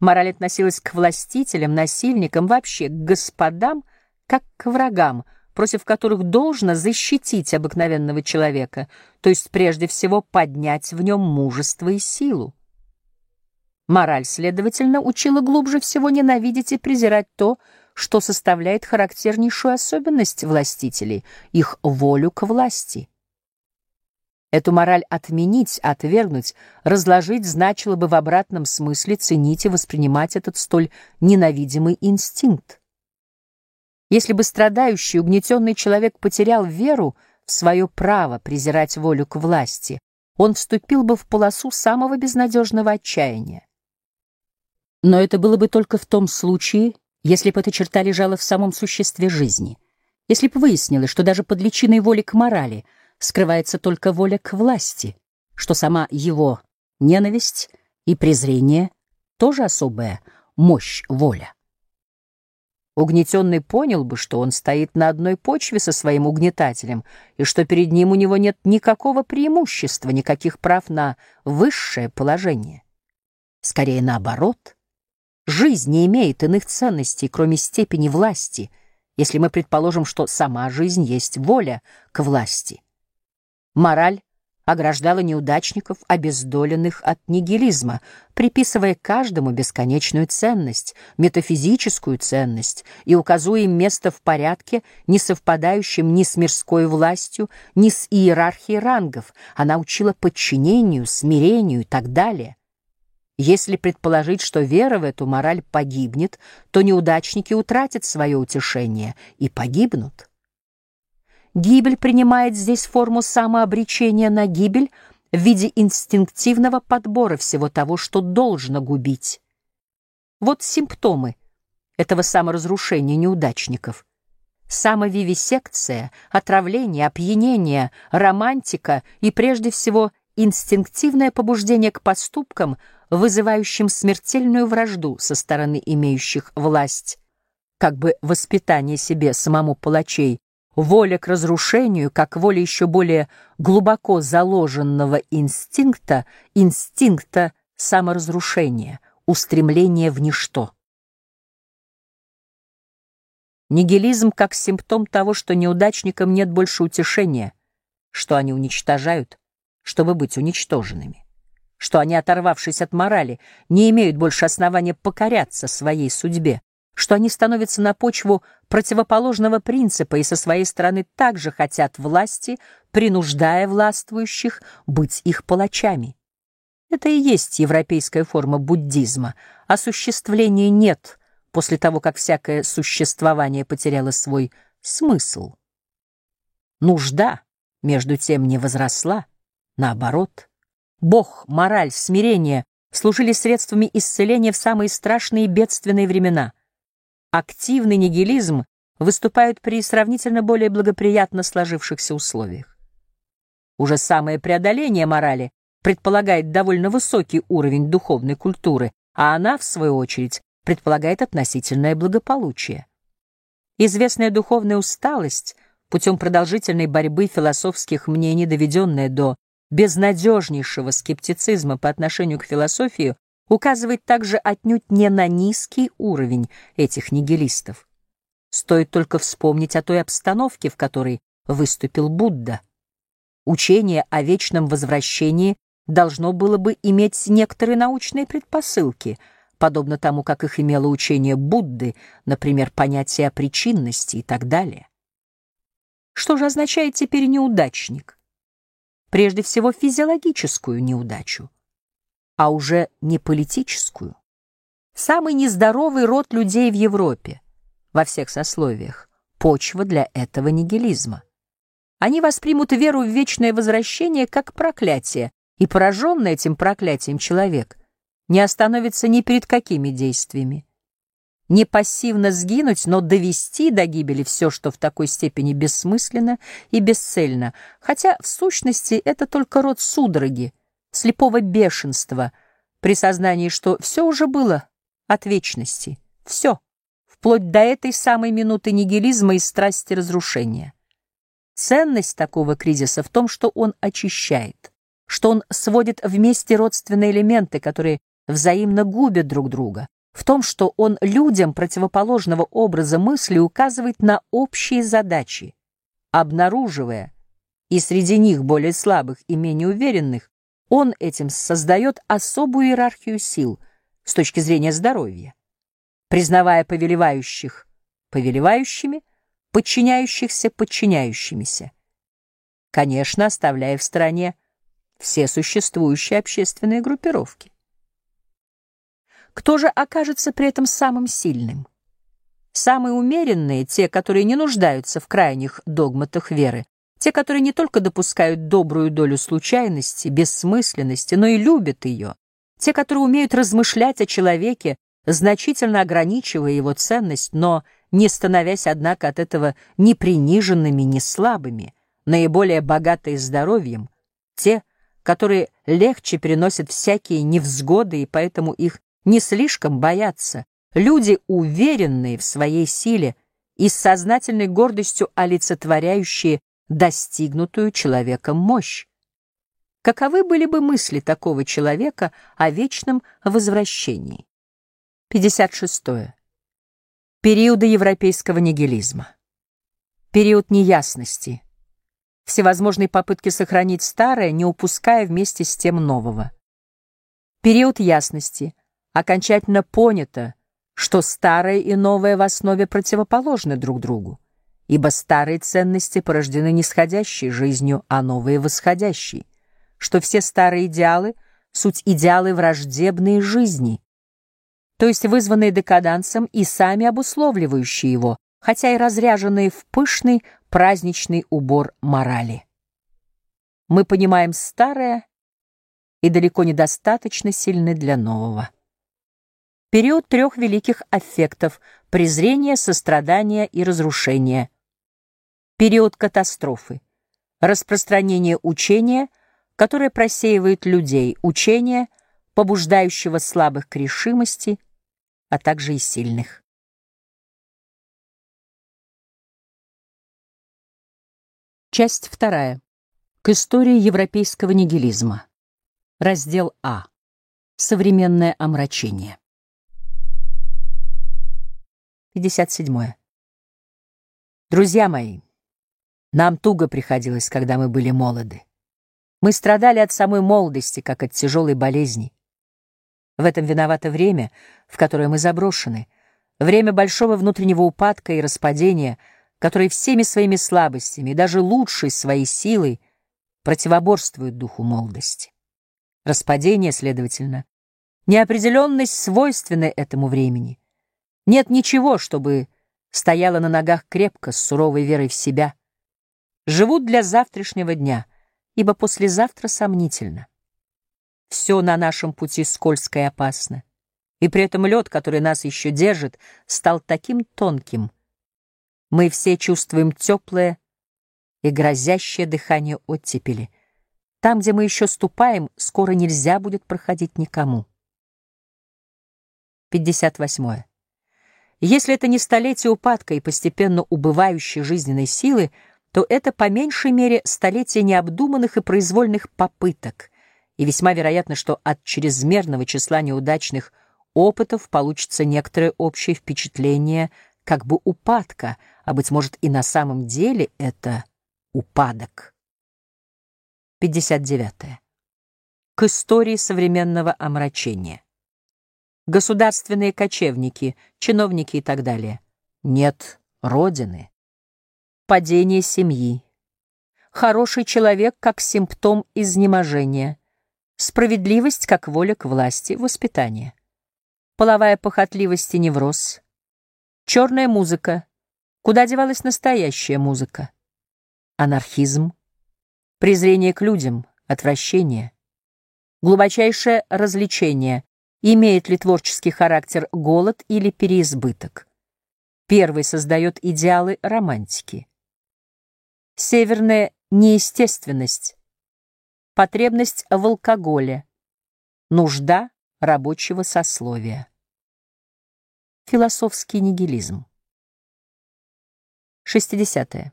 Мораль относилась к властителям, насильникам, вообще к господам, как к врагам, против которых должно защитить обыкновенного человека, то есть прежде всего поднять в нем мужество и силу. Мораль, следовательно, учила глубже всего ненавидеть и презирать то, что составляет характернейшую особенность властителей, их волю к власти. Эту мораль отменить, отвергнуть, разложить значило бы в обратном смысле ценить и воспринимать этот столь ненавидимый инстинкт. Если бы страдающий, угнетенный человек потерял веру в свое право презирать волю к власти, он вступил бы в полосу самого безнадежного отчаяния. Но это было бы только в том случае, если бы эта черта лежала в самом существе жизни, если бы выяснилось, что даже под личиной воли к морали скрывается только воля к власти, что сама его ненависть и презрение тоже особая мощь воля. Угнетенный понял бы, что он стоит на одной почве со своим угнетателем, и что перед ним у него нет никакого преимущества, никаких прав на высшее положение. Скорее наоборот — Жизнь не имеет иных ценностей, кроме степени власти, если мы предположим, что сама жизнь есть воля к власти. Мораль ограждала неудачников, обездоленных от нигилизма, приписывая каждому бесконечную ценность, метафизическую ценность, и указуя им место в порядке, не совпадающем ни с мирской властью, ни с иерархией рангов. Она учила подчинению, смирению и так далее. Если предположить, что вера в эту мораль погибнет, то неудачники утратят свое утешение и погибнут. Гибель принимает здесь форму самообречения на гибель в виде инстинктивного подбора всего того, что должно губить. Вот симптомы этого саморазрушения неудачников. Самовивисекция, отравление, опьянение, романтика и, прежде всего, инстинктивное побуждение к поступкам, вызывающим смертельную вражду со стороны имеющих власть, как бы воспитание себе самому палачей, воля к разрушению, как воля еще более глубоко заложенного инстинкта, инстинкта саморазрушения, устремления в ничто. Нигилизм как симптом того, что неудачникам нет больше утешения, что они уничтожают, чтобы быть уничтоженными, что они, оторвавшись от морали, не имеют больше основания покоряться своей судьбе, что они становятся на почву противоположного принципа и со своей стороны также хотят власти, принуждая властвующих быть их палачами. Это и есть европейская форма буддизма. Осуществления нет после того, как всякое существование потеряло свой смысл. Нужда, между тем, не возросла, Наоборот, Бог, мораль, смирение служили средствами исцеления в самые страшные бедственные времена. Активный нигилизм выступает при сравнительно более благоприятно сложившихся условиях. Уже самое преодоление морали предполагает довольно высокий уровень духовной культуры, а она, в свою очередь, предполагает относительное благополучие. Известная духовная усталость путем продолжительной борьбы философских мнений, доведенная до безнадежнейшего скептицизма по отношению к философии, указывает также отнюдь не на низкий уровень этих нигилистов. Стоит только вспомнить о той обстановке, в которой выступил Будда. Учение о вечном возвращении должно было бы иметь некоторые научные предпосылки, подобно тому, как их имело учение Будды, например, понятие о причинности и так далее. Что же означает теперь неудачник? Прежде всего физиологическую неудачу, а уже не политическую. Самый нездоровый род людей в Европе, во всех сословиях, почва для этого нигилизма. Они воспримут веру в вечное возвращение как проклятие, и пораженный этим проклятием человек не остановится ни перед какими действиями. Не пассивно сгинуть, но довести до гибели все, что в такой степени бессмысленно и бесцельно, хотя в сущности это только род судороги, слепого бешенства, при сознании, что все уже было от вечности, все, вплоть до этой самой минуты нигилизма и страсти разрушения. Ценность такого кризиса в том, что он очищает, что он сводит вместе родственные элементы, которые взаимно губят друг друга, в том, что он людям противоположного образа мысли указывает на общие задачи, обнаруживая, и среди них более слабых и менее уверенных, он этим создает особую иерархию сил с точки зрения здоровья, признавая повелевающих повелевающими, подчиняющихся подчиняющимися. Конечно, оставляя в стороне все существующие общественные группировки. Кто же окажется при этом самым сильным? Самые умеренные, те, которые не нуждаются в крайних догматах веры, те, которые не только допускают добрую долю случайности, бессмысленности, но и любят ее, те, которые умеют размышлять о человеке, значительно ограничивая его ценность, но не становясь, однако, от этого ни приниженными, ни слабыми, наиболее богатые здоровьем, те, которые легче переносят всякие невзгоды и поэтому их не слишком боятся, люди, уверенные в своей силе и с сознательной гордостью олицетворяющие достигнутую человеком мощь. Каковы были бы мысли такого человека о вечном возвращении? 56. -е. Периоды европейского нигилизма. Период неясности. Всевозможные попытки сохранить старое, не упуская вместе с тем нового. Период ясности. Окончательно понято, что старое и новое в основе противоположны друг другу, ибо старые ценности порождены нисходящей жизнью, а новые — восходящей, что все старые идеалы — суть идеалы враждебные жизни, то есть вызванные декадансом и сами обусловливающие его, хотя и разряженные в пышный праздничный убор морали. Мы понимаем старое и далеко недостаточно сильны для нового. Период трех великих аффектов — презрения, сострадания и разрушения. Период катастрофы. Распространение учения, которое просеивает людей, учения, побуждающего слабых к решимости — а также и сильных. Часть вторая. К истории европейского нигилизма. Раздел А. Современное омрачение. 57. Друзья мои, нам туго приходилось, когда мы были молоды. Мы страдали от самой молодости, как от тяжелой болезни. В этом виновато время, в которое мы заброшены, время большого внутреннего упадка и распадения, которое всеми своими слабостями и даже лучшей своей силой противоборствует духу молодости. Распадение, следовательно, неопределенность свойственна этому времени. Нет ничего, чтобы стояло на ногах крепко, с суровой верой в себя. Живут для завтрашнего дня, ибо послезавтра сомнительно. все на нашем пути скользко и опасно. И при этом лед, который нас еще держит, стал таким тонким. Мы все чувствуем теплое и грозящее дыхание оттепели. Там, где мы еще ступаем, скоро нельзя будет проходить никому. 58. Если это не столетие упадка и постепенно убывающей жизненной силы, то это по меньшей мере столетие необдуманных и произвольных попыток, и весьма вероятно, что от чрезмерного числа неудачных опытов получится некоторое общее впечатление как бы упадка, а, быть может, и на самом деле это упадок. 59. К истории современного омрачения. Государственные кочевники, чиновники и так далее. Нет Родины падение семьи. Хороший человек как симптом изнеможения. Справедливость как воля к власти, воспитание. Половая похотливость и невроз. Черная музыка. Куда девалась настоящая музыка? Анархизм. Презрение к людям, отвращение. Глубочайшее развлечение. Имеет ли творческий характер голод или переизбыток? Первый создает идеалы романтики. Северная неестественность, потребность в алкоголе, нужда рабочего сословия. Философский нигилизм. 60. -е.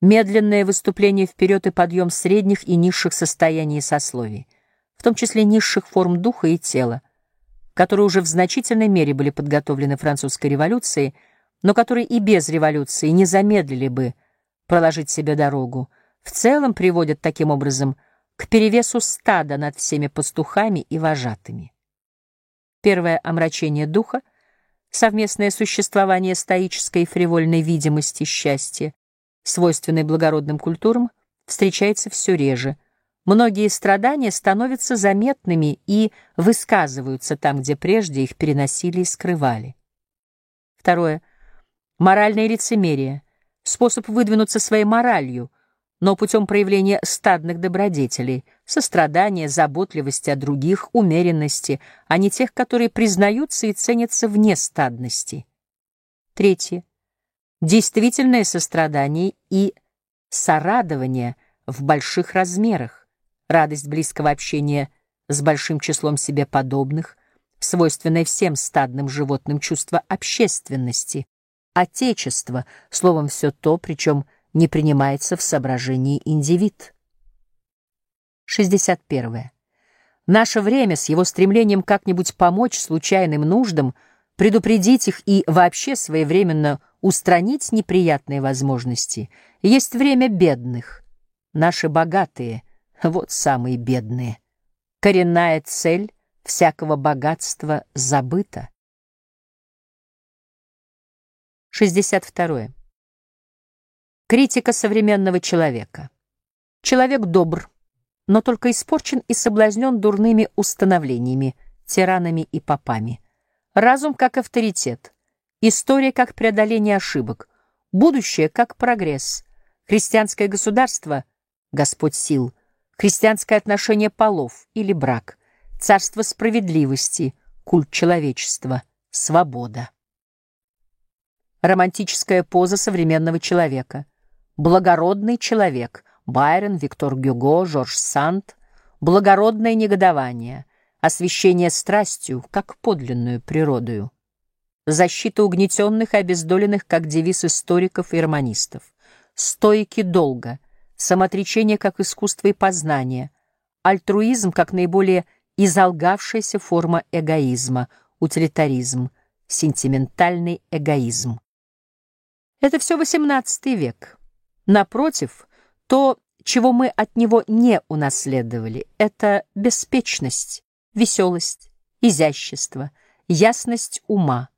Медленное выступление вперед и подъем средних и низших состояний сословий, в том числе низших форм духа и тела, которые уже в значительной мере были подготовлены французской революцией, но которые и без революции не замедлили бы проложить себе дорогу, в целом приводят таким образом к перевесу стада над всеми пастухами и вожатыми. Первое омрачение духа, совместное существование стоической и фривольной видимости счастья, свойственной благородным культурам, встречается все реже. Многие страдания становятся заметными и высказываются там, где прежде их переносили и скрывали. Второе. Моральное лицемерие — способ выдвинуться своей моралью, но путем проявления стадных добродетелей, сострадания, заботливости о других, умеренности, а не тех, которые признаются и ценятся вне стадности. Третье. Действительное сострадание и сорадование в больших размерах, радость близкого общения с большим числом себе подобных, свойственное всем стадным животным чувство общественности, Отечество, словом, все то, причем не принимается в соображении индивид. 61. Наше время с его стремлением как-нибудь помочь случайным нуждам, предупредить их и вообще своевременно устранить неприятные возможности, есть время бедных. Наши богатые, вот самые бедные. Коренная цель всякого богатства забыта. 62. Критика современного человека. Человек добр, но только испорчен и соблазнен дурными установлениями, тиранами и попами. Разум как авторитет, история как преодоление ошибок, будущее как прогресс, христианское государство — Господь сил, христианское отношение полов или брак, царство справедливости, культ человечества, свобода романтическая поза современного человека. Благородный человек. Байрон, Виктор Гюго, Жорж Санд. Благородное негодование. Освещение страстью, как подлинную природою. Защита угнетенных и обездоленных, как девиз историков и романистов. Стойки долга. Самоотречение, как искусство и познание. Альтруизм, как наиболее изолгавшаяся форма эгоизма. Утилитаризм. Сентиментальный эгоизм. Это все XVIII век. Напротив, то, чего мы от него не унаследовали, это беспечность, веселость, изящество, ясность ума.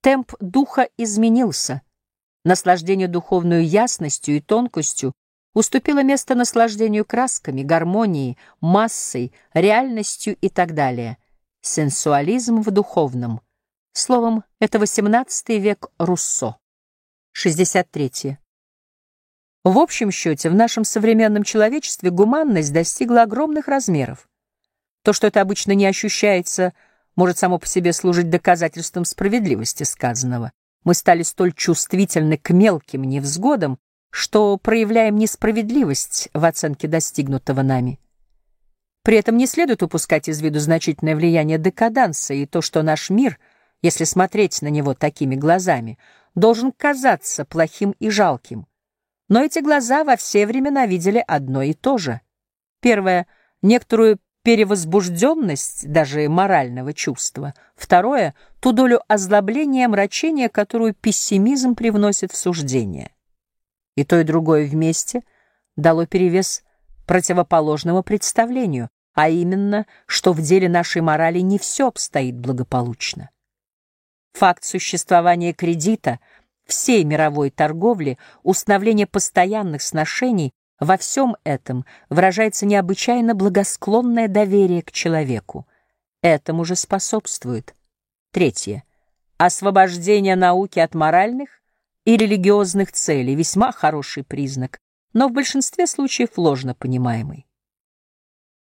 Темп духа изменился. Наслаждение духовную ясностью и тонкостью уступило место наслаждению красками, гармонией, массой, реальностью и так далее. Сенсуализм в духовном. Словом, это XVIII век Руссо. 63. В общем счете, в нашем современном человечестве гуманность достигла огромных размеров. То, что это обычно не ощущается, может само по себе служить доказательством справедливости сказанного. Мы стали столь чувствительны к мелким невзгодам, что проявляем несправедливость в оценке достигнутого нами. При этом не следует упускать из виду значительное влияние декаданса и то, что наш мир, если смотреть на него такими глазами, должен казаться плохим и жалким. Но эти глаза во все времена видели одно и то же. Первое — некоторую перевозбужденность даже морального чувства. Второе — ту долю озлобления, мрачения, которую пессимизм привносит в суждение. И то, и другое вместе дало перевес противоположному представлению, а именно, что в деле нашей морали не все обстоит благополучно. Факт существования кредита, всей мировой торговли, установление постоянных сношений во всем этом выражается необычайно благосклонное доверие к человеку. Этому же способствует. Третье. Освобождение науки от моральных и религиозных целей — весьма хороший признак, но в большинстве случаев ложно понимаемый.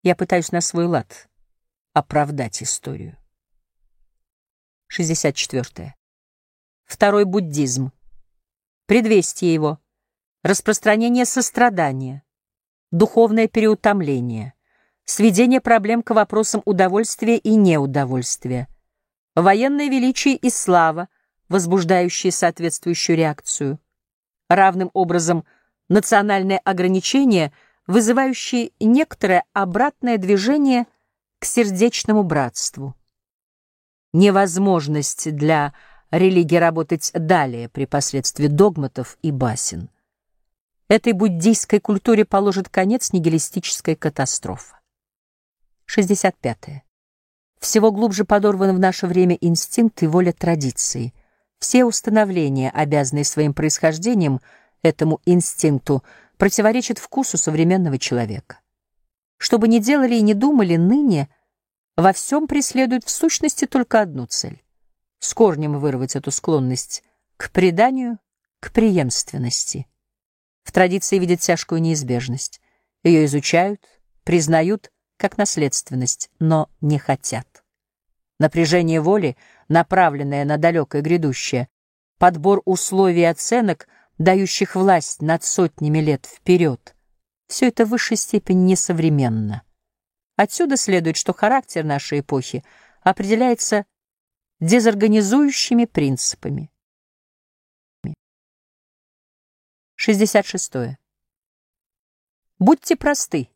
Я пытаюсь на свой лад оправдать историю. 64. Второй буддизм. Предвестие его. Распространение сострадания. Духовное переутомление. Сведение проблем к вопросам удовольствия и неудовольствия. Военное величие и слава, возбуждающие соответствующую реакцию. Равным образом национальные ограничения, вызывающие некоторое обратное движение к сердечному братству. Невозможность для религии работать далее при посредстве догматов и басен. Этой буддийской культуре положит конец нигилистическая катастрофа. 65. -е. Всего глубже подорваны в наше время инстинкт и воля традиции — все установления, обязанные своим происхождением этому инстинкту, противоречат вкусу современного человека. Что бы ни делали и не думали ныне, во всем преследуют в сущности только одну цель — с корнем вырвать эту склонность к преданию, к преемственности. В традиции видят тяжкую неизбежность. Ее изучают, признают как наследственность, но не хотят. Напряжение воли — направленная на далекое грядущее, подбор условий и оценок, дающих власть над сотнями лет вперед. Все это в высшей степени несовременно. Отсюда следует, что характер нашей эпохи определяется дезорганизующими принципами. 66. Будьте просты.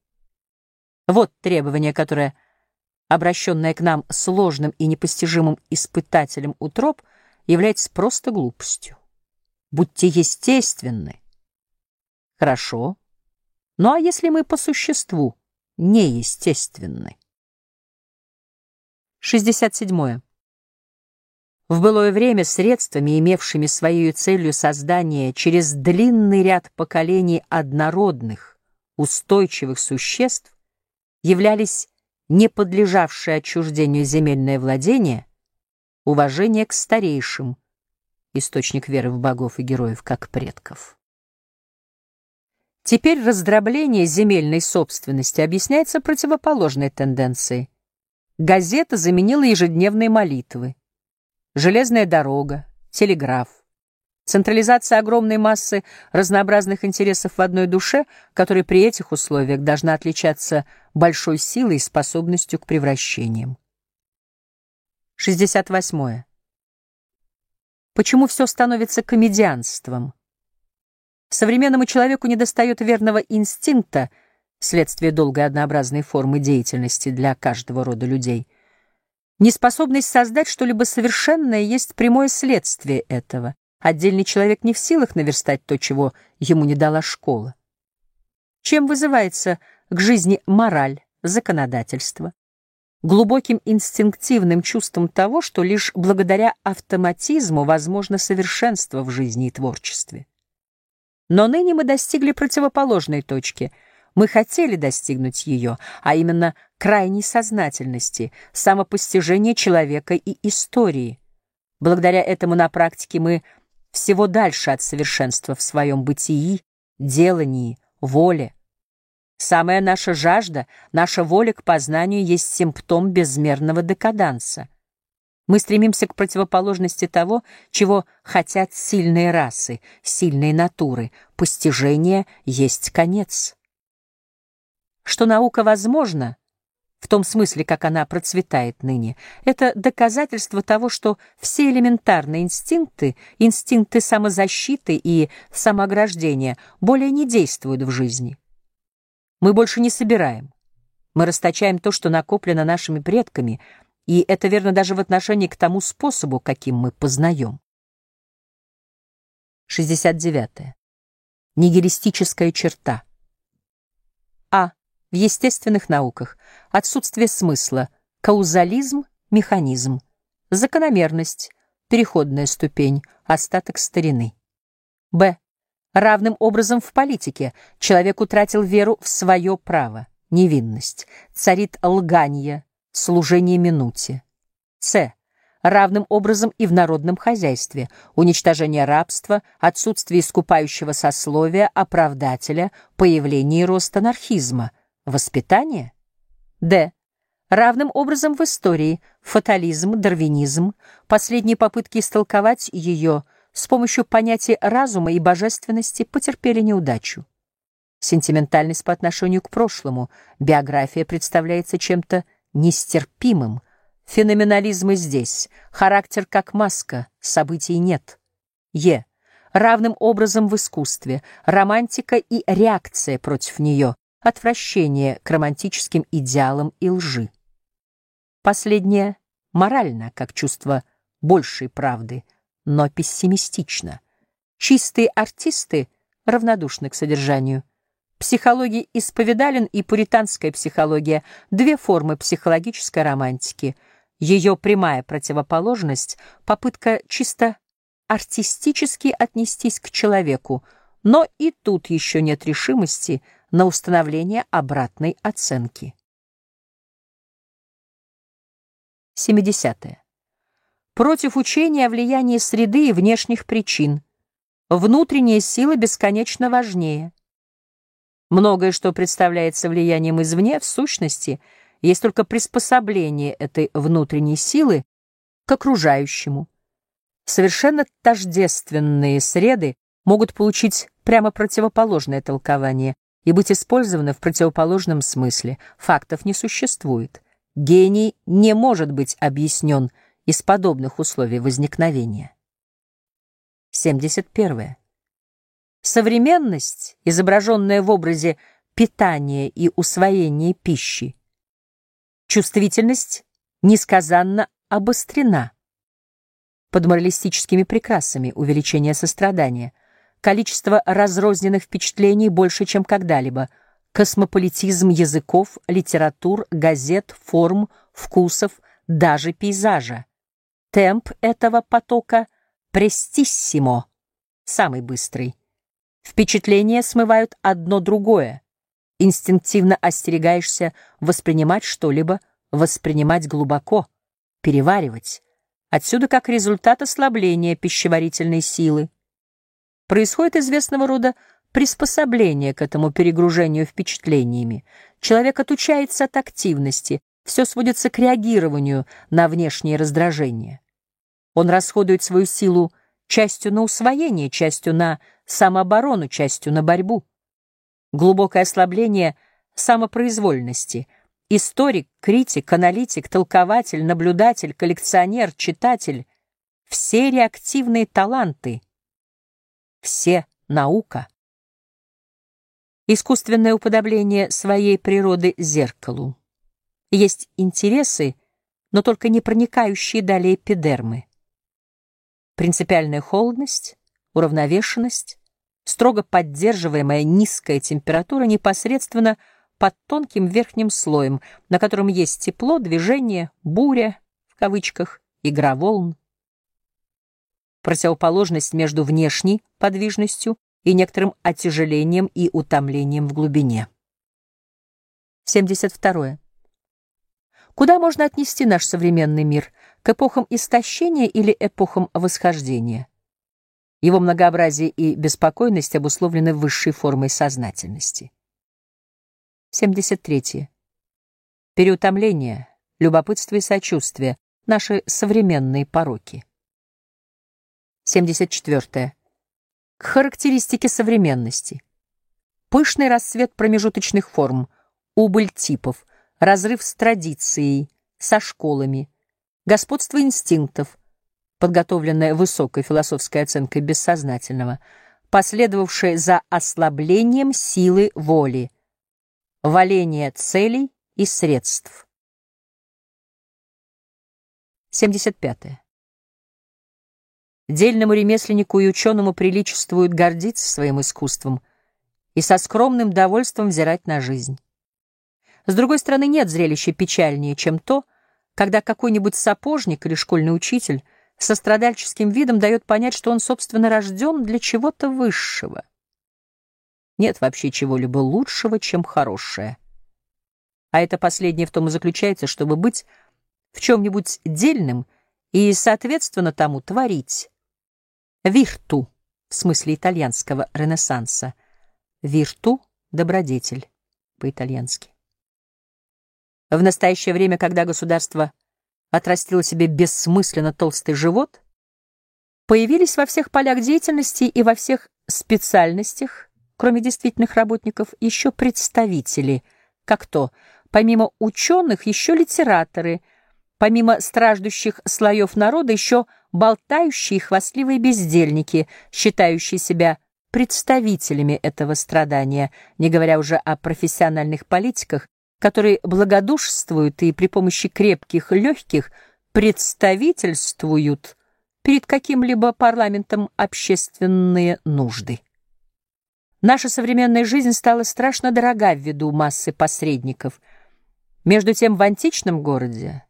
Вот требование, которое обращенная к нам сложным и непостижимым испытателем утроб, является просто глупостью. Будьте естественны. Хорошо. Ну а если мы по существу неестественны? 67. В былое время средствами, имевшими своей целью создание через длинный ряд поколений однородных, устойчивых существ, являлись не подлежавшее отчуждению земельное владение, уважение к старейшим, источник веры в богов и героев как предков. Теперь раздробление земельной собственности объясняется противоположной тенденцией. Газета заменила ежедневные молитвы, железная дорога, телеграф. Централизация огромной массы разнообразных интересов в одной душе, которая при этих условиях должна отличаться большой силой и способностью к превращениям. 68. Почему все становится комедианством? Современному человеку недостает верного инстинкта, следствие долгой однообразной формы деятельности для каждого рода людей. Неспособность создать что-либо совершенное есть прямое следствие этого. Отдельный человек не в силах наверстать то, чего ему не дала школа. Чем вызывается к жизни мораль, законодательство? Глубоким инстинктивным чувством того, что лишь благодаря автоматизму возможно совершенство в жизни и творчестве. Но ныне мы достигли противоположной точки. Мы хотели достигнуть ее, а именно крайней сознательности, самопостижения человека и истории. Благодаря этому на практике мы всего дальше от совершенства в своем бытии, делании, воле. Самая наша жажда, наша воля к познанию есть симптом безмерного декаданса. Мы стремимся к противоположности того, чего хотят сильные расы, сильные натуры. Постижение есть конец. Что наука возможна, в том смысле, как она процветает ныне, это доказательство того, что все элементарные инстинкты, инстинкты самозащиты и самоограждения более не действуют в жизни. Мы больше не собираем. Мы расточаем то, что накоплено нашими предками, и это верно даже в отношении к тому способу, каким мы познаем. 69. -е. Нигилистическая черта. В естественных науках. Отсутствие смысла, каузализм, механизм, закономерность, переходная ступень, остаток старины. Б. Равным образом в политике. Человек утратил веру в свое право, невинность, царит лганье, служение минуте. С. Равным образом и в народном хозяйстве, уничтожение рабства, отсутствие искупающего сословия, оправдателя, появление и рост анархизма, воспитание. Д. Равным образом в истории, фатализм, дарвинизм, последние попытки истолковать ее – с помощью понятия разума и божественности потерпели неудачу. Сентиментальность по отношению к прошлому, биография представляется чем-то нестерпимым. Феноменализм и здесь, характер как маска, событий нет. Е. Равным образом в искусстве, романтика и реакция против нее, отвращение к романтическим идеалам и лжи. Последнее морально, как чувство большей правды — но пессимистично. Чистые артисты равнодушны к содержанию. Психология исповедален и пуританская психология — две формы психологической романтики. Ее прямая противоположность — попытка чисто артистически отнестись к человеку, но и тут еще нет решимости на установление обратной оценки. 70. -е против учения о влиянии среды и внешних причин. Внутренняя сила бесконечно важнее. Многое, что представляется влиянием извне, в сущности, есть только приспособление этой внутренней силы к окружающему. Совершенно тождественные среды могут получить прямо противоположное толкование и быть использованы в противоположном смысле. Фактов не существует. Гений не может быть объяснен – из подобных условий возникновения. 71. Современность, изображенная в образе питания и усвоения пищи, чувствительность несказанно обострена под моралистическими прекрасами увеличение сострадания, количество разрозненных впечатлений больше, чем когда-либо, космополитизм языков, литератур, газет, форм, вкусов, даже пейзажа. Темп этого потока престиссимо, самый быстрый. Впечатления смывают одно другое. Инстинктивно остерегаешься воспринимать что-либо, воспринимать глубоко, переваривать. Отсюда как результат ослабления пищеварительной силы. Происходит известного рода приспособление к этому перегружению впечатлениями. Человек отучается от активности, все сводится к реагированию на внешние раздражения. Он расходует свою силу частью на усвоение, частью на самооборону, частью на борьбу. Глубокое ослабление самопроизвольности. Историк, критик, аналитик, толкователь, наблюдатель, коллекционер, читатель — все реактивные таланты, все наука. Искусственное уподобление своей природы зеркалу. Есть интересы, но только не проникающие далее эпидермы принципиальная холодность, уравновешенность, строго поддерживаемая низкая температура непосредственно под тонким верхним слоем, на котором есть тепло, движение, буря, в кавычках, игра волн. Противоположность между внешней подвижностью и некоторым отяжелением и утомлением в глубине. 72. Куда можно отнести наш современный мир? К эпохам истощения или эпохам восхождения? Его многообразие и беспокойность обусловлены высшей формой сознательности. 73. Переутомление, любопытство и сочувствие — наши современные пороки. 74. К характеристике современности. Пышный расцвет промежуточных форм, убыль типов, разрыв с традицией, со школами, господство инстинктов, подготовленное высокой философской оценкой бессознательного, последовавшее за ослаблением силы воли, валение целей и средств. 75. Дельному ремесленнику и ученому приличествует гордиться своим искусством и со скромным довольством взирать на жизнь. С другой стороны, нет зрелища печальнее, чем то, когда какой-нибудь сапожник или школьный учитель со страдальческим видом дает понять, что он, собственно, рожден для чего-то высшего. Нет вообще чего-либо лучшего, чем хорошее. А это последнее в том и заключается, чтобы быть в чем-нибудь дельным и, соответственно, тому творить. Вирту в смысле итальянского ренессанса. Вирту — добродетель по-итальянски. В настоящее время, когда государство отрастило себе бессмысленно толстый живот, появились во всех полях деятельности и во всех специальностях, кроме действительных работников, еще представители, как то, помимо ученых, еще литераторы, помимо страждущих слоев народа, еще болтающие хвастливые бездельники, считающие себя представителями этого страдания, не говоря уже о профессиональных политиках, которые благодушествуют и при помощи крепких легких представительствуют перед каким-либо парламентом общественные нужды. Наша современная жизнь стала страшно дорога ввиду массы посредников. Между тем в античном городе,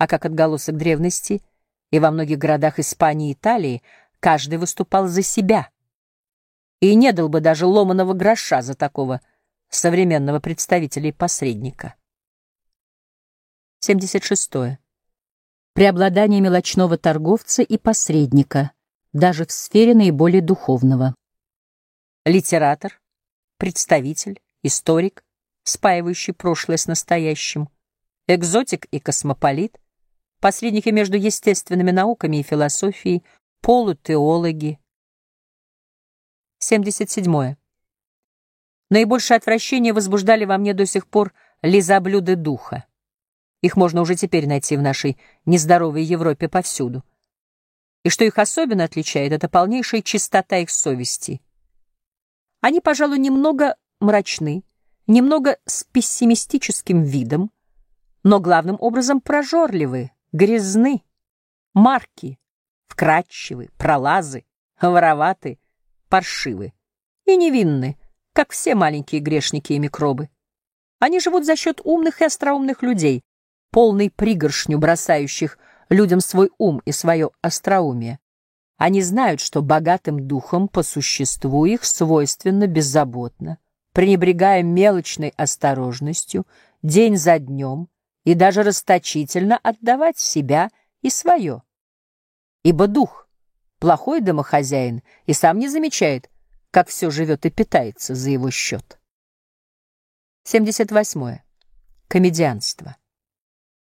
а как отголосок древности, и во многих городах Испании и Италии, каждый выступал за себя и не дал бы даже ломаного гроша за такого современного представителя и посредника. 76. -е. Преобладание мелочного торговца и посредника, даже в сфере наиболее духовного. Литератор, представитель, историк, спаивающий прошлое с настоящим, экзотик и космополит, посредники между естественными науками и философией, полутеологи. 77. -е. Наибольшее отвращение возбуждали во мне до сих пор лизоблюды духа. Их можно уже теперь найти в нашей нездоровой Европе повсюду. И что их особенно отличает, это полнейшая чистота их совести. Они, пожалуй, немного мрачны, немного с пессимистическим видом, но главным образом прожорливы, грязны, марки, вкрадчивы, пролазы, вороваты, паршивы и невинны, как все маленькие грешники и микробы. Они живут за счет умных и остроумных людей, полной пригоршню бросающих людям свой ум и свое остроумие. Они знают, что богатым духом по существу их свойственно беззаботно, пренебрегая мелочной осторожностью, день за днем и даже расточительно отдавать себя и свое. Ибо дух, плохой домохозяин, и сам не замечает, как все живет и питается за его счет. 78. Комедианство.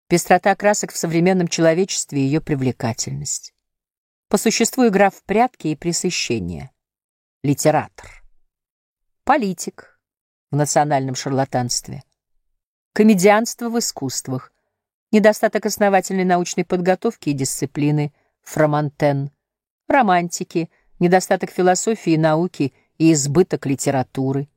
Пестрота красок в современном человечестве и ее привлекательность. По существу игра в прятки и пресыщение. Литератор. Политик в национальном шарлатанстве. Комедианство в искусствах. Недостаток основательной научной подготовки и дисциплины. Фромантен. Романтики – недостаток философии и науки и избыток литературы.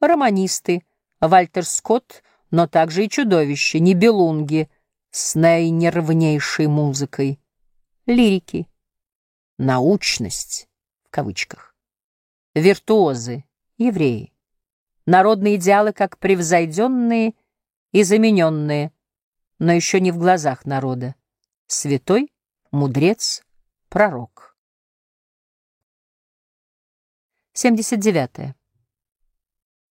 Романисты, Вальтер Скотт, но также и чудовища, небелунги с наинервнейшей музыкой. Лирики. Научность, в кавычках. Виртуозы, евреи. Народные идеалы как превзойденные и замененные, но еще не в глазах народа. Святой, мудрец, пророк. 79.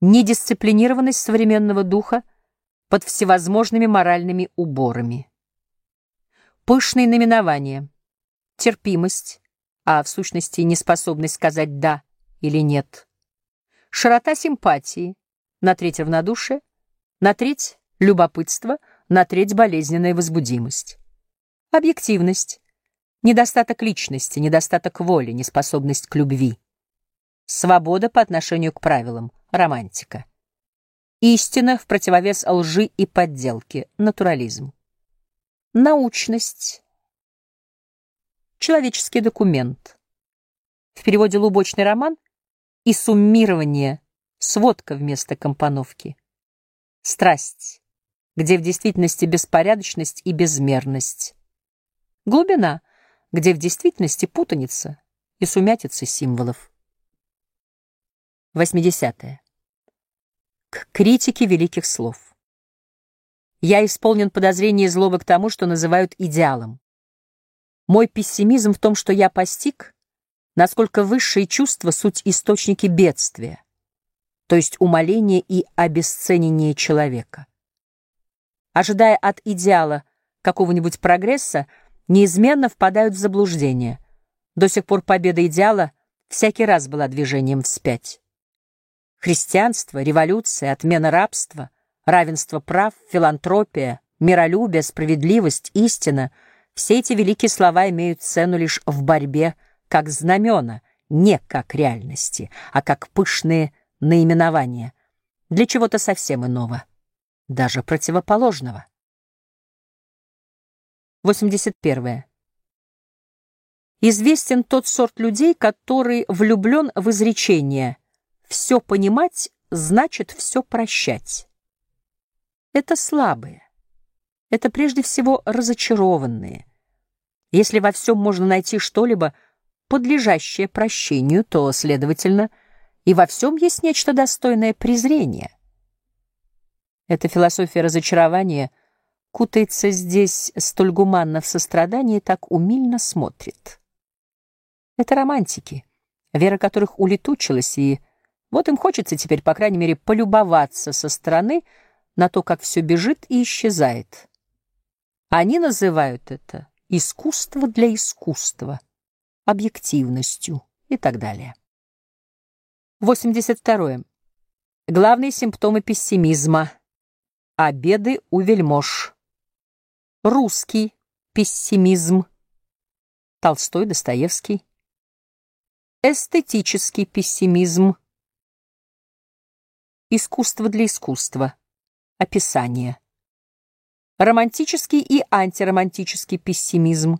Недисциплинированность современного духа под всевозможными моральными уборами. Пышные наименования, терпимость, а в сущности неспособность сказать «да» или «нет», широта симпатии, на треть равнодушие, на треть — любопытство, на треть — болезненная возбудимость. Объективность, недостаток личности, недостаток воли, неспособность к любви. Свобода по отношению к правилам, романтика. Истина в противовес лжи и подделке, натурализм. Научность. Человеческий документ. В переводе «лубочный роман» и суммирование, сводка вместо компоновки. Страсть, где в действительности беспорядочность и безмерность. Глубина, где в действительности путаница и сумятица символов. 80. -е. К критике великих слов. Я исполнен подозрения и злобы к тому, что называют идеалом. Мой пессимизм в том, что я постиг, насколько высшие чувства — суть источники бедствия, то есть умоление и обесценение человека. Ожидая от идеала какого-нибудь прогресса, неизменно впадают в заблуждение. До сих пор победа идеала всякий раз была движением вспять. Христианство, революция, отмена рабства, равенство прав, филантропия, миролюбие, справедливость, истина — все эти великие слова имеют цену лишь в борьбе как знамена, не как реальности, а как пышные наименования для чего-то совсем иного, даже противоположного. 81. Известен тот сорт людей, который влюблен в изречение — все понимать значит все прощать. Это слабые. Это прежде всего разочарованные. Если во всем можно найти что-либо, подлежащее прощению, то, следовательно, и во всем есть нечто достойное презрения. Эта философия разочарования кутается здесь столь гуманно в сострадании, так умильно смотрит. Это романтики, вера которых улетучилась и вот им хочется теперь, по крайней мере, полюбоваться со стороны на то, как все бежит и исчезает. Они называют это искусство для искусства, объективностью и так далее. 82. Главные симптомы пессимизма. Обеды у вельмож. Русский пессимизм. Толстой, Достоевский. Эстетический пессимизм. Искусство для искусства. Описание. Романтический и антиромантический пессимизм.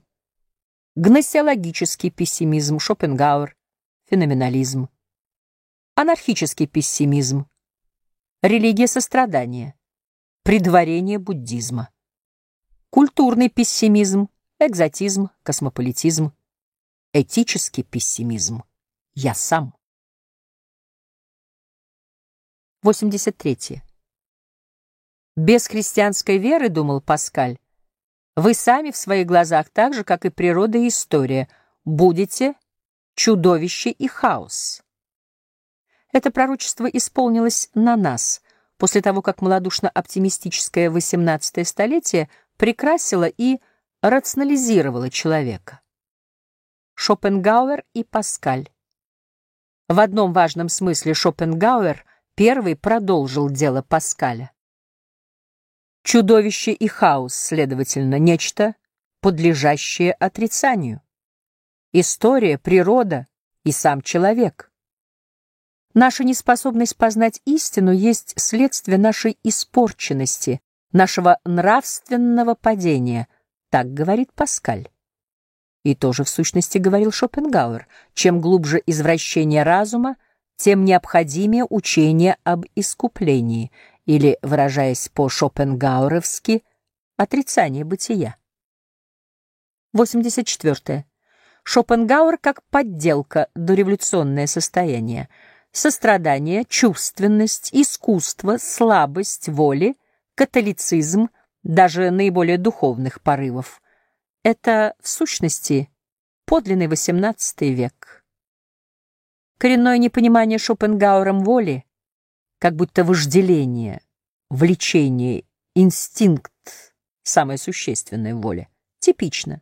Гносеологический пессимизм. Шопенгауэр. Феноменализм. Анархический пессимизм. Религия сострадания. Предварение буддизма. Культурный пессимизм. Экзотизм. Космополитизм. Этический пессимизм. Я сам. 83. Без христианской веры, думал Паскаль, вы сами в своих глазах, так же, как и природа и история, будете чудовище и хаос. Это пророчество исполнилось на нас, после того, как малодушно-оптимистическое XVIII столетие прекрасило и рационализировало человека. Шопенгауэр и Паскаль. В одном важном смысле Шопенгауэр — Первый продолжил дело Паскаля. Чудовище и хаос, следовательно, нечто, подлежащее отрицанию. История, природа и сам человек. Наша неспособность познать истину есть следствие нашей испорченности, нашего нравственного падения, так говорит Паскаль. И тоже в сущности говорил Шопенгауэр. Чем глубже извращение разума, тем необходимее учение об искуплении, или, выражаясь по-шопенгауэровски, отрицание бытия. 84. Шопенгауэр как подделка, дореволюционное состояние, сострадание, чувственность, искусство, слабость воли, католицизм, даже наиболее духовных порывов. Это, в сущности, подлинный XVIII век. Коренное непонимание Шопенгауэром воли, как будто вожделение, влечение, инстинкт, самое существенное в воле, типично.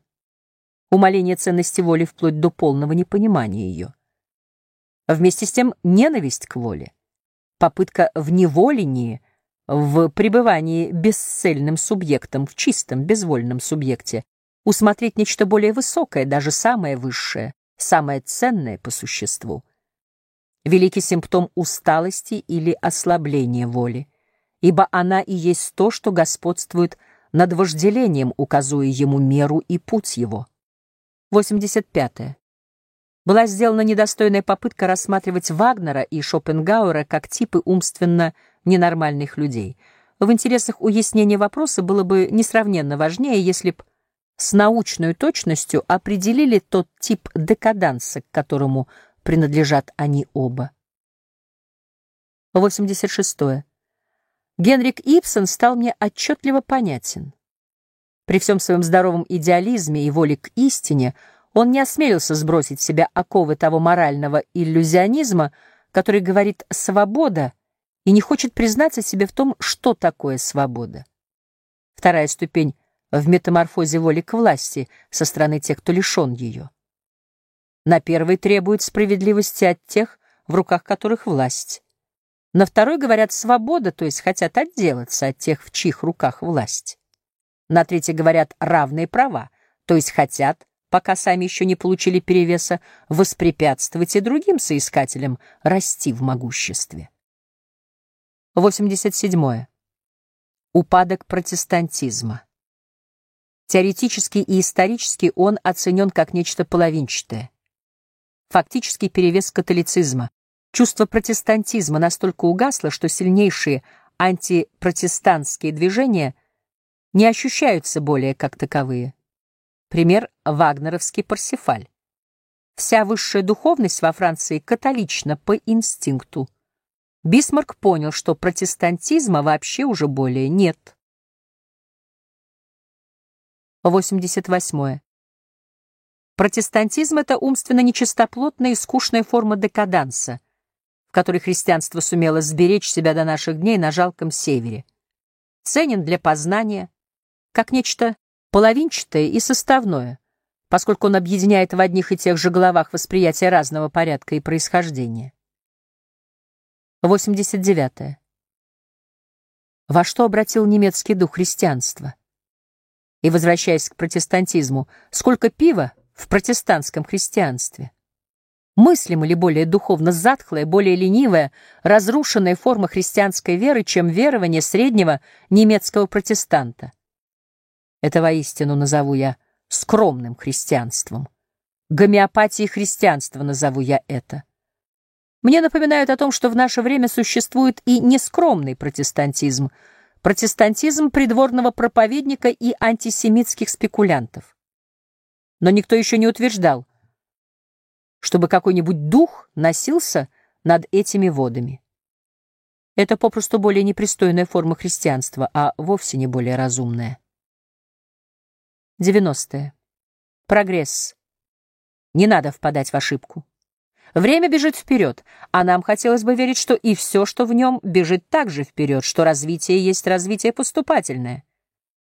Умаление ценности воли вплоть до полного непонимания ее. Вместе с тем ненависть к воле, попытка в неволении в пребывании бесцельным субъектом, в чистом, безвольном субъекте, усмотреть нечто более высокое, даже самое высшее, самое ценное по существу. Великий симптом усталости или ослабления воли, ибо она и есть то, что господствует над вожделением, указуя ему меру и путь его. 85. -е. Была сделана недостойная попытка рассматривать Вагнера и Шопенгауэра как типы умственно ненормальных людей. В интересах уяснения вопроса было бы несравненно важнее, если б с научной точностью определили тот тип декаданса, к которому принадлежат они оба. 86. -е. Генрик Ибсон стал мне отчетливо понятен. При всем своем здоровом идеализме и воле к истине он не осмелился сбросить с себя оковы того морального иллюзионизма, который говорит «свобода» и не хочет признаться себе в том, что такое свобода. Вторая ступень в метаморфозе воли к власти со стороны тех, кто лишен ее. На первой требует справедливости от тех, в руках которых власть. На второй говорят «свобода», то есть хотят отделаться от тех, в чьих руках власть. На третьей говорят «равные права», то есть хотят, пока сами еще не получили перевеса, воспрепятствовать и другим соискателям расти в могуществе. 87. Упадок протестантизма. Теоретически и исторически он оценен как нечто половинчатое. Фактический перевес католицизма. Чувство протестантизма настолько угасло, что сильнейшие антипротестантские движения не ощущаются более как таковые. Пример — вагнеровский Парсифаль. Вся высшая духовность во Франции католична по инстинкту. Бисмарк понял, что протестантизма вообще уже более нет. 88. Протестантизм — это умственно нечистоплотная и скучная форма декаданса, в которой христианство сумело сберечь себя до наших дней на жалком севере. Ценен для познания, как нечто половинчатое и составное, поскольку он объединяет в одних и тех же головах восприятия разного порядка и происхождения. 89. -е. Во что обратил немецкий дух христианства? И, возвращаясь к протестантизму, сколько пива в протестантском христианстве? Мыслима ли более духовно затхлая, более ленивая, разрушенная форма христианской веры, чем верование среднего немецкого протестанта? Это воистину назову я скромным христианством. Гомеопатией христианства назову я это. Мне напоминают о том, что в наше время существует и нескромный протестантизм, протестантизм придворного проповедника и антисемитских спекулянтов. Но никто еще не утверждал, чтобы какой-нибудь дух носился над этими водами. Это попросту более непристойная форма христианства, а вовсе не более разумная. 90. -е. Прогресс. Не надо впадать в ошибку. Время бежит вперед, а нам хотелось бы верить, что и все, что в нем, бежит также вперед, что развитие есть развитие поступательное.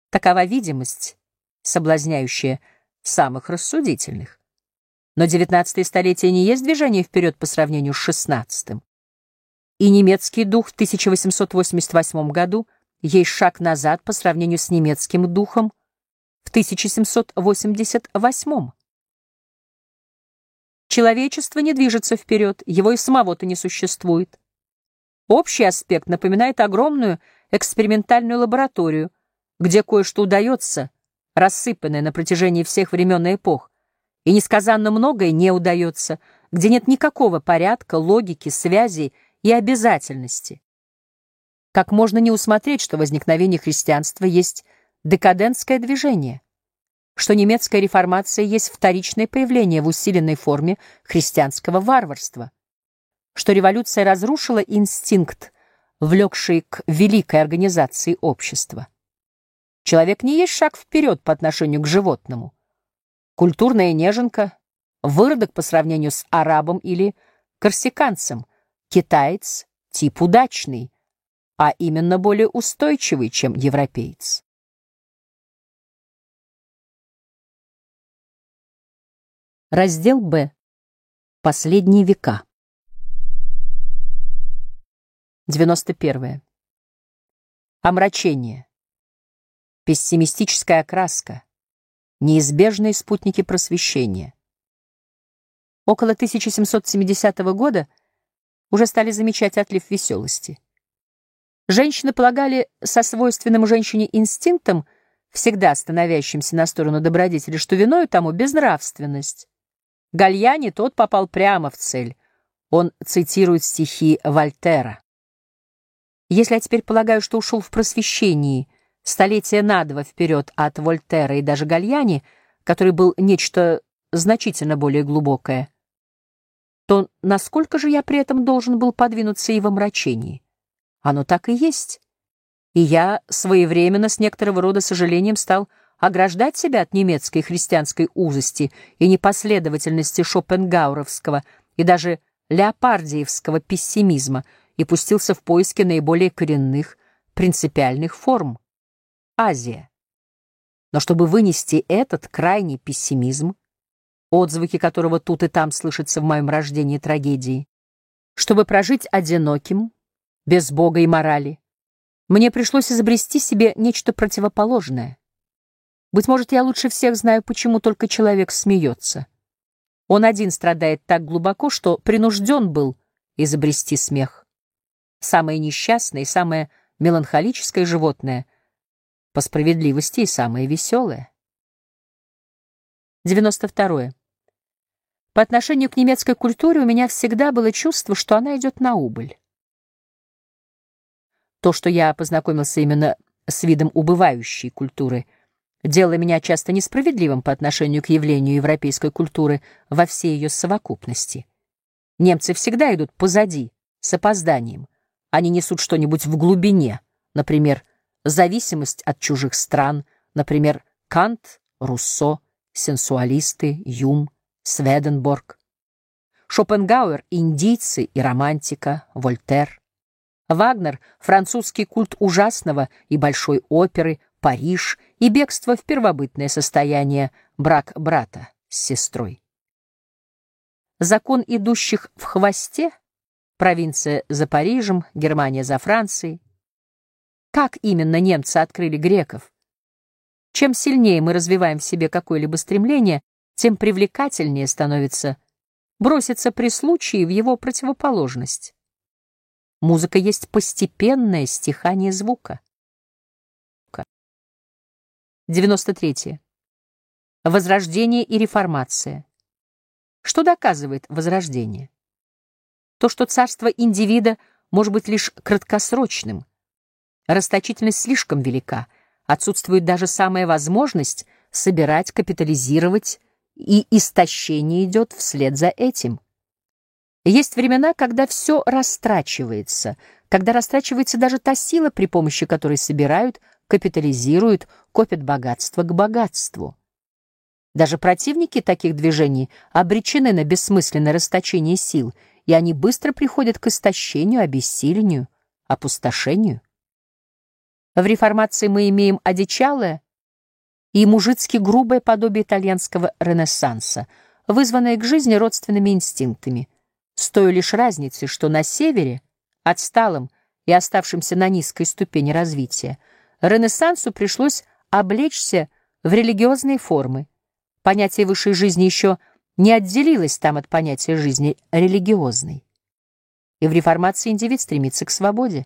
Такова видимость, соблазняющая самых рассудительных. Но девятнадцатое столетие не есть движение вперед по сравнению с шестнадцатым. И немецкий дух в 1888 году есть шаг назад по сравнению с немецким духом в 1788. Человечество не движется вперед, его и самого-то не существует. Общий аспект напоминает огромную экспериментальную лабораторию, где кое-что удается, рассыпанное на протяжении всех времен и эпох, и несказанно многое не удается, где нет никакого порядка, логики, связей и обязательности. Как можно не усмотреть, что возникновение христианства есть декадентское движение? что немецкая реформация есть вторичное появление в усиленной форме христианского варварства, что революция разрушила инстинкт, влекший к великой организации общества. Человек не есть шаг вперед по отношению к животному. Культурная неженка, выродок по сравнению с арабом или корсиканцем, китаец — тип удачный, а именно более устойчивый, чем европеец. Раздел Б. Последние века. 91. омрачение, пессимистическая окраска, неизбежные спутники просвещения. Около 1770 года уже стали замечать отлив веселости. Женщины полагали со свойственным женщине инстинктом, всегда становящимся на сторону добродетели, что виною тому безнравственность. Гальяни тот попал прямо в цель. Он цитирует стихи Вольтера. Если я теперь полагаю, что ушел в просвещении столетия на два вперед от Вольтера и даже Гальяни, который был нечто значительно более глубокое, то насколько же я при этом должен был подвинуться и в омрачении? Оно так и есть. И я своевременно с некоторого рода сожалением стал ограждать себя от немецкой христианской узости и непоследовательности шопенгауровского и даже леопардиевского пессимизма и пустился в поиски наиболее коренных, принципиальных форм. Азия. Но чтобы вынести этот крайний пессимизм, отзвуки которого тут и там слышатся в моем рождении трагедии, чтобы прожить одиноким, без Бога и морали, мне пришлось изобрести себе нечто противоположное. Быть может, я лучше всех знаю, почему только человек смеется. Он один страдает так глубоко, что принужден был изобрести смех. Самое несчастное и самое меланхолическое животное, по справедливости и самое веселое. 92. По отношению к немецкой культуре у меня всегда было чувство, что она идет на убыль. То, что я познакомился именно с видом убывающей культуры, делало меня часто несправедливым по отношению к явлению европейской культуры во всей ее совокупности. Немцы всегда идут позади, с опозданием. Они несут что-нибудь в глубине, например, зависимость от чужих стран, например, Кант, Руссо, сенсуалисты, Юм, Сведенборг. Шопенгауэр — индийцы и романтика, Вольтер. Вагнер — французский культ ужасного и большой оперы, Париж и бегство в первобытное состояние, брак брата с сестрой. Закон идущих в хвосте, провинция за Парижем, Германия за Францией. Как именно немцы открыли греков? Чем сильнее мы развиваем в себе какое-либо стремление, тем привлекательнее становится броситься при случае в его противоположность. Музыка есть постепенное стихание звука. 93. Возрождение и реформация. Что доказывает возрождение? То, что царство индивида может быть лишь краткосрочным. Расточительность слишком велика, отсутствует даже самая возможность собирать, капитализировать, и истощение идет вслед за этим. Есть времена, когда все растрачивается, когда растрачивается даже та сила, при помощи которой собирают, капитализируют, копят богатство к богатству. Даже противники таких движений обречены на бессмысленное расточение сил, и они быстро приходят к истощению, обессилению, опустошению. В реформации мы имеем одичалое и мужицки грубое подобие итальянского ренессанса, вызванное к жизни родственными инстинктами — с той лишь разницей, что на севере, отсталым и оставшимся на низкой ступени развития, Ренессансу пришлось облечься в религиозные формы. Понятие высшей жизни еще не отделилось там от понятия жизни религиозной. И в реформации индивид стремится к свободе.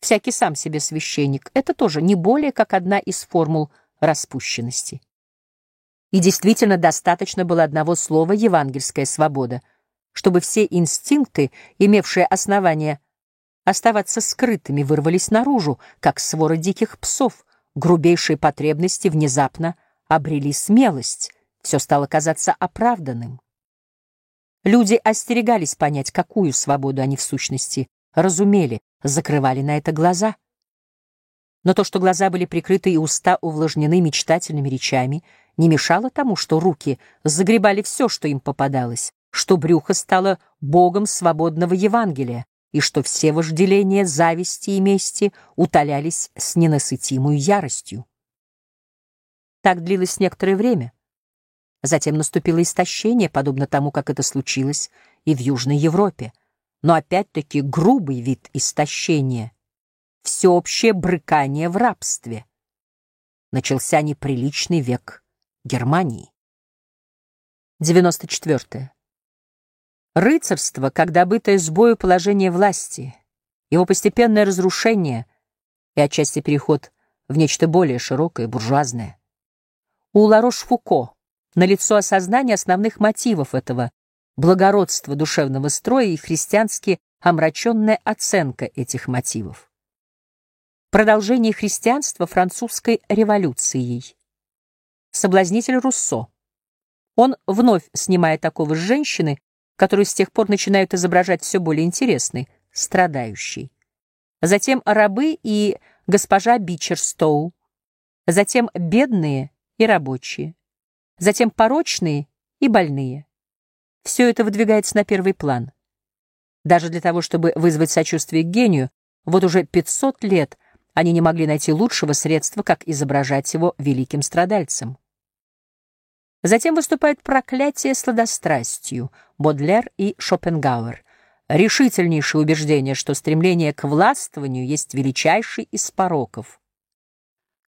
Всякий сам себе священник — это тоже не более как одна из формул распущенности. И действительно достаточно было одного слова «евангельская свобода», чтобы все инстинкты, имевшие основание оставаться скрытыми, вырвались наружу, как свора диких псов, грубейшие потребности внезапно обрели смелость, все стало казаться оправданным. Люди остерегались понять, какую свободу они в сущности разумели, закрывали на это глаза. Но то, что глаза были прикрыты и уста увлажнены мечтательными речами, не мешало тому, что руки загребали все, что им попадалось, что брюхо стало богом свободного Евангелия, и что все вожделения зависти и мести утолялись с ненасытимой яростью. Так длилось некоторое время. Затем наступило истощение, подобно тому, как это случилось и в Южной Европе, но опять-таки грубый вид истощения, всеобщее брыкание в рабстве. Начался неприличный век Германии. 94. Рыцарство, как добытое с бою положение власти, его постепенное разрушение и отчасти переход в нечто более широкое, буржуазное. У Ларош-Фуко налицо осознание основных мотивов этого благородства душевного строя и христиански омраченная оценка этих мотивов. Продолжение христианства французской революцией. Соблазнитель Руссо. Он вновь снимает такого с женщины, которую с тех пор начинают изображать все более интересной, страдающей. Затем рабы и госпожа Бичерстоу. Затем бедные и рабочие. Затем порочные и больные. Все это выдвигается на первый план. Даже для того, чтобы вызвать сочувствие к гению, вот уже 500 лет они не могли найти лучшего средства, как изображать его великим страдальцем. Затем выступает проклятие сладострастью Бодлер и Шопенгауэр, решительнейшее убеждение, что стремление к властвованию есть величайший из пороков.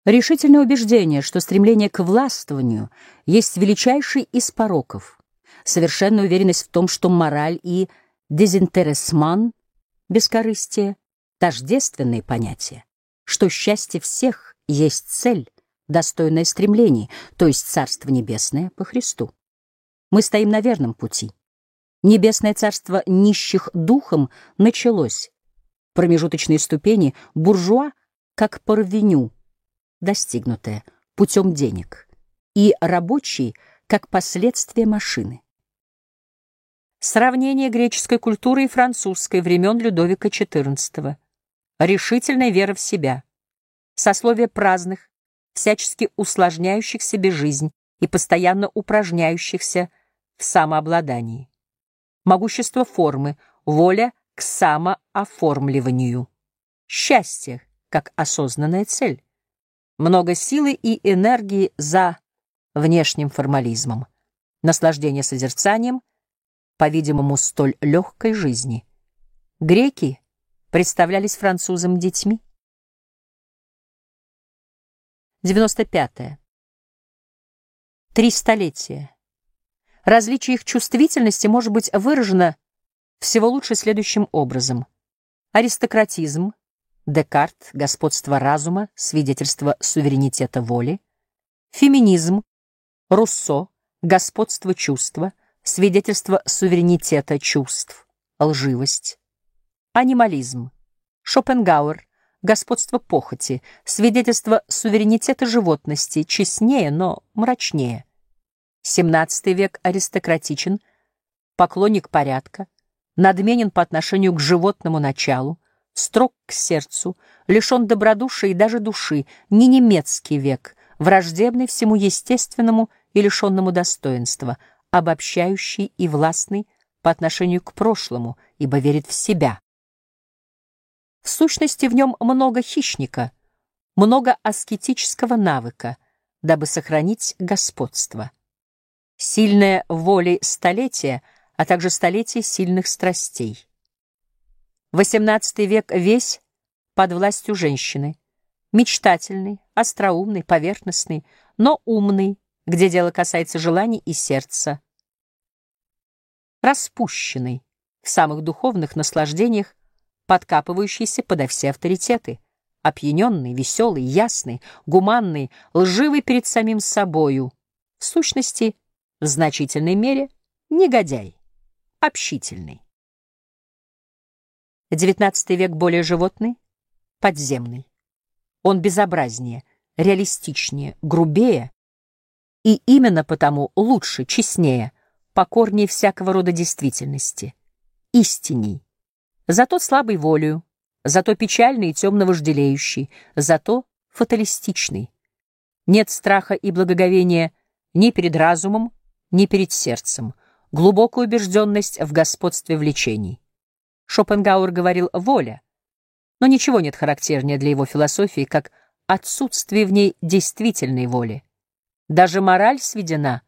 Решительное убеждение, что стремление к властвованию есть величайший из пороков. Совершенная уверенность в том, что мораль и дезинтересман, бескорыстие, тождественные понятия что счастье всех есть цель, достойная стремлений, то есть Царство Небесное по Христу. Мы стоим на верном пути. Небесное царство нищих духом началось. Промежуточные ступени буржуа, как парвеню, достигнутое путем денег, и рабочий, как последствие машины. Сравнение греческой культуры и французской времен Людовика XIV решительная вера в себя, сословие праздных, всячески усложняющих себе жизнь и постоянно упражняющихся в самообладании, могущество формы, воля к самооформливанию, счастье как осознанная цель, много силы и энергии за внешним формализмом, наслаждение созерцанием, по-видимому, столь легкой жизни. Греки — представлялись французам детьми. 95. -е. Три столетия. Различие их чувствительности может быть выражено всего лучше следующим образом. Аристократизм, Декарт, господство разума, свидетельство суверенитета воли, феминизм, Руссо, господство чувства, свидетельство суверенитета чувств, лживость, Анимализм. Шопенгауэр. Господство похоти. Свидетельство суверенитета животности. Честнее, но мрачнее. XVII век аристократичен, поклонник порядка, надменен по отношению к животному началу, строг к сердцу, лишен добродушия и даже души, не немецкий век, враждебный всему естественному и лишенному достоинства, обобщающий и властный по отношению к прошлому, ибо верит в себя. В сущности, в нем много хищника, много аскетического навыка, дабы сохранить господство. Сильная воля столетия, а также столетие сильных страстей. XVIII век весь под властью женщины, мечтательный, остроумный, поверхностный, но умный, где дело касается желаний и сердца, распущенный в самых духовных наслаждениях подкапывающийся подо все авторитеты, опьяненный, веселый, ясный, гуманный, лживый перед самим собою, в сущности, в значительной мере, негодяй, общительный. XIX век более животный, подземный. Он безобразнее, реалистичнее, грубее и именно потому лучше, честнее, покорнее всякого рода действительности, истинней, Зато слабый волею, зато печальный и темно вожделеющий, зато фаталистичный. Нет страха и благоговения ни перед разумом, ни перед сердцем, глубокая убежденность в господстве влечений. Шопенгауэр говорил «воля», но ничего нет характернее для его философии, как отсутствие в ней действительной воли. Даже мораль сведена